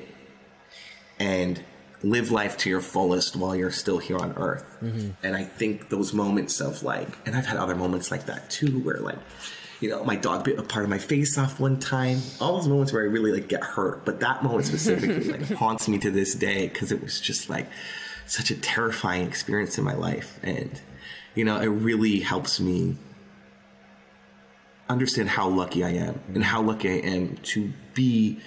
and live life to your fullest while you're still here on earth. Mm-hmm. And I think those moments of like, and I've had other moments like that too, where like, you know, my dog bit a part of my face off one time. All those moments where I really like get hurt, but that moment specifically like haunts me to this day because it was just like such a terrifying experience in my life, and you know, it really helps me understand how lucky I am and how lucky I am to be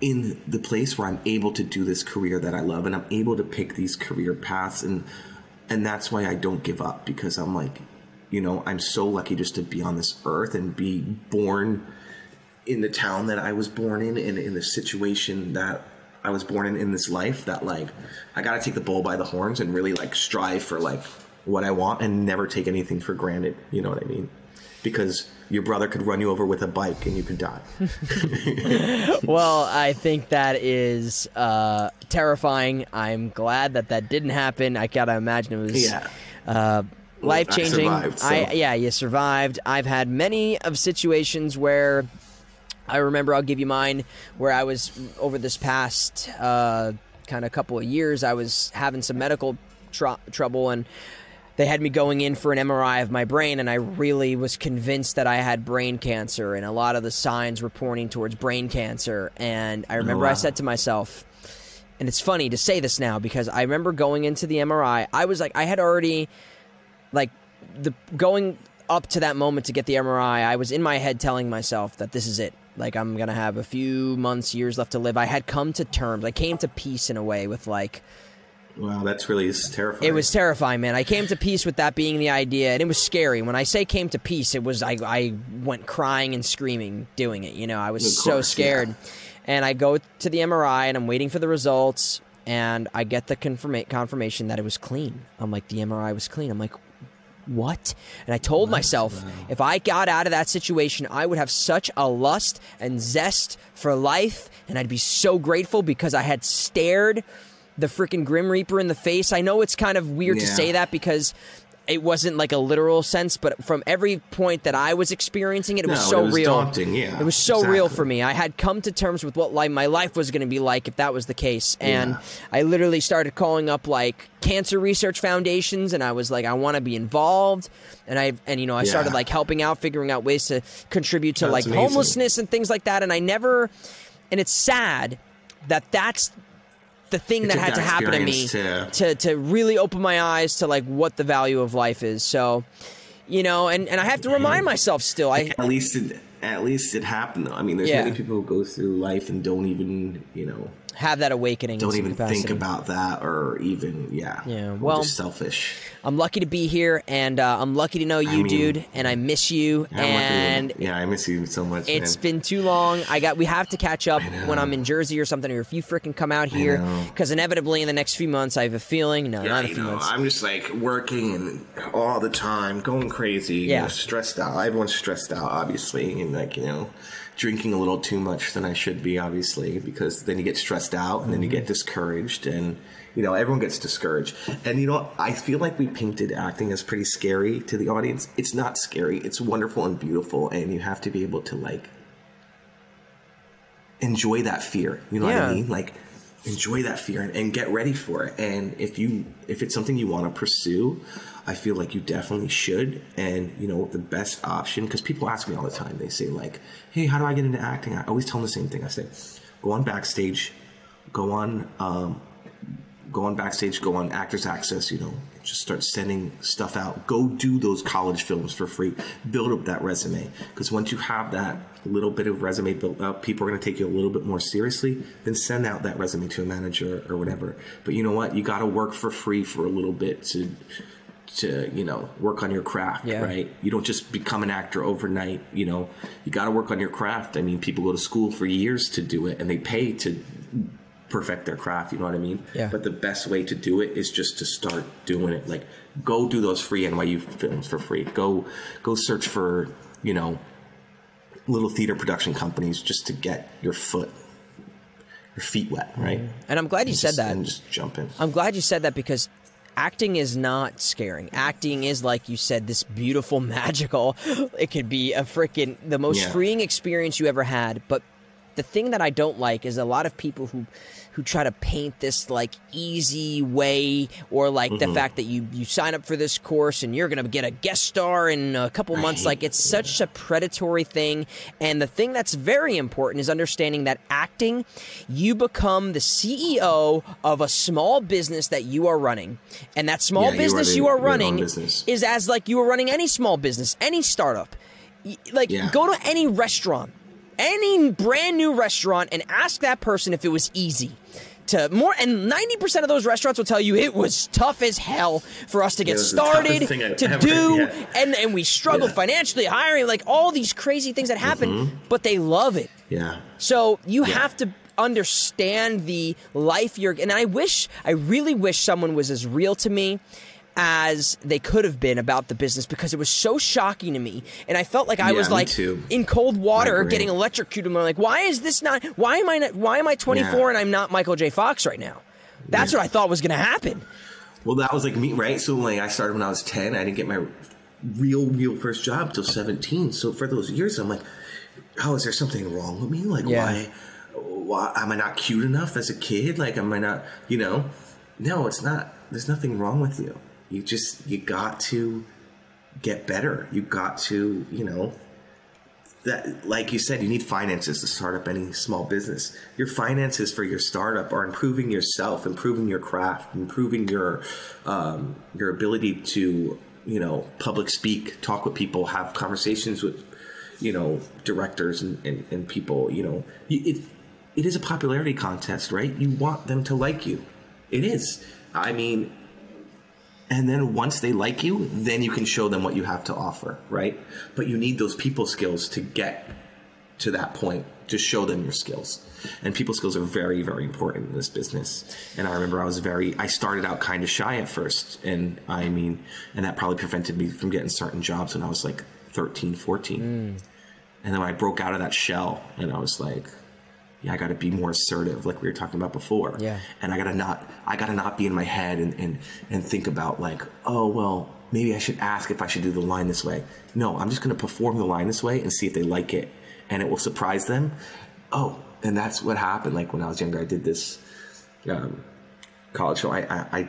in the place where I'm able to do this career that I love and I'm able to pick these career paths and and that's why I don't give up because I'm like you know I'm so lucky just to be on this earth and be born in the town that I was born in and in the situation that I was born in in this life that like I got to take the bull by the horns and really like strive for like what I want and never take anything for granted. You know what I mean? Because your brother could run you over with a bike and you could die. well, I think that is uh, terrifying. I'm glad that that didn't happen. I gotta imagine it was Yeah. uh, life changing. I so- I yeah, you survived. I've had many of situations where I remember. I'll give you mine. Where I was over this past uh, kind of couple of years, I was having some medical tr- trouble and. They had me going in for an MRI of my brain, and I really was convinced that I had brain cancer, and a lot of the signs were pointing towards brain cancer. And I remember I wow. said to myself, and it's funny to say this now because I remember going into the MRI, I was like, I had already like the going up to that moment to get the MRI, I was in my head telling myself that this is it. Like I'm gonna have a few months, years left to live. I had come to terms. I came to peace in a way with like wow, that's really terrifying. it was terrifying, man. I came to peace with that being the idea, and it was scary. When I say came to peace, it was I I went crying and screaming doing it. You know, I was Of so scared. yeah. And I go to the MRI, and I'm waiting for the results, and I get the confirma- confirmation that it was clean. I'm like, the MRI was clean. I'm like, what? And I told myself if I got out of that situation, I would have such a lust and zest for life, and I'd be so grateful because I had stared the freaking Grim Reaper in the face. I know it's kind of weird to say that because it wasn't like a literal sense, but from every point that I was experiencing it, it was so it was real. daunting, yeah, it was so real for me. I had come to terms with what like my life was going to be like if that was the case, and Yeah. I literally started calling up like cancer research foundations, and I was like, I want to be involved, and I and you know I started like helping out, figuring out ways to contribute to That's like amazing. homelessness and things like that, and I never, and it's sad that that's the thing It that had to happen to me to to really open my eyes to like what the value of life is. So, you know, and and I have to remind myself still. I At least it, at least it happened though. I mean, there's Yeah. many people who go through life and don't even, you know, have that awakening. don't even capacity. think about that or even, yeah. Yeah, well- just selfish. I'm lucky to be here, and uh, I'm lucky to know you, mean- dude. And I miss you. I'm lucky and yeah, I miss you so much. It's man. been too long. I got. We have to catch up when I'm in Jersey or something, or if you freaking come out here, because inevitably in the next few months, I have a feeling. No, Yeah, not a few know, months. I'm just like working and all the time, going crazy, you Yeah. know, stressed out. Everyone's stressed out, obviously, and like you know, drinking a little too much than I should be, obviously, because then you get stressed out and then you Mm-hmm. get discouraged, and you know, everyone gets discouraged. And you know, I feel like we painted acting as pretty scary to the audience. It's not scary. It's wonderful and beautiful, and you have to be able to like enjoy that fear. You know what I mean? Like enjoy that fear and, and get ready for it. And if you if it's something you want to pursue, I feel like you definitely should. And you know the best option because people ask me all the time. They say like, "Hey, how do I get into acting?" I always tell them the same thing. I say, "Go on backstage, go on." Um, go on backstage, go on Actors Access, you know, just start sending stuff out. Go do those college films for free. Build up that resume. Because once you have that little bit of resume built up, people are going to take you a little bit more seriously. Then send out that resume to a manager or whatever. But you know what? You got to work for free for a little bit to. To you know, work on your craft, Yeah. right? You don't just become an actor overnight. You know, you got to work on your craft. I mean, people go to school for years to do it, and they pay to perfect their craft. You know what I mean? Yeah. But the best way to do it is just to start doing it. Like, go do those free NYU films for free. Go, go search for you know, little theater production companies just to get your foot, your feet wet, right? Mm-hmm. and I'm glad you said Just- that. And just jump in. I'm glad you said that because acting is not scaring. Acting is like you said, this beautiful, magical. It could be a freaking the most Yeah. freeing experience you ever had. But the thing that I don't like is a lot of people who who try to paint this like easy way or like Mm-hmm. the fact that you you sign up for this course and you're going to get a guest star in a couple months. Hate like it's such a predatory thing. And the thing that's very important is understanding that acting you become the CEO of a small business that you are running. And that small Yeah, you are business the- you are running is as like you are running any small business any startup. Like Yeah. go to any restaurant any brand new restaurant and ask that person if it was easy to more and 90% of those restaurants will tell you it was tough as hell for us to get started to ever- do yeah. and and we struggled Yeah. financially hiring like all these crazy things that happen but they love it Yeah. so you have to understand the life you're and I wish I really wish someone was as real to me as they could have been about the business because it was so shocking to me and I felt like I Yeah, was like too. in cold water getting electrocuted and I'm like why is this not why am I not why am I 24 Yeah. and I'm not Michael J Fox right now that's Yeah. what I thought was going to happen Well, that was like me, right? So like I started when I was ten. I didn't get my real, real first job till seventeen. So for those years, I'm like, oh, is there something wrong with me? Like, why? Why am I not cute enough as a kid? Like, am I not? You know? No, it's not. There's nothing wrong with you. You just you got to get better. You got to, you know, that like you said you need finances to start up any small business. Your finances for your startup are improving yourself improving your craft improving your um, your ability to you know public speak talk with people have conversations with you know directors and, and, and people you know. It, it is a popularity contest right? You want them to like you. It is. I mean and then once they like you, then you can show them what you have to offer, right? But you need those people skills to get to that point to show them your skills. And people skills are very, very important in this business. And I remember I was very, I started out kind of shy at first. And I mean, and that probably prevented me from getting certain jobs when I was like 13, 14. Mm. And then when I broke out of that shell and I was like, yeah, I got to be more assertive, like we were talking about before. Yeah. And I got to not, I got to not be in my head and, and, and think about like, oh, well, maybe I should ask if I should do the line this way. No, I'm just going to perform the line this way and see if they like it. And it will surprise them. Oh, and that's what happened. Like when I was younger, I did this um, college show. I, I, I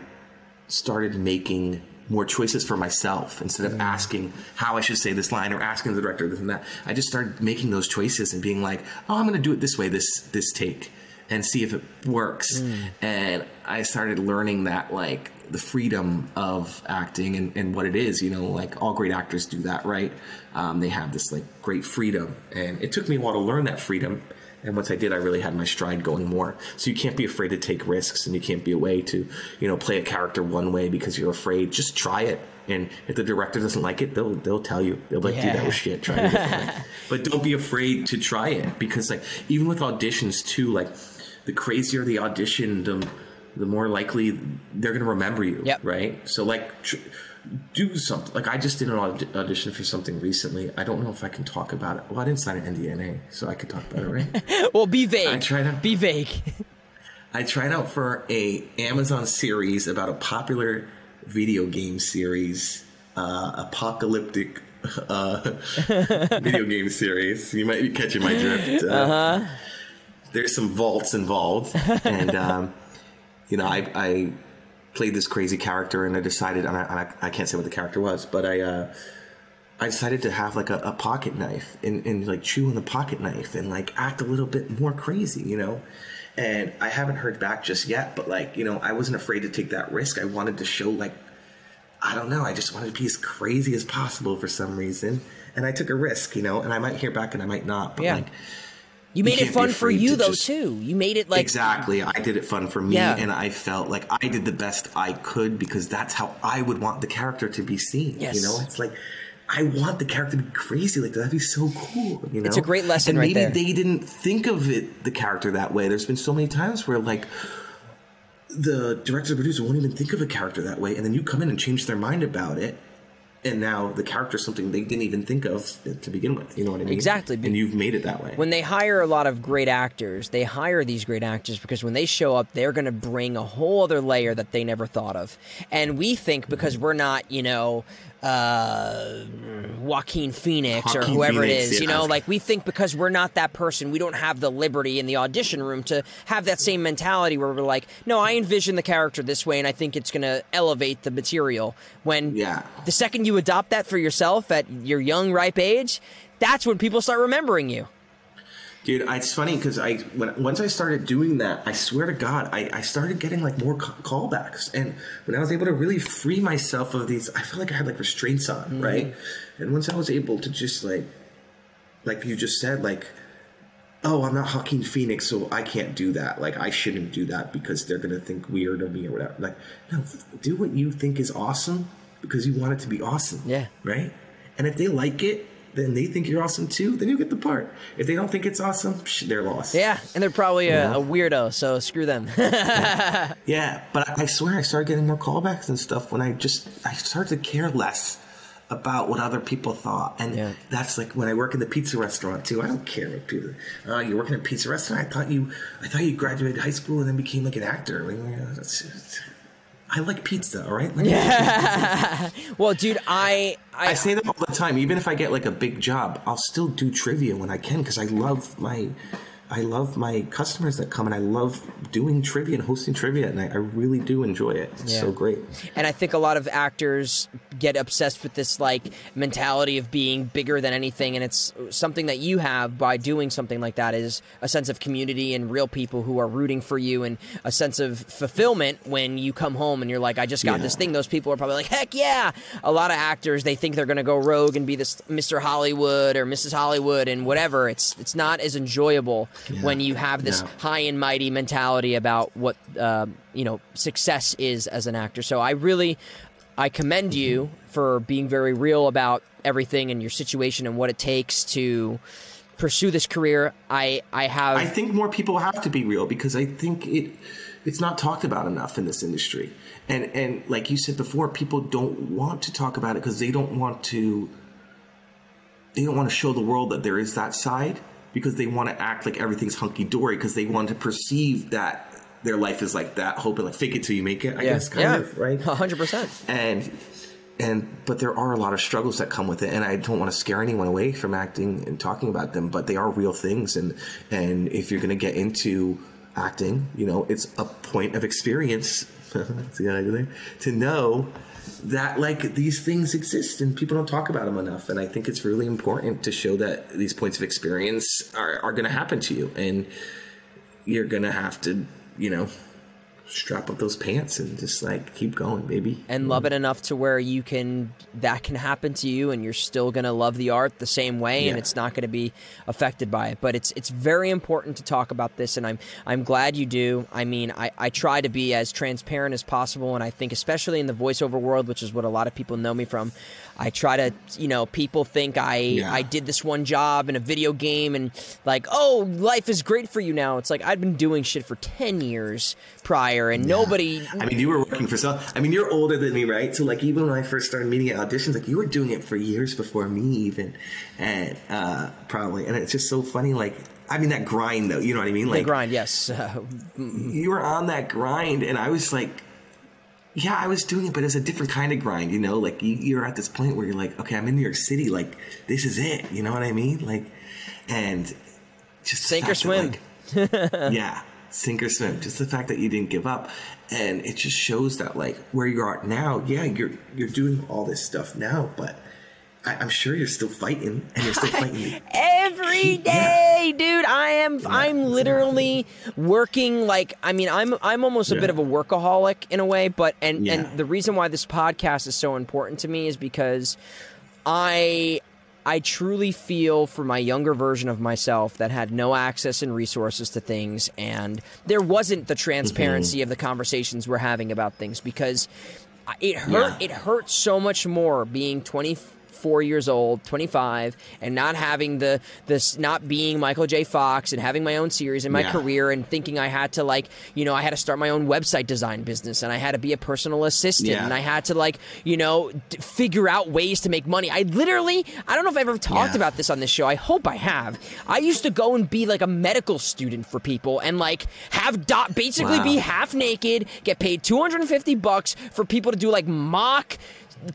started making more choices for myself instead of asking how I should say this line or asking the director this and that. I just started making those choices and being like, "Oh, I'm going to do it this way, this this take, and see if it works." And I started learning that like the freedom of acting and, and what it is. You know, like all great actors do that, right? Um, they have this like great freedom, and it took me a while to learn that freedom. And once I did, I really had my stride going more. So you can't be afraid to take risks, and you can't be a way to, you know, play a character one way because you're afraid. Just try it, and if the director doesn't like it, they'll they'll tell you. They'll be like, "Dude, that was shit. Try it." but don't be afraid to try it because, like, even with auditions too, like, the crazier the audition, the the more likely they're going to remember you. Yep. Right. So like. Tr- do something like I just did an aud- audition for something recently. I don't know if I can talk about it. Well, I didn't sign an NDA, so I could talk about it, right? well be vague I tried to- be vague I tried out for a Amazon series about a popular video game series, uh, apocalyptic uh, video game series. You might be catching my drift. Uh, uh-huh. There's some vaults involved, and um, you know, I, I played this crazy character, and I decided, and I, I, I can't say what the character was, but I. Uh, I decided to have like a, a pocket knife and, and like chew on the pocket knife and like act a little bit more crazy, you know? And I haven't heard back just yet, but like, you know, I wasn't afraid to take that risk. I wanted to show like, I don't know, I just wanted to be as crazy as possible for some reason. And I took a risk, you know, and I might hear back and I might not, but Yeah. like, you made it fun for you to though just- too you made it like exactly. I did it fun for me, Yeah. and I felt like I did the best I could because that's how I would want the character to be seen. Yes. You know, it's like I want the character to be crazy like that. That'd be so cool. You know, It's a great lesson and right maybe there. they didn't think of it the character that way. There's been so many times where like the director or producer won't even think of a character that way, and then you come in and change their mind about it. And now the character is something they didn't even think of to begin with. You know what I mean? Exactly. And you've made it that way. when they hire a lot of great actors, they hire these great actors because when they show up, they're going to bring a whole other layer that they never thought of. And we think because we're not, you know, uh, Joaquin Phoenix or whoever it Phoenix, is, you yeah. know, like we think because we're not that person, we don't have the liberty in the audition room to have that same mentality where we're like, no, I envision the character this way and I think it's going to elevate the material. When Yeah. the second you adopt that for yourself at your young, ripe age, that's when people start remembering you. Dude, I- it's funny because I when once I started doing that, I swear to God, I, I started getting like more ca- callbacks, and when I was able to really free myself of these, I felt like I had like restraints on, mm-hmm. right? And once I was able to just like, like you just said, like, oh, I'm not Joaquin Phoenix, so I can't do that. Like, I shouldn't do that because they're going to think weird of me or whatever. Like, no, do what you think is awesome because you want it to be awesome. Yeah. Right? And if they like it, then they think you're awesome too, then you get the part. If they don't think it's awesome, psh, they're lost. Yeah, and they're probably a, Yeah. a weirdo, so screw them. Yeah, but I, I swear I started getting more callbacks and stuff when I just I started to care less about what other people thought, and Yeah. that's like when I work in the pizza restaurant too. I don't care what people. Uh, oh, you're working in a pizza restaurant. I thought you I thought you graduated high school and then became like an actor. I, mean, that's- it's- I like pizza. All right. Like, well, dude, I I, I say that all the time. Even if I get like a big job, I'll still do trivia when I can because I love my, I love my customers that come and I love doing trivia and hosting trivia, and I, I really do enjoy it. It's Yeah. so great. and I think a lot of actors get obsessed with this like mentality of being bigger than anything, and it's something that you have by doing something like that is a sense of community and real people who are rooting for you, and a sense of fulfillment when you come home and you're like, I just got Yeah. this thing. Those people are probably like, heck yeah! A lot of actors they think they're gonna go rogue and be this Mr. Hollywood or Mrs. Hollywood and whatever. It's it's not as enjoyable when you have this No. high and mighty mentality about what uh, you know success is as an actor. So I really I commend you for being very real about everything and your situation and what it takes to pursue this career. I I have I think more people have to be real because I think it it's not talked about enough in this industry. And and like you said before, people don't want to talk about it because they don't want to they don't want to show the world that there is that side because they want to act like everything's hunky dory because they want to perceive that their life is like that, hoping like fake it till you make it, I yeah guess kind yeah of, right? hundred percent. and and but there are a lot of struggles that come with it and i don't want to scare anyone away from acting and talking about them but they are real things and and if you're going to get into acting you know it's a point of experience see what I did there? to know that like these things exist and people don't talk about them enough and i think it's really important to show that these points of experience are, are going to happen to you and you're going to have to you know strap up those pants and just like keep going baby. And love it enough to where you can that can happen to you and you're still to love the art the same way and it's not to be affected by it. But it's it's very important to talk about this and I'm I'm glad you do. I mean I I try to be as transparent as possible and I think especially in the voiceover world which is what a lot of people know me from I try to you know people think I Yeah. I did this one job in a video game and like oh life is great for you now it's like I've been doing shit for 10 years prior and nobody I mean, you were working for some. I mean, you're older than me, right? So, like, even when I first started meeting at auditions, like, you were doing it for years before me, even, and uh, probably. And it's just so funny. Like, I mean, that grind, though. You know what I mean? the Like, grind yes uh, you were on that grind, and I was like, yeah, I was doing it, but it's a different kind of grind. You know, like you, you're at this point where you're like, okay, I'm in New York City. Like, this is it. You know what I mean? Like, and just Sink or fact that, swim. like, yeah, sink or swim. Just the fact that you didn't give up, and it just shows that like where you are at now. Yeah, you're you're doing all this stuff now, but I, I'm sure you're still fighting, and you're still fighting. every day, dude. I am I'm literally working like I mean I'm I'm almost a bit of a workaholic in a way, but and Yeah. and the reason why this podcast is so important to me is because I I truly feel for my younger version of myself that had no access and resources to things and there wasn't the transparency mm-hmm. of the conversations we're having about things because it hurt Yeah. it hurts so much more being 24 years old 25 and not having the this not being michael j fox and having my own series in my Yeah. career and thinking i had to like you know i had to start my own website design business and i had to be a personal assistant Yeah. and i had to like you know d- figure out ways to make money i literally i don't know if i've ever talked Yeah. about this on this show i hope i have i used to go and be like a medical student for people and like have dot basically Wow. be half naked, get paid 250 bucks for people to do like mock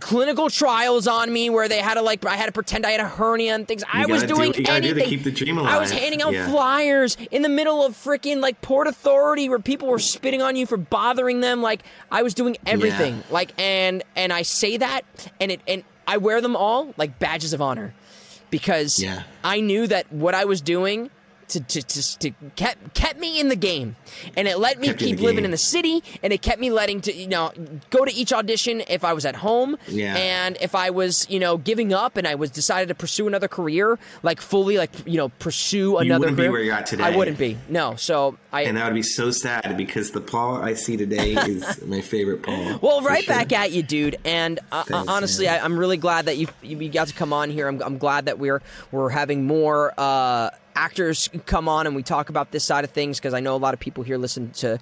clinical trials on me where they had to like I had to pretend I had a hernia and things. I was do doing you do anything. dream I was handing out Yeah. flyers in the middle of freaking like Port Authority where people were spitting on you for bothering them. Like I was doing everything. Yeah. Like and and I say that and it and I wear them all like badges of honor because Yeah. I knew that what I was doing to, to, to, to kept kept me in the game, and it let me Kept you in keep living game. in the city, and it kept me letting to you know go to each audition if I was at home, Yeah. and if I was you know giving up and I was decided to pursue another career, like fully like you know pursue another. wouldn't be career, where you're at today. I wouldn't be. No, so I. And that would be so sad because the Paul I see today is my favorite Paul. Well, right sure. back at you, dude. And uh, Thanks, honestly, man. I, I'm really glad that you you got to come on here. I'm, I'm glad that we're we're having more uh, actors come on and we talk about this side of things because I know a lot of people here listen to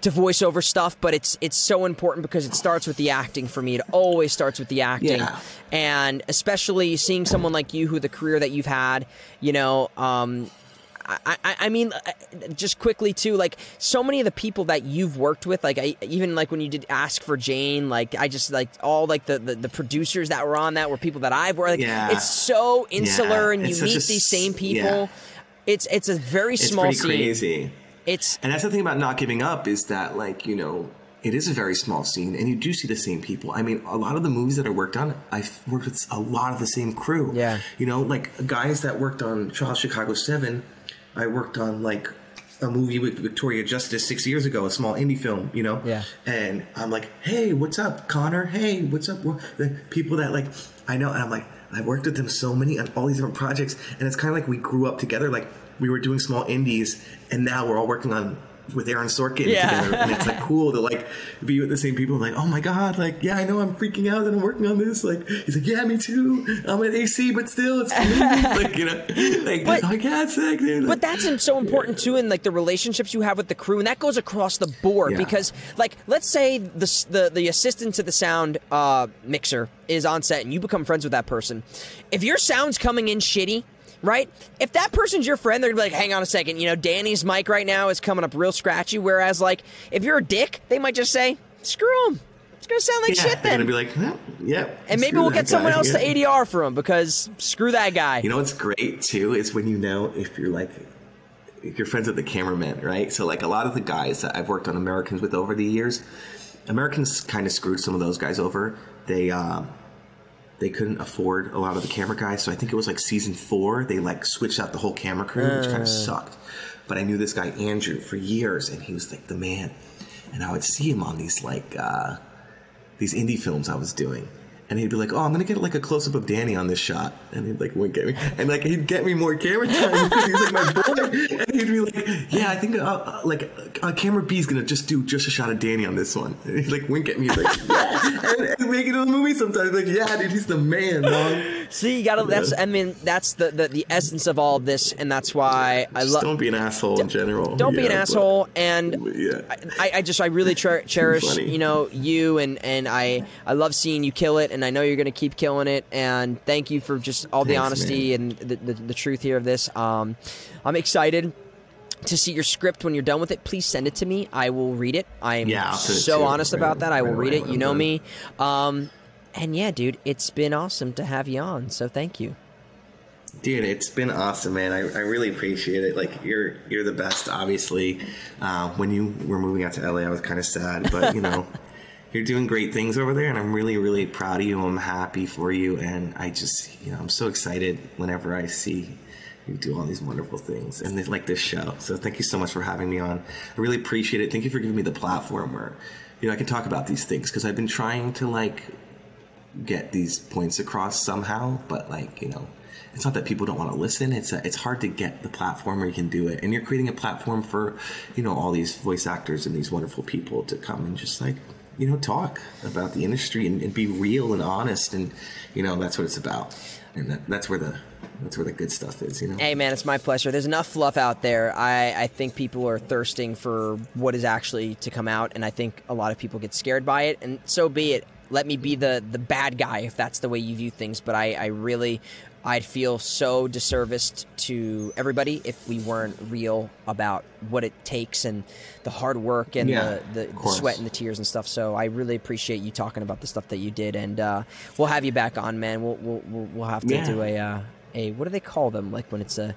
to voiceover stuff, but it's it's so important because it starts with the acting for me. It always starts with the acting, Yeah. and especially seeing someone like you who the career that you've had, you know. Um, I, I, I mean, uh, just quickly too, like so many of the people that you've worked with, like I, even like when you did Ask for Jane, like I just like all like the, the, the producers that were on that were people that I've worked. Like, Yeah. It's so insular, and you it's such meet a these same people. yeah. It's it's a very It's small scene. crazy. It's And that's the thing about not giving up is that, like, you know, it is a very small scene, and you do see the same people. I mean, a lot of the movies that I worked on, I've worked with a lot of the same crew. Yeah. You know, like guys that worked on Trial Chicago 7, I worked on, like, a movie with Victoria Justice six years ago, a small indie film, you know? Yeah. And I'm like, hey, what's up, Connor? Hey, what's up? The people that, like, I know, and I'm like, I worked with them so many on all these different projects, and it's kind of like we grew up together. Like, we were doing small indies, and now we're all working on with Aaron Sorkin Yeah. together, and it's like cool to like be with the same people. Like, oh my god, like yeah, I know I'm freaking out that I'm working on this. Like, he's like, yeah, me too. I'm at AC, but still, it's like you know, like But- oh my god, sick, dude. But that's so important too in like the relationships you have with the crew, and that goes across the board. Yeah. Because like, let's say the the the assistant to the sound uh, mixer is on set, and you become friends with that person. If your sound's coming in shitty. Right? If that person's your friend, they're gonna be like, hang on a second, you know, Danny's mic right now is coming up real scratchy. Whereas, like, if you're a dick, they might just say, screw him. It's gonna sound like yeah, shit they're then. gonna be like, yep. and maybe we'll get someone else Yeah. to ADR for him because screw that guy. You know what's great too is when you know if you're like if you're friends with the cameraman, right? So like a lot of the guys that I've worked on Americans with over the years, Americans kind of screwed some of those guys over. They um they couldn't afford a lot of the camera guys, so I think it was like season four. They like switched out the whole camera crew, which kind of sucked. But I knew this guy Andrew for years, and he was like the man. And I would see him on these like uh, these indie films I was doing. And he'd be like, "Oh, I'm gonna get like a close up of Danny on this shot," and he'd like wink at me, and like he'd get me more camera time because he's like my boy, and he'd be like, "Yeah, I think uh, uh, like uh, camera B is gonna just do just a shot of Danny on this one," and he'd like wink at me, like, "Yeah," and, and make it in the movie sometimes, like, "Yeah, dude, he's the man, dog." See, you gotta. That's. I mean, that's the, the the essence of all of this, and that's why I love. don't be an asshole in general. Don't be Yeah, an but- asshole, and yeah. I, I just I really cher- cherish you know you and and I I love seeing you kill it, and I know you're gonna keep killing it. And thank you for just all the Thanks, honesty and the, the the truth here of this. Um, I'm excited. To see your script when you're done with it, please send it to me. I will read it. I am Yeah, so honest right- about that. I will right read it. when You know me. Um, and yeah, dude, it's been awesome to have you on. So thank you. Dude, it's been awesome, man. I, I really appreciate it. Like you're you're the best. Obviously, uh, when you were moving out to LA, I was kind of sad, but you know, you're doing great things over there, and I'm really really proud of you. I'm happy for you, and I just you know I'm so excited whenever I see do all these wonderful things and they like this show. So thank you so much for having me on. I really appreciate it. Thank you for giving me the platform where you know I can talk about these things because I've been trying to like get these points across somehow, but like you know, it's not that people don't want to listen. It's a, it's hard to get the platform where you can do it, and you're creating a platform for you know all these voice actors and these wonderful people to come and just like you know talk about the industry and, and be real and honest, and you know that's what it's about, and that, that's where the that's where the good stuff is. You know. Hey man, it's my pleasure. There's enough fluff out there. I, I think people are thirsting for what is actually to come out, and I think a lot of people get scared by it, and so be it. Let me be the the bad guy if that's the way you view things. But I, I really I'd feel so disserviced to everybody if we weren't real about what it takes and the hard work and Yeah, the, of the sweat and the tears and stuff. So I really appreciate you talking about the stuff that you did, and uh, we'll have you back on, man. We'll we'll we'll, we'll have to Yeah. do a uh, a what do they call them? Like when it's a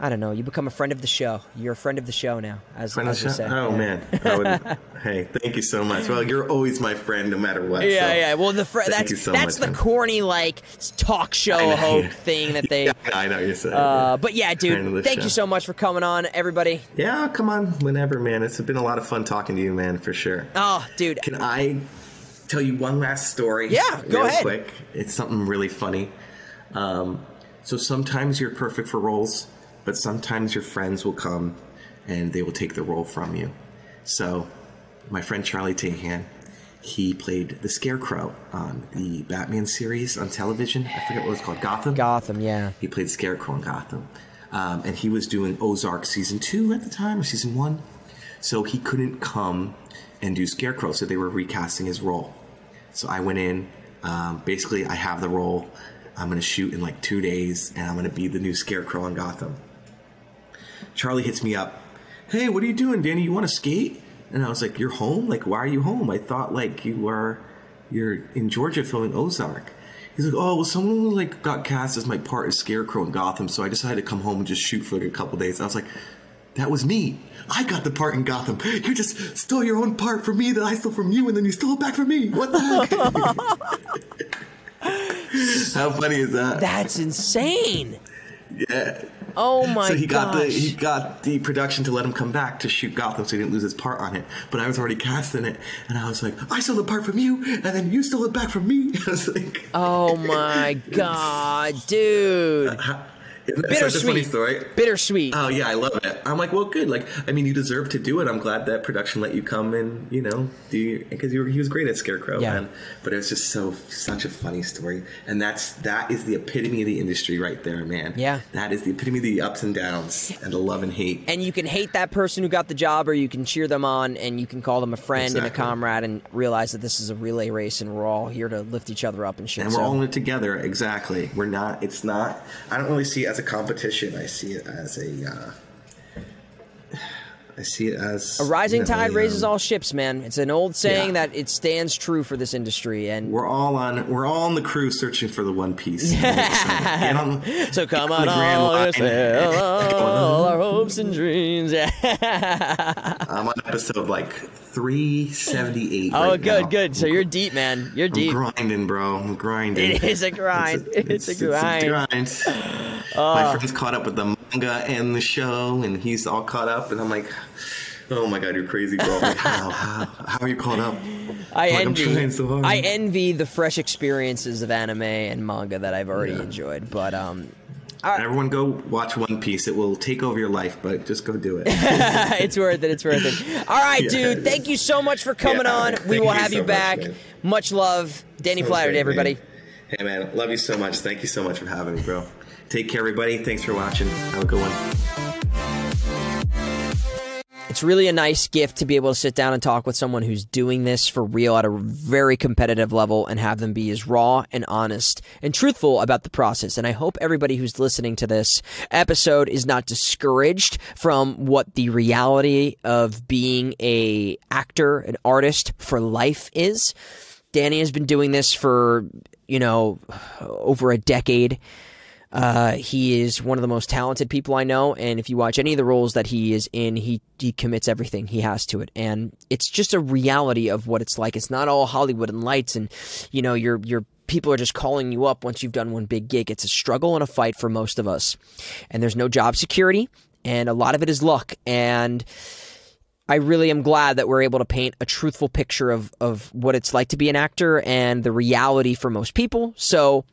I don't know. You become a friend of the show. You're a friend of the show now, as, Friend as show? say. Oh Yeah. man. Would, hey, thank you so much. Well, you're always my friend, no matter what. Yeah, so. yeah. Well, the fr- Thank that's you so that's much, the man. corny like talk show hope thing that they. Yeah, I know you're saying. Uh, but yeah, Friend of the dude, thank show. you so much for coming on, everybody. yeah, come on, whenever, man. It's been a lot of fun talking to you, man, for sure. Oh, dude, Can I tell you one last story? Yeah, go ahead. Quick, it's something really funny. Um, so sometimes you're perfect for roles, but sometimes your friends will come and they will take the role from you. So, my friend Charlie Tahan, he played the Scarecrow on the Batman series on television. I forget what it was called, Gotham. Gotham, yeah. He played Scarecrow in Gotham. Um, and he was doing Ozark season two at the time, or season one. So he couldn't come and do Scarecrow, so they were recasting his role. So I went in. Um, basically, I have the role. I'm going to shoot in like two days, and I'm going to be the new Scarecrow in Gotham. Charlie hits me up. Hey, what are you doing, Danny? You want to skate? And I was like, You're home? Like, why are you home? I thought like you were you're in Georgia filming Ozark. He's like, Oh, well, someone like got cast as my part as Scarecrow in Gotham, so I decided to come home and just shoot for like a couple days. I was like, That was me. I got the part in Gotham. You just stole your own part from me that I stole from you, and then you stole it back from me. What the heck? How funny is that? That's insane. yeah. Oh my god. so he got gosh. the he got the production to let him come back to shoot Gotham, so he didn't lose his part on it. But I was already cast in it, and I was like, I stole the part from you, and then you stole it back from me. I was like, oh my god, dude. Uh, isn't that such a funny Bittersweet. story? Bittersweet. Oh yeah, I love it. I'm like, well, good. Like, I mean, you deserve to do it. I'm glad that production let you come and you know do because you were, he was great at Scarecrow, Yeah. man. But it was just so such a funny story, and that's that is the epitome of the industry right there, man. Yeah. that is the epitome of the ups and downs and the love and hate. and you can hate that person who got the job, or you can cheer them on, and you can call them a friend and a comrade, and realize that this is a relay race, and we're all here to lift each other up and shit. and we're so- all in it together. Exactly. We're not. It's not. I don't really see it as a competition. I see it as a. Uh, I see it as a rising tide raises um, all ships, man. It's an old saying Yeah. that it stands true for this industry, and We're all on. We're all on the crew searching for the One Piece. On the- so come on, all, all our hopes and dreams. Yeah. I'm on episode like 378. oh, right good, now. good. So you're deep, man. You're deep. I'm grinding, bro. I'm grinding. It is a grind. It's, a grind. Oh. It's a grind. My friend's caught up with the manga and the show, and he's all caught up, and I'm like, oh my god, you're crazy, bro. Like, how, how, how are you caught up? I I'm envy. so. I envy the fresh experiences of anime and manga that I've already Yeah. enjoyed. But um, Everyone go watch One Piece. It will take over your life, but just go do it. it's worth it. It's worth it. All right, Yeah, dude. Thank you so much for coming Yeah, on. We will you have so you back. man. Much love, Danny Sounds Flaherty, great, everybody. man. Hey man, love you so much. Thank you so much for having me, bro. Take care, everybody. Thanks for watching. Have a good one. It's really a nice gift to be able to sit down and talk with someone who's doing this for real at a very competitive level and have them be as raw and honest and truthful about the process. And I hope everybody who's listening to this episode is not discouraged from what the reality of being a actor, an artist for life is. Danny has been doing this for, you know, over a decade. Uh, he is one of the most talented people I know, and if you watch any of the roles that he is in, he he commits everything he has to it, and it's just a reality of what it's like. It's not all Hollywood and lights, and you know, your your people are just calling you up once you've done one big gig. It's a struggle and a fight for most of us, and there's no job security, and a lot of it is luck, and. I really am glad that we're able to paint a truthful picture of, of what it's like to be an actor and the reality for most people. So,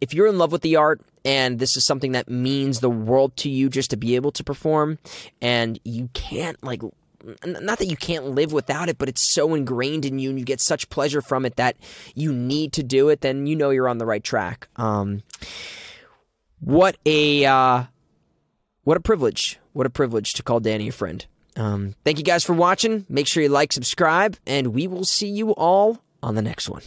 if you're in love with the art and this is something that means the world to you just to be able to perform. And you can't like not that you can't live without it but it's so ingrained in you and you get such pleasure from it that you need to do it then you know you're on the right track. Um what a uh what a privilege. What a privilege to call danny a friend. Um thank you guys for watching. Make sure you like subscribe and we will see you all on the next one